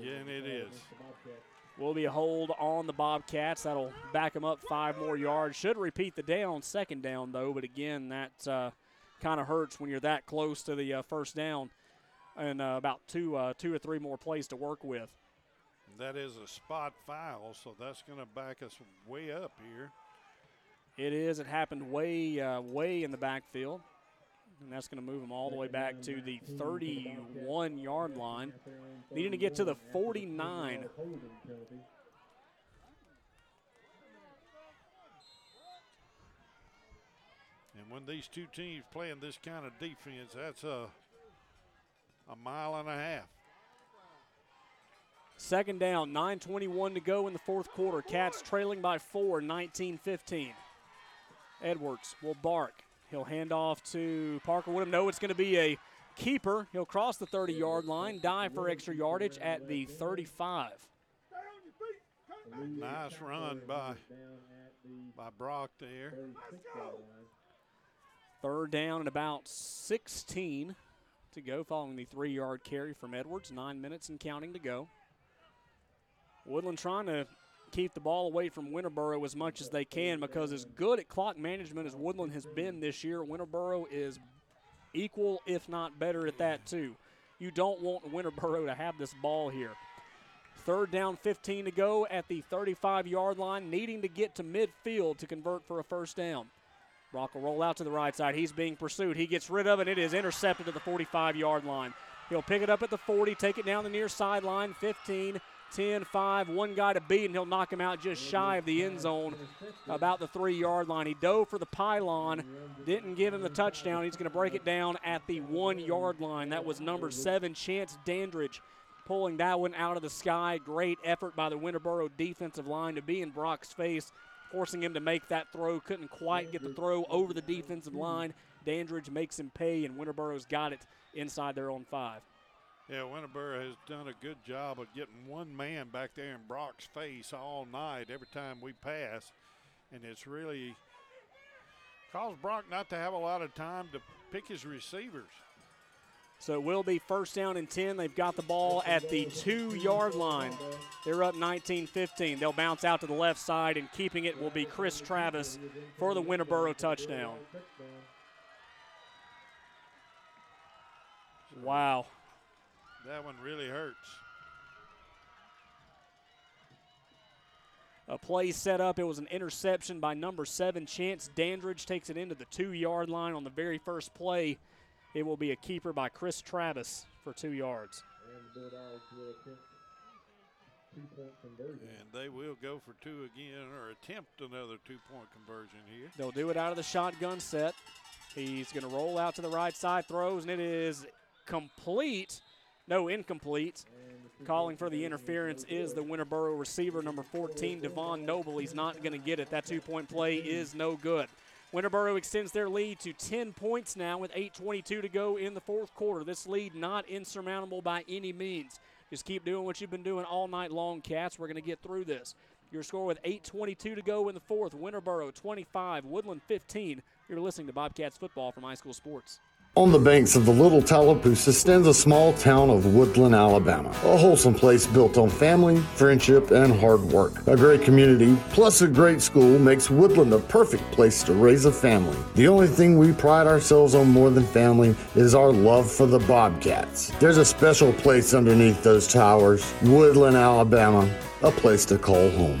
Yeah, and it is. Will be a hold on the Bobcats. That'll back them up five more yards. Should repeat the down, second down, though. But again, that uh, kind of hurts when you're that close to the uh, first down and uh, about two, uh, two or three more plays to work with. That is a spot foul, so that's going to back us way up here. It is. It happened way, uh, way in the backfield. And that's going to move them all the way back to the 31 yard line. Needing to get to the 49. And when these two teams playing this kind of defense, that's a, a mile and a half. Second down, 9.21 to go in the fourth quarter. Cats trailing by four, 19 15. Edwards will bark. He'll hand off to Parker Woodham. No, it's going to be a keeper. He'll cross the 30 yard line, dive for extra yardage at the 35. Nice run by, by Brock there. Third down and about 16 to go following the three yard carry from Edwards. Nine minutes and counting to go. Woodland trying to keep the ball away from Winterboro as much as they can because as good at clock management as Woodland has been this year, Winterboro is equal, if not better, at that too. You don't want Winterboro to have this ball here. Third down, 15 to go at the 35 yard line, needing to get to midfield to convert for a first down. Brock will roll out to the right side. He's being pursued. He gets rid of it. It is intercepted to the 45 yard line. He'll pick it up at the 40, take it down the near sideline, 15, 10 5, one guy to beat, and he'll knock him out just shy of the end zone, about the three yard line. He dove for the pylon, didn't give him the touchdown. He's going to break it down at the one yard line. That was number seven, Chance Dandridge, pulling that one out of the sky. Great effort by the Winterboro defensive line to be in Brock's face, forcing him to make that throw. Couldn't quite get the throw over the defensive line. Dandridge makes him pay, and Winterboro's got it inside their own five. Yeah, Winterboro has done a good job of getting one man back there in Brock's face all night every time we pass. And it's really caused Brock not to have a lot of time to pick his receivers. So it will be first down and 10. They've got the ball at the two yard line. They're up 19 15. They'll bounce out to the left side, and keeping it will be Chris Travis for the Winterboro touchdown. Wow. That one really hurts. A play set up. It was an interception by number seven, Chance Dandridge. Takes it into the two yard line on the very first play. It will be a keeper by Chris Travis for two yards. And they will go for two again or attempt another two point conversion here. They'll do it out of the shotgun set. He's going to roll out to the right side, throws, and it is complete. No, incomplete. Calling for the interference is the Winterboro receiver, number 14, Devon Noble. He's not going to get it. That two point play is no good. Winterboro extends their lead to 10 points now with 8.22 to go in the fourth quarter. This lead not insurmountable by any means. Just keep doing what you've been doing all night long, Cats. We're going to get through this. Your score with 8.22 to go in the fourth. Winterboro 25, Woodland 15. You're listening to Bobcats football from High School Sports. On the banks of the Little Tallapoosa stands a small town of Woodland, Alabama. A wholesome place built on family, friendship, and hard work. A great community, plus a great school, makes Woodland a perfect place to raise a family. The only thing we pride ourselves on more than family is our love for the Bobcats. There's a special place underneath those towers, Woodland, Alabama, a place to call home.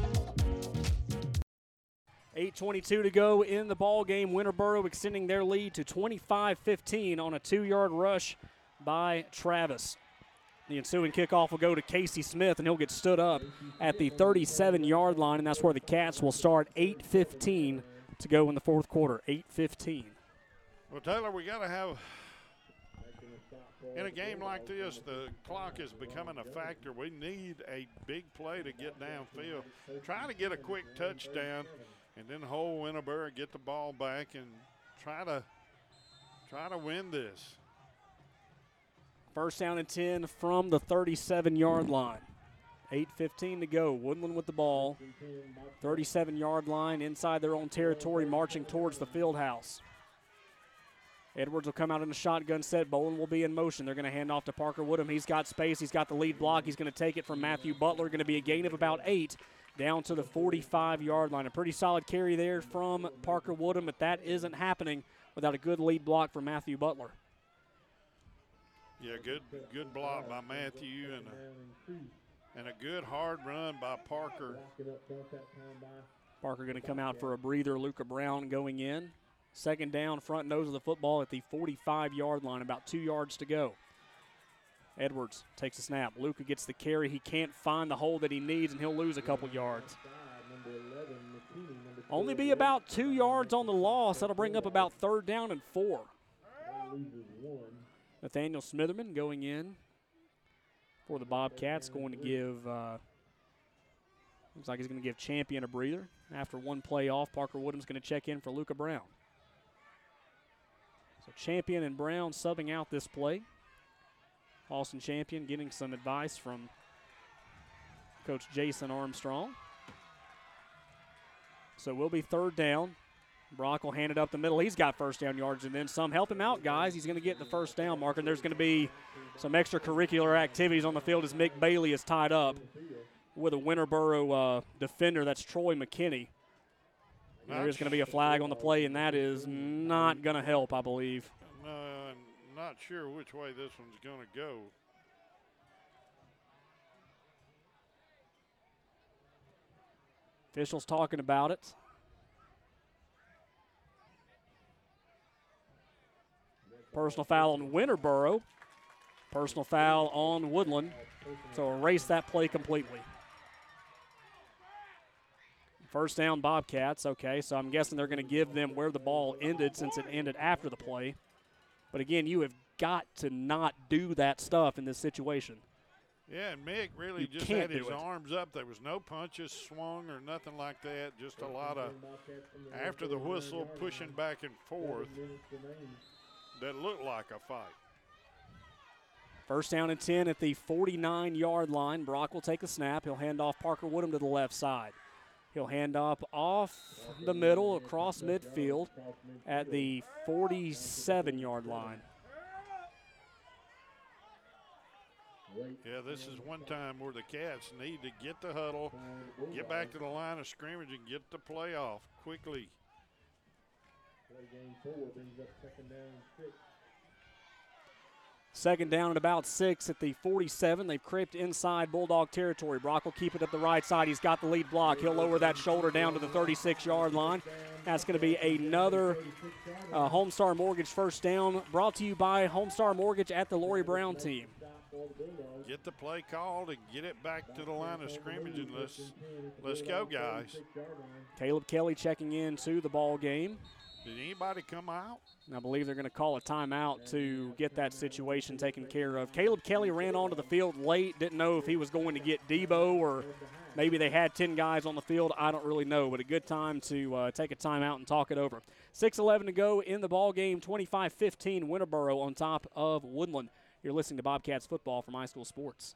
8.22 to go in the ball game. Winterboro extending their lead to 25-15 on a two-yard rush by Travis. The ensuing kickoff will go to Casey Smith, and he'll get stood up at the 37-yard line, and that's where the Cats will start 8.15 to go in the fourth quarter. 8.15. Well, Taylor, we got to have in a game like this, the clock is becoming a factor. We need a big play to get downfield. Try to get a quick touchdown and then hold Winterboro, get the ball back, and try to try to win this. First down and 10 from the 37 yard line. 8.15 to go. Woodland with the ball. 37 yard line inside their own territory, marching towards the field house. Edwards will come out in a shotgun set. Bolin will be in motion. They're going to hand off to Parker Woodham. He's got space. He's got the lead block. He's going to take it from Matthew Butler. Going to be a gain of about eight down to the 45 yard line. A pretty solid carry there from Parker Woodham, but that isn't happening without a good lead block from Matthew Butler. Yeah, good good block by Matthew and a, and a good hard run by Parker. Parker going to come out for a breather. Luca Brown going in. Second down, front nose of the football at the 45 yard line, about two yards to go. Edwards takes a snap. Luca gets the carry. He can't find the hole that he needs, and he'll lose a couple yards. Only be about two yards on the loss. That'll bring up about third down and four. Nathaniel Smitherman going in for the Bobcats, going to give, uh, looks like he's going to give Champion a breather. After one play off, Parker Woodham's going to check in for Luca Brown. So Champion and Brown subbing out this play. Austin Champion getting some advice from Coach Jason Armstrong. So we'll be third down. Brock will hand it up the middle. He's got first down yards and then some. Help him out, guys. He's going to get the first down marker. And there's going to be some extracurricular activities on the field as Mick Bailey is tied up with a Winterboro uh, defender. That's Troy McKinney. There is going to be a flag on the play, and that is not going to help, I believe. Not sure which way this one's going to go. Officials talking about it. Personal foul on Winterboro. Personal foul on Woodland. So erase that play completely. First down, Bobcats. Okay, so I'm guessing they're going to give them where the ball ended since it ended after the play. But again, you have got to not do that stuff in this situation. Yeah, and Mick really You just had his it. arms up. There was no punches swung or nothing like that. Just a lot of, after the whistle, pushing back and forth that looked like a fight. First down and 10 at the 49 yard line. Brock will take a snap. He'll hand off Parker Woodham to the left side. He'll hand off off the middle across midfield at the 47 yard line. Yeah, this is one time where the Cats need to get the huddle, get back to the line of scrimmage, and get the play off quickly. Second down at about six at the 47. They've crept inside Bulldog territory. Brock will keep it up the right side. He's got the lead block. He'll lower that shoulder down to the 36 yard line. That's going to be another uh, Homestar Mortgage first down brought to you by Homestar Mortgage at the Lori Brown team. Get the play called and get it back to the line of scrimmage, and let's let's go, guys. Caleb Kelly checking in to the ball game. Did anybody come out? I believe they're going to call a timeout to get that situation taken care of. Caleb Kelly ran onto the field late, didn't know if he was going to get Debo or maybe they had 10 guys on the field. I don't really know, but a good time to uh, take a timeout and talk it over. 6.11 to go in the ball game, 25 15 Winterboro on top of Woodland. You're listening to Bobcats football from high school sports.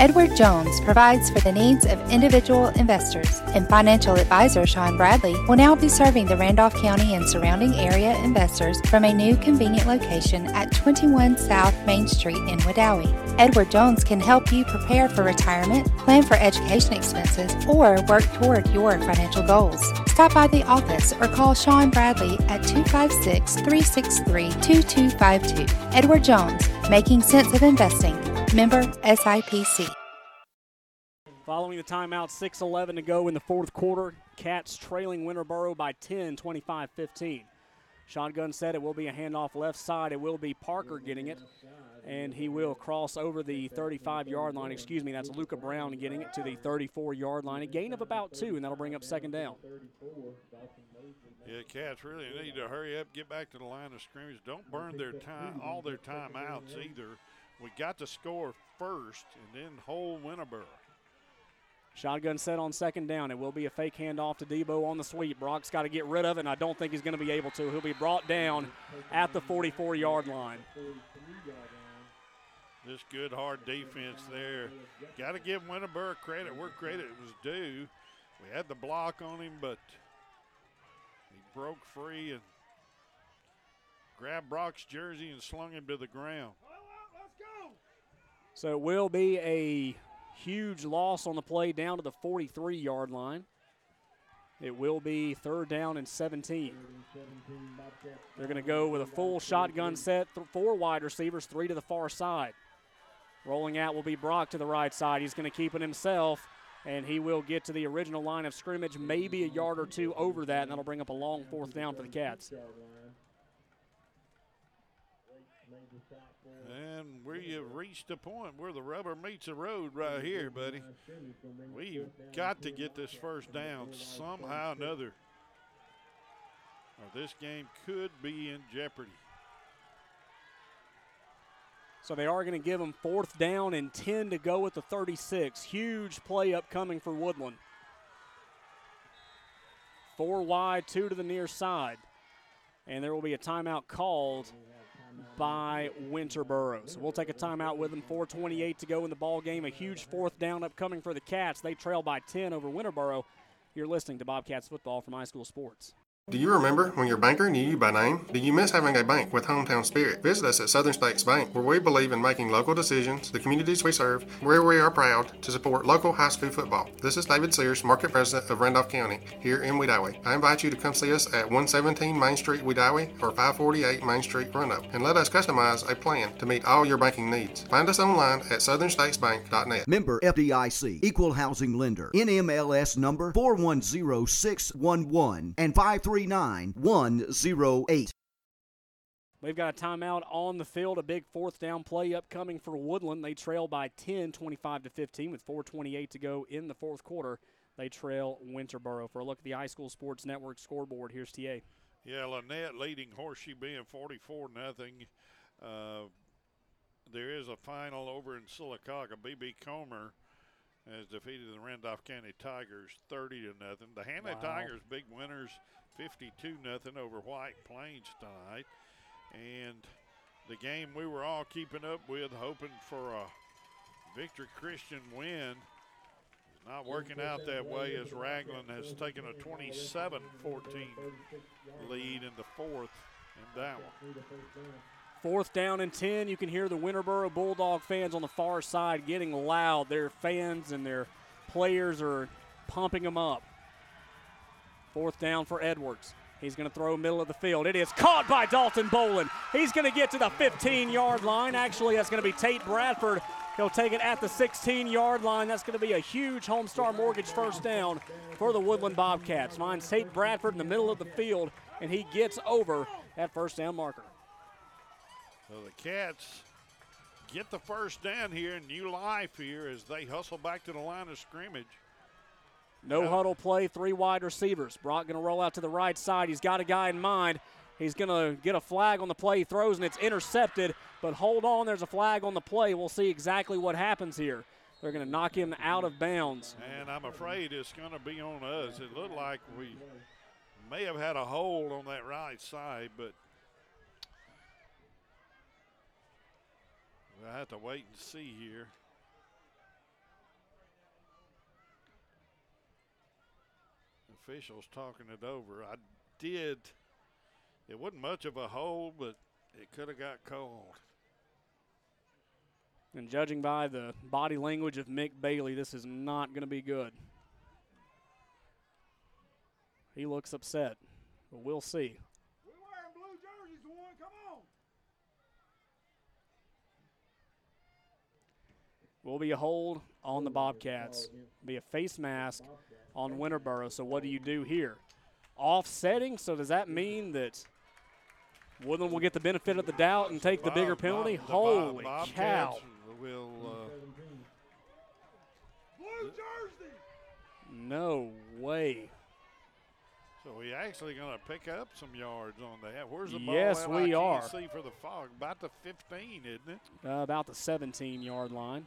Edward Jones provides for the needs of individual investors, and financial advisor Sean Bradley will now be serving the Randolph County and surrounding area investors from a new convenient location at 21 South Main Street in Wedowee. Edward Jones can help you prepare for retirement, plan for education expenses, or work toward your financial goals. Stop by the office or call Sean Bradley at 256 363 2252. Edward Jones, making sense of investing. Member SIPC. Following the timeout, 6.11 to go in the fourth quarter. Cats trailing Winterboro by 10, 25 15. Shotgun said it will be a handoff left side. It will be Parker getting it, and he will cross over the 35 yard line. Excuse me, that's Luca Brown getting it to the 34 yard line. A gain of about two, and that'll bring up second down. Yeah, Cats really need to hurry up, get back to the line of scrimmage. Don't burn their time, all their timeouts either. We got to score first and then hold Winterboro. Shotgun set on second down. It will be a fake handoff to Debo on the sweep. Brock's got to get rid of it, and I don't think he's going to be able to. He'll be brought down at the 44 yard line. This good, hard defense there. Got to give Winterboro credit where credit was due. We had the block on him, but he broke free and grabbed Brock's jersey and slung him to the ground. So it will be a huge loss on the play down to the 43 yard line. It will be third down and 17. They're going to go with a full shotgun set, four wide receivers, three to the far side. Rolling out will be Brock to the right side. He's going to keep it himself, and he will get to the original line of scrimmage, maybe a yard or two over that, and that'll bring up a long fourth down for the Cats. And we have reached a point where the rubber meets the road right here, buddy. We've got to get this first down somehow or another. Or this game could be in jeopardy. So they are going to give them fourth down and 10 to go at the 36. Huge play upcoming for Woodland. Four wide, two to the near side. And there will be a timeout called by Winterboro. So we'll take a timeout with them. 4:28 to go in the ball game. A huge fourth down upcoming for the Cats. They trail by 10 over Winterboro. You're listening to Bobcats football from High School Sports. Do you remember when your banker knew you by name? Do you miss having a bank with hometown spirit? Visit us at Southern States Bank, where we believe in making local decisions, the communities we serve, where we are proud to support local high school football. This is David Sears, Market President of Randolph County, here in Wedowee. I invite you to come see us at 117 Main Street, Wedowee, or 548 Main Street, Roanoke, and let us customize a plan to meet all your banking needs. Find us online at southernstatesbank.net. Member FDIC, Equal Housing Lender, NMLS number 410611 and 53 108. We've got a timeout on the field, a big fourth down play upcoming for Woodland. They trail by 10, 25 to 15, with 4:28 to go in the fourth quarter. They trail Winterboro. For a look at the High School Sports Network scoreboard, here's TA. Yeah, Lanett leading Horseshoe Bend 44 nothing. Uh, there is a final over in Sylacauga. BB Comer has defeated the Randolph County Tigers 30 to nothing. The Handley wow. Tigers big winners 52 nothing over White Plains tonight. And the game we were all keeping up with, hoping for a Victory Christian win, is not working out that way as Ragland has taken a 27 14 lead in the fourth and down. Fourth down and 10. You can hear the Winterboro Bulldog fans on the far side getting loud. Their fans and their players are pumping them up. Fourth down for Edwards. He's going to throw middle of the field. It is caught by Dalton Bolin. He's going to get to the 15 yard line. Actually, that's going to be Tate Bradford. He'll take it at the 16 yard line. That's going to be a huge Homestar Mortgage first down for the Woodland Bobcats. Finds Tate Bradford in the middle of the field, and he gets over that first down marker. So the Cats get the first down here, new life here as they hustle back to the line of scrimmage. No huddle play, three wide receivers. Brock going to roll out to the right side. He's got a guy in mind. He's going to get a flag on the play. He throws and it's intercepted. But hold on, there's a flag on the play. We'll see exactly what happens here. They're going to knock him out of bounds. And I'm afraid it's going to be on us. It looked like we may have had a hold on that right side, but we'll have to wait and see here. Officials talking it over. I did. It wasn't much of a hold, but it could have got cold. And judging by the body language of Mick Bailey, this is not going to be good. He looks upset, but we'll see. Will be a hold on the Bobcats. Be a face mask on Winterboro. So what do you do here? Offsetting. So does that mean that Woodland will get the benefit of the doubt and take the bigger penalty? Bob- Holy Bob- cow! Will uh, No way. So we actually going to pick up some yards on that. Where's the ball? Yes, we I are. See for the fog, about the 15, isn't it? Uh, about the 17 yard line.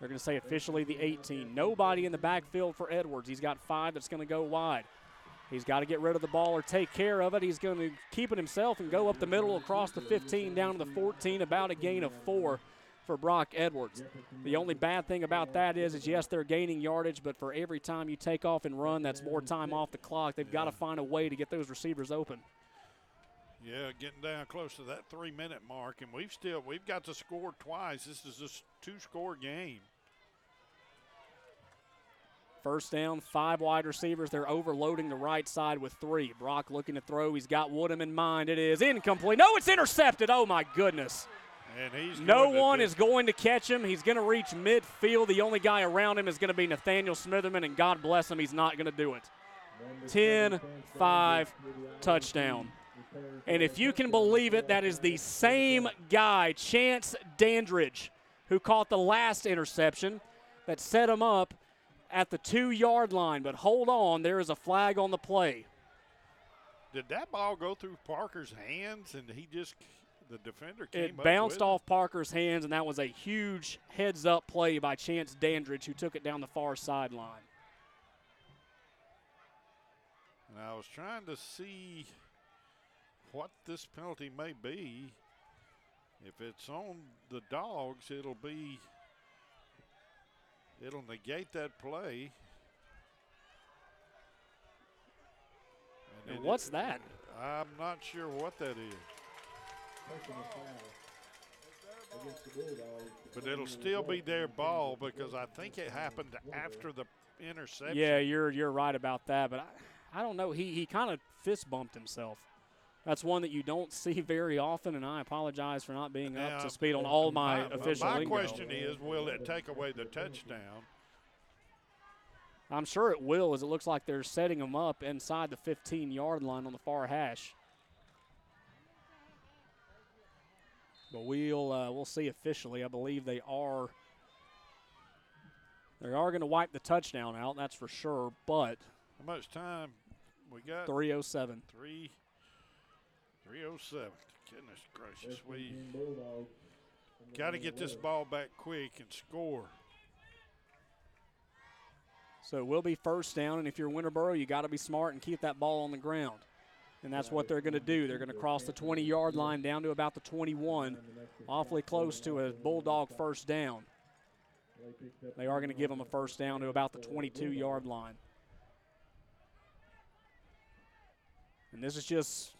They're going to say officially the 18. Nobody in the backfield for Edwards. He's got five that's going to go wide. He's got to get rid of the ball or take care of it. He's going to keep it himself and go up the middle across the 15 down to the 14, about a gain of four for Brock Edwards. The only bad thing about that is, is yes, they're gaining yardage, but for every time you take off and run, that's more time off the clock. They've got to find a way to get those receivers open. Yeah, getting down close to that three-minute mark, and we've still we've got to score twice. This is a two-score game. First down, five wide receivers. They're overloading the right side with three. Brock looking to throw. He's got Woodham in mind. It is incomplete. No, it's intercepted. Oh, my goodness. And he's No one is going to catch him. He's going to reach midfield. The only guy around him is going to be Nathaniel Smitherman, and God bless him, he's not going to do it. 10 5 touchdown. And if you can believe it, that is the same guy, Chance Dandridge, who caught the last interception that set him up at the two yard line. But hold on, there is a flag on the play. Did that ball go through Parker's hands, and he just the defender came It bounced off Parker's hands, and that was a huge heads up play by Chance Dandridge, who took it down the far sideline. And I was trying to see what this penalty may be. If it's on the dogs, it'll be it'll negate that play. And it- what's that? I'm not sure what that is. But it'll still be their ball because I think it happened after the interception. Yeah, you're you're right about that, but I, I don't know. He he kind of fist bumped himself. That's one that you don't see very often, and I apologize for not being up Now, to speed on all my, my official My lingo. question is, will it take away the touchdown? I'm sure it will, as it looks like they're setting them up inside the 15 yard line on the far hash. But we'll uh, we'll see officially. I believe they are they are going to wipe the touchdown out. That's for sure. But How much time we got? 307. Three. 307. Goodness gracious. We got to get this ball back quick and score. So it will be first down, and if you're Winterboro, you got to be smart and keep that ball on the ground. And that's what they're going to do. They're going to cross the 20 yard line down to about the 21, awfully close to a Bulldog first down. They are going to give them a first down to about the 22 yard line. And this is just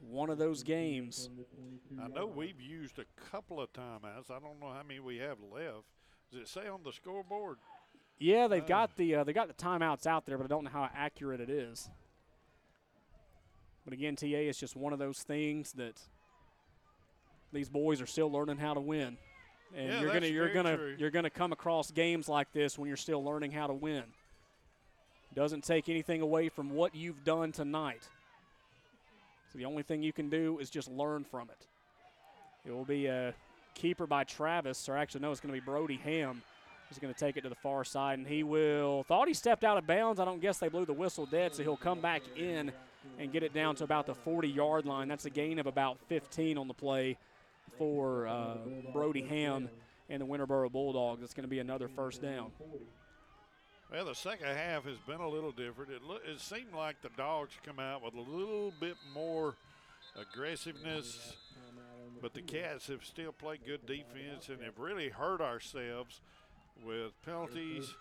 one of those games. I know we've used a couple of timeouts. I don't know how many we have left. Does it say on the scoreboard? Yeah, they've got the uh, they got the timeouts out there, but I don't know how accurate it is. But again, TA is just one of those things that these boys are still learning how to win, and Yeah, you're gonna you're gonna true. you're gonna come across games like this when you're still learning how to win. Doesn't take anything away from what you've done tonight. The only thing you can do is just learn from it. It will be a keeper by Travis, or actually no, it's going to be Brody Ham He's going to take it to the far side, and he will. Thought he stepped out of bounds. I don't guess they blew the whistle dead, so he'll come back in and get it down to about the 40 yard line. That's a gain of about 15 on the play for uh, Brody Ham and the Winterboro Bulldogs. It's going to be another first down. Well, the second half has been a little different. It, lo- it seemed like the dogs come out with a little bit more aggressiveness, but the Cats have still played good defense and have really hurt ourselves with penalties.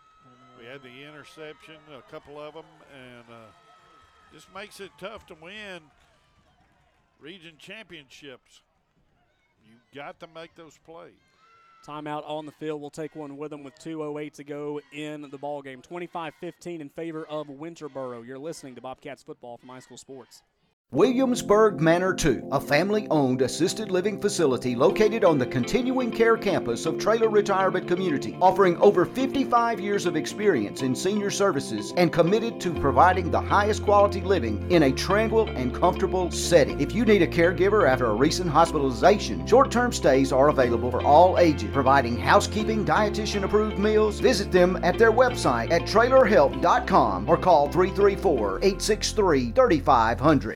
We had the interception, a couple of them, and uh, just makes it tough to win region championships. You got to make those plays. Timeout on the field. We'll take one with them with 2.08 to go in the ball game. 25-15 in favor of Winterboro. You're listening to Bobcats football from High School Sports. Williamsburg Manor 2, a family owned assisted living facility located on the continuing care campus of Traylor Retirement Community, offering over 55 years of experience in senior services and committed to providing the highest quality living in a tranquil and comfortable setting. If you need a caregiver after a recent hospitalization, short term stays are available for all ages, providing housekeeping, dietitian approved meals. Visit them at their website at trailerhelp.com or call 334 863 3500.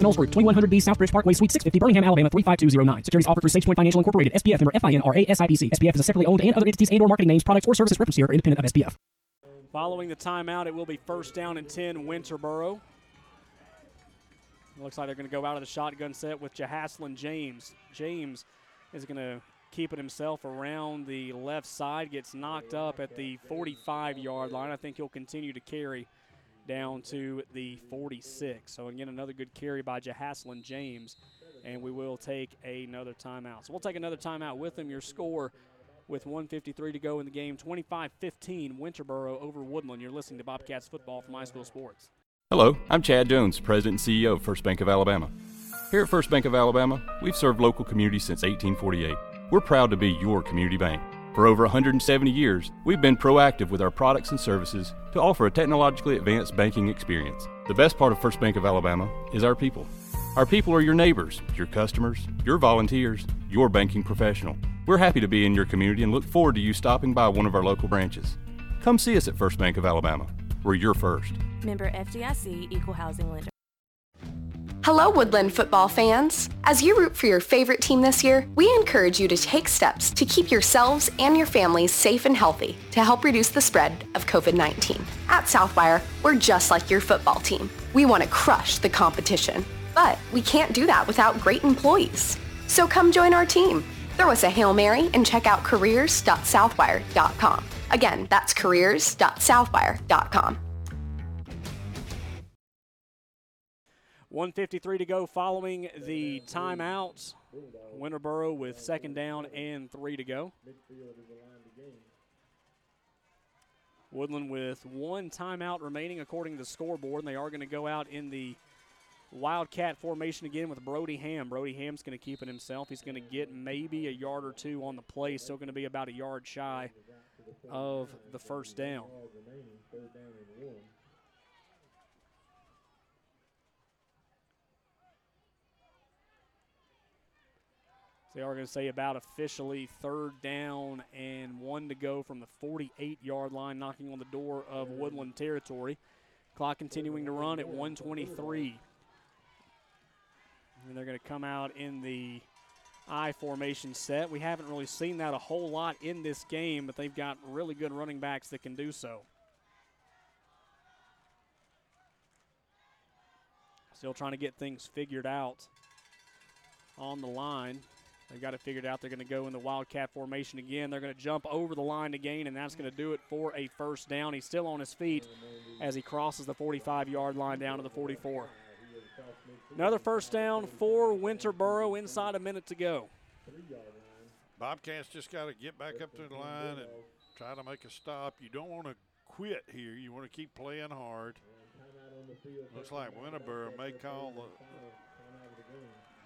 Knowles Group, 2100B Southbridge Parkway, Suite 650, Birmingham, Alabama 35209. Securities offered through SagePoint Financial Incorporated, SPF member FINRA SIPC. SPF is a separately owned and other entities and or marketing names, products, or services referenced here are independent of SPF. Following the timeout, it will be first down and 10 Winterboro. Looks like they're going to go out of the shotgun set with Jahaslin James. James is going to keep it himself around the left side, gets knocked up at the 45 yard line. I think he'll continue to carry down to the 46. So again, another good carry by Jahaslin James, and we will take another timeout. So we'll take another timeout with him. Your score with 153 to go in the game, 25-15 Winterboro over Woodland. You're listening to Bobcats football from High School Sports. Hello, I'm Chad Jones, President and CEO of First Bank of Alabama. Here at First Bank of Alabama, we've served local communities since 1848. We're proud to be your community bank. For over 170 years, we've been proactive with our products and services to offer a technologically advanced banking experience. The best part of First Bank of Alabama is our people. Our people are your neighbors, your customers, your volunteers, your banking professional. We're happy to be in your community and look forward to you stopping by one of our local branches. Come see us at First Bank of Alabama. We're your first. Member FDIC Equal Housing Lender. Hello, Woodland football fans. As you root for your favorite team this year, we encourage you to take steps to keep yourselves and your families safe and healthy to help reduce the spread of COVID-19. At Southwire, we're just like your football team. We want to crush the competition, but we can't do that without great employees. So come join our team. Throw us a Hail Mary and check out careers.southwire.com. Again, that's careers.southwire.com. 153 to go following the timeout. Winterboro with second down and three to go. Woodland with one timeout remaining according to the scoreboard, and they are going to go out in the Wildcat formation again with Brody Ham. Brody Ham's going to keep it himself. He's going to get maybe a yard or two on the play, still going to be about a yard shy of the first down. They are going to say about officially third down and one to go from the 48 yard line, knocking on the door of Woodland territory. Clock continuing to run at 123. And they're going to come out in the I formation set. We haven't really seen that a whole lot in this game, but they've got really good running backs that can do so. Still trying to get things figured out on the line. They've got it figured out. They're going to go in the Wildcat formation again. They're going to jump over the line to gain, and that's going to do it for a first down. He's still on his feet as he crosses the 45 yard line down to the 44. Another first down for Winterboro inside a minute to go. Bobcats just got to get back up to the line and try to make a stop. You don't want to quit here. You want to keep playing hard. Looks like Winterboro may call the.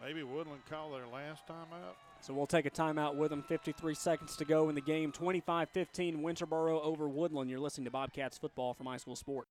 Maybe Woodland call their last time out. So we'll take a timeout with them. 53 seconds to go in the game. 25 15, Winterboro over Woodland. You're listening to Bobcats football from high school sports.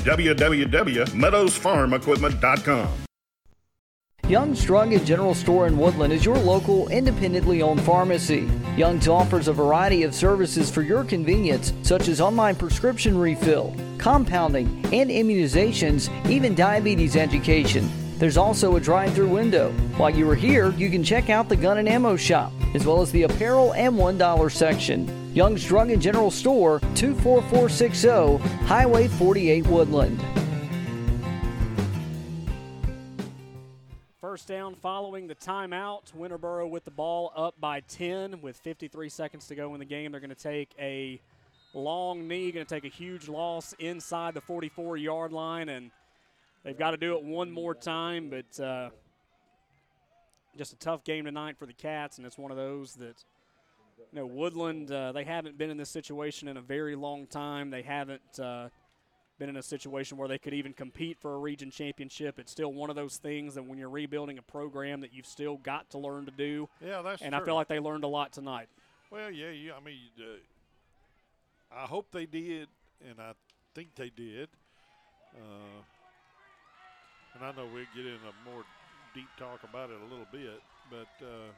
www.meadowsfarmequipment.com. Young's Drug and General Store in Woodland is your local, independently owned pharmacy. Young's offers a variety of services for your convenience, such as online prescription refill, compounding, and immunizations, even diabetes education. There's also a drive through window. While you are here, you can check out the gun and ammo shop, as well as the apparel and $1 section. Young's Drug and General Store, 24460 Highway 48 Woodland. First down following the timeout. Winterboro with the ball up by 10 with 53 seconds to go in the game. They're going to take a long knee, going to take a huge loss inside the 44 yard line, and they've got to do it one more time. But uh, just a tough game tonight for the Cats, and it's one of those that, you know, Woodland, uh, they haven't been in this situation in a very long time. They haven't. Uh, been in a situation where they could even compete for a region championship. It's still one of those things that when you're rebuilding a program that you've still got to learn to do. Yeah, that's And true. I feel like they learned a lot tonight. Well, yeah, I mean, uh, I hope they did, and I think they did. Uh, and I know we'll get in a more deep talk about it a little bit, but uh,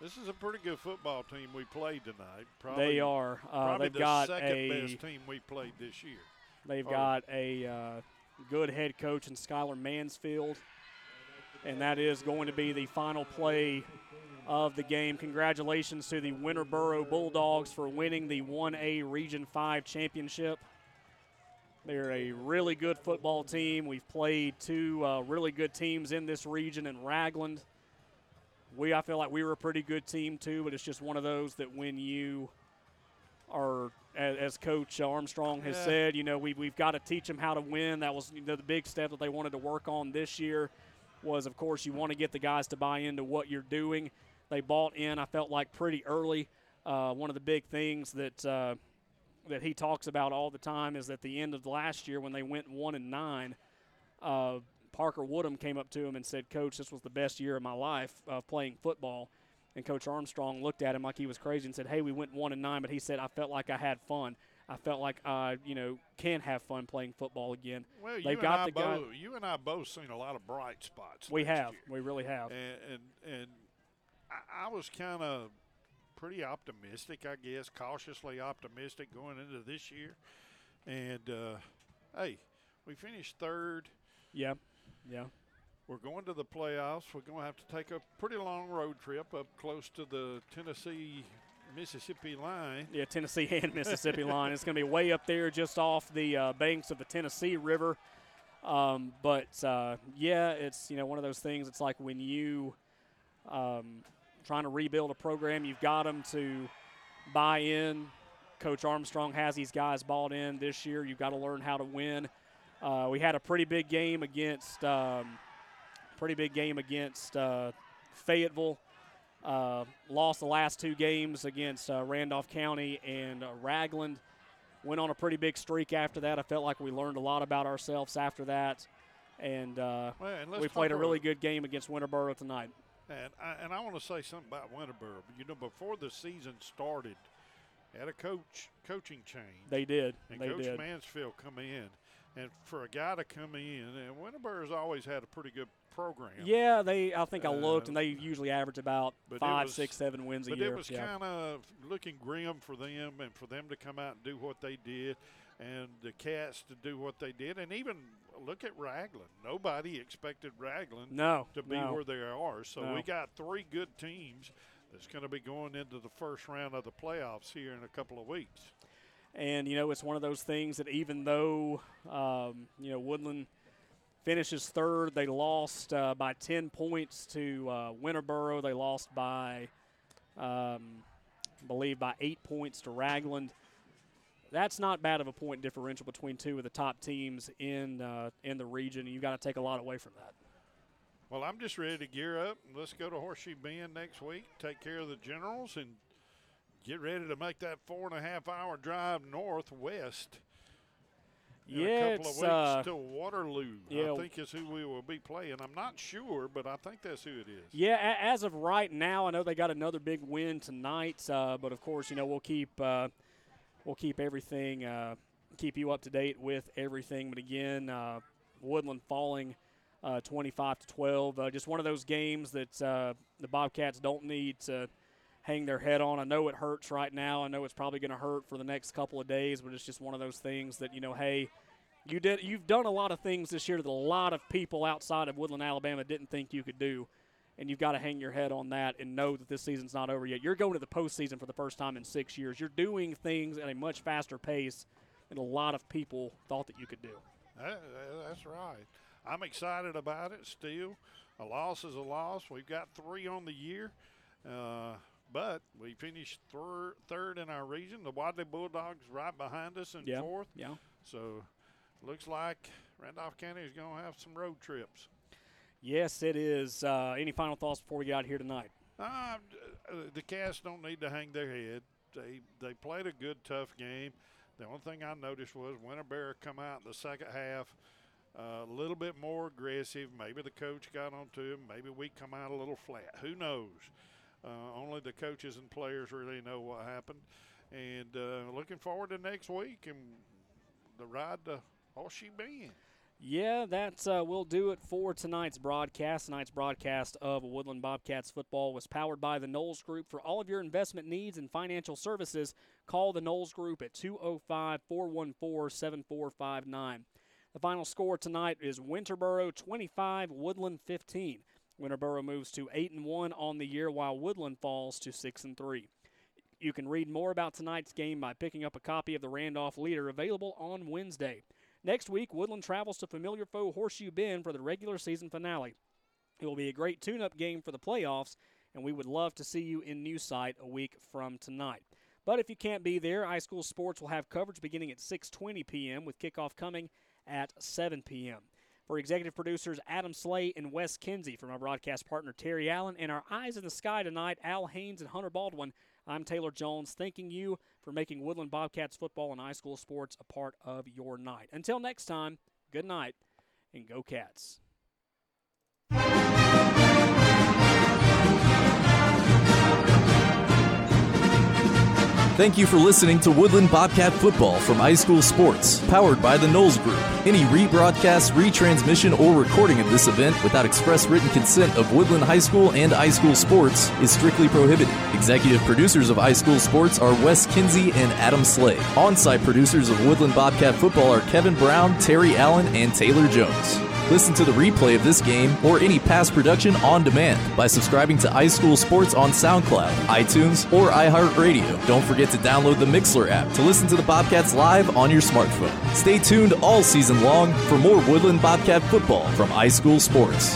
this is a pretty good football team we played tonight. Probably, They are. Uh, probably they've the got second a- best team we played this year. They've Or- got a uh, good head coach in Skylar Mansfield, and that is going to be the final play of the game. Congratulations to the Winterboro Bulldogs for winning the 1A Region 5 championship. They're a really good football team. We've played two uh, really good teams in this region in Ragland. We, I feel like we were a pretty good team too, but it's just one of those that when you are, as, as Coach Armstrong has Yeah. said, you know, we, we've got to teach them how to win. That was you know, the big step that they wanted to work on this year. Was of course you want to get the guys to buy into what you're doing. They bought in. I felt like pretty early. Uh, one of the big things that uh, that he talks about all the time is at the end of last year when they went one and nine. Uh, Parker Woodham came up to him and said, "Coach, this was the best year of my life of playing football." And Coach Armstrong looked at him like he was crazy and said, "Hey, we went one and nine, but he said I felt like I had fun. I felt like I, you know, can have fun playing football again." Well, They've you got and the I both, you and I both seen a lot of bright spots. We have. year. We really have. And and, and I, I was kind of pretty optimistic, I guess, cautiously optimistic going into this year. And uh, hey, we finished third. Yeah, yeah. We're going to the playoffs. We're going to have to take a pretty long road trip up close to the Tennessee Mississippi line. Yeah, Tennessee and Mississippi line. It's going to be way up there, just off the uh, banks of the Tennessee River. Um, but uh, yeah, it's you know one of those things. It's like when you um, trying to rebuild a program, you've got them to buy in. Coach Armstrong has these guys bought in this year. You've got to learn how to win. Uh, we had a pretty big game against um, pretty big game against uh, Fayetteville. Uh, lost the last two games against uh, Randolph County and uh, Ragland. Went on a pretty big streak after that. I felt like we learned a lot about ourselves after that, and, uh, Well, and we played a really good game against Winterboro tonight. And I, and I want to say something about Winterboro. You know, before the season started, had a coach coaching change. They did. And They Coach did. Mansfield come in, and for a guy to come in, and Winterboro's always had a pretty good program. Yeah, they. I think I looked, Uh, and they usually average about five, was- six, seven wins a but year. But it was yeah. kind of looking grim for them, and for them to come out and do what they did, and the Cats to do what they did, and even look at Ragland. Nobody expected Ragland No, to be no. where they are. So No. we got three good teams that's going to be going into the first round of the playoffs here in a couple of weeks. And, you know, it's one of those things that even though, um, you know, Woodland finishes third, they lost uh, by 10 points to uh, Winterboro. They lost by, um, I believe, by eight points to Ragland. That's not bad of a point differential between two of the top teams in uh, in the region. you've got to take a lot away from that. Well, I'm just ready to gear up. Let's go to Horseshoe Bend next week, take care of the Generals, and get ready to make that four and a half hour drive northwest. In Yeah, a couple of weeks uh, to Waterloo. yeah. I think is who we will be playing. I'm not sure, but I think that's who it is. Yeah, a- as of right now, I know they got another big win tonight, uh, but of course, you know we'll keep uh, we'll keep everything uh, keep you up to date with everything. But again, uh, Woodland falling uh, 25 to 12, uh, just one of those games that uh, the Bobcats don't need to hang their head on. I know it hurts right now. I know it's probably going to hurt for the next couple of days, but it's just one of those things that you know, hey. You did. You've done a lot of things this year that a lot of people outside of Woodland, Alabama, didn't think you could do and you've got to hang your head on that and know that this season's not over yet. You're going to the postseason for the first time in six years. You're doing things at a much faster pace than a lot of people thought that you could do. That's right. I'm excited about it still. A loss is a loss. We've got three on the year, uh, but we finished thir- third in our region. The Wadley Bulldogs right behind us in Yeah, fourth. yeah. So looks like Randolph County is going to have some road trips. Yes, it is. Uh, any final thoughts before we get out here tonight? Uh, the Cats don't need to hang their head. They they played a good, tough game. The only thing I noticed was Winterboro come out in the second half uh, a little bit more aggressive. Maybe the coach got onto him. Maybe we come out a little flat. Who knows? Uh, only the coaches and players really know what happened. And uh, looking forward to next week and the ride to Horseshoe Bend. Yeah, that uh, will do it for tonight's broadcast. Tonight's broadcast of Woodland Bobcats football was powered by the Knowles Group. For all of your investment needs and financial services, call the Knowles Group at 205 414 7459. The final score tonight is Winterboro 25, Woodland 15. Winterboro moves to 8 and 1 on the year, while Woodland falls to 6 and 3. You can read more about tonight's game by picking up a copy of the Randolph Leader available on Wednesday. Next week, Woodland travels to familiar foe Horseshoe Bend for the regular season finale. It will be a great tune up game for the playoffs, and we would love to see you in New Site a week from tonight. But if you can't be there, High School Sports will have coverage beginning at 6:20 p.m. with kickoff coming at 7 p.m. For executive producers Adam Slay and Wes Kinsey, for my broadcast partner Terry Allen, and our eyes in the sky tonight, Al Haynes and Hunter Baldwin, I'm Taylor Jones, thanking you for making Woodland Bobcats football and high school sports a part of your night. Until next time, good night and go Cats. Thank you for listening to Woodland Bobcat Football from High School Sports, powered by the Knowles Group. Any rebroadcast, retransmission, or recording of this event without express written consent of Woodland High School and High School Sports is strictly prohibited. Executive producers of iSchool Sports are Wes Kinsey and Adam Slay. On-site producers of Woodland Bobcat Football are Kevin Brown, Terry Allen, and Taylor Jones. Listen to the replay of this game or any past production on demand by subscribing to High School Sports on SoundCloud, iTunes, or iHeartRadio. Don't forget to download the Mixlr app to listen to the Bobcats live on your smartphone. Stay tuned all season long for more Woodland Bobcat football from High School Sports.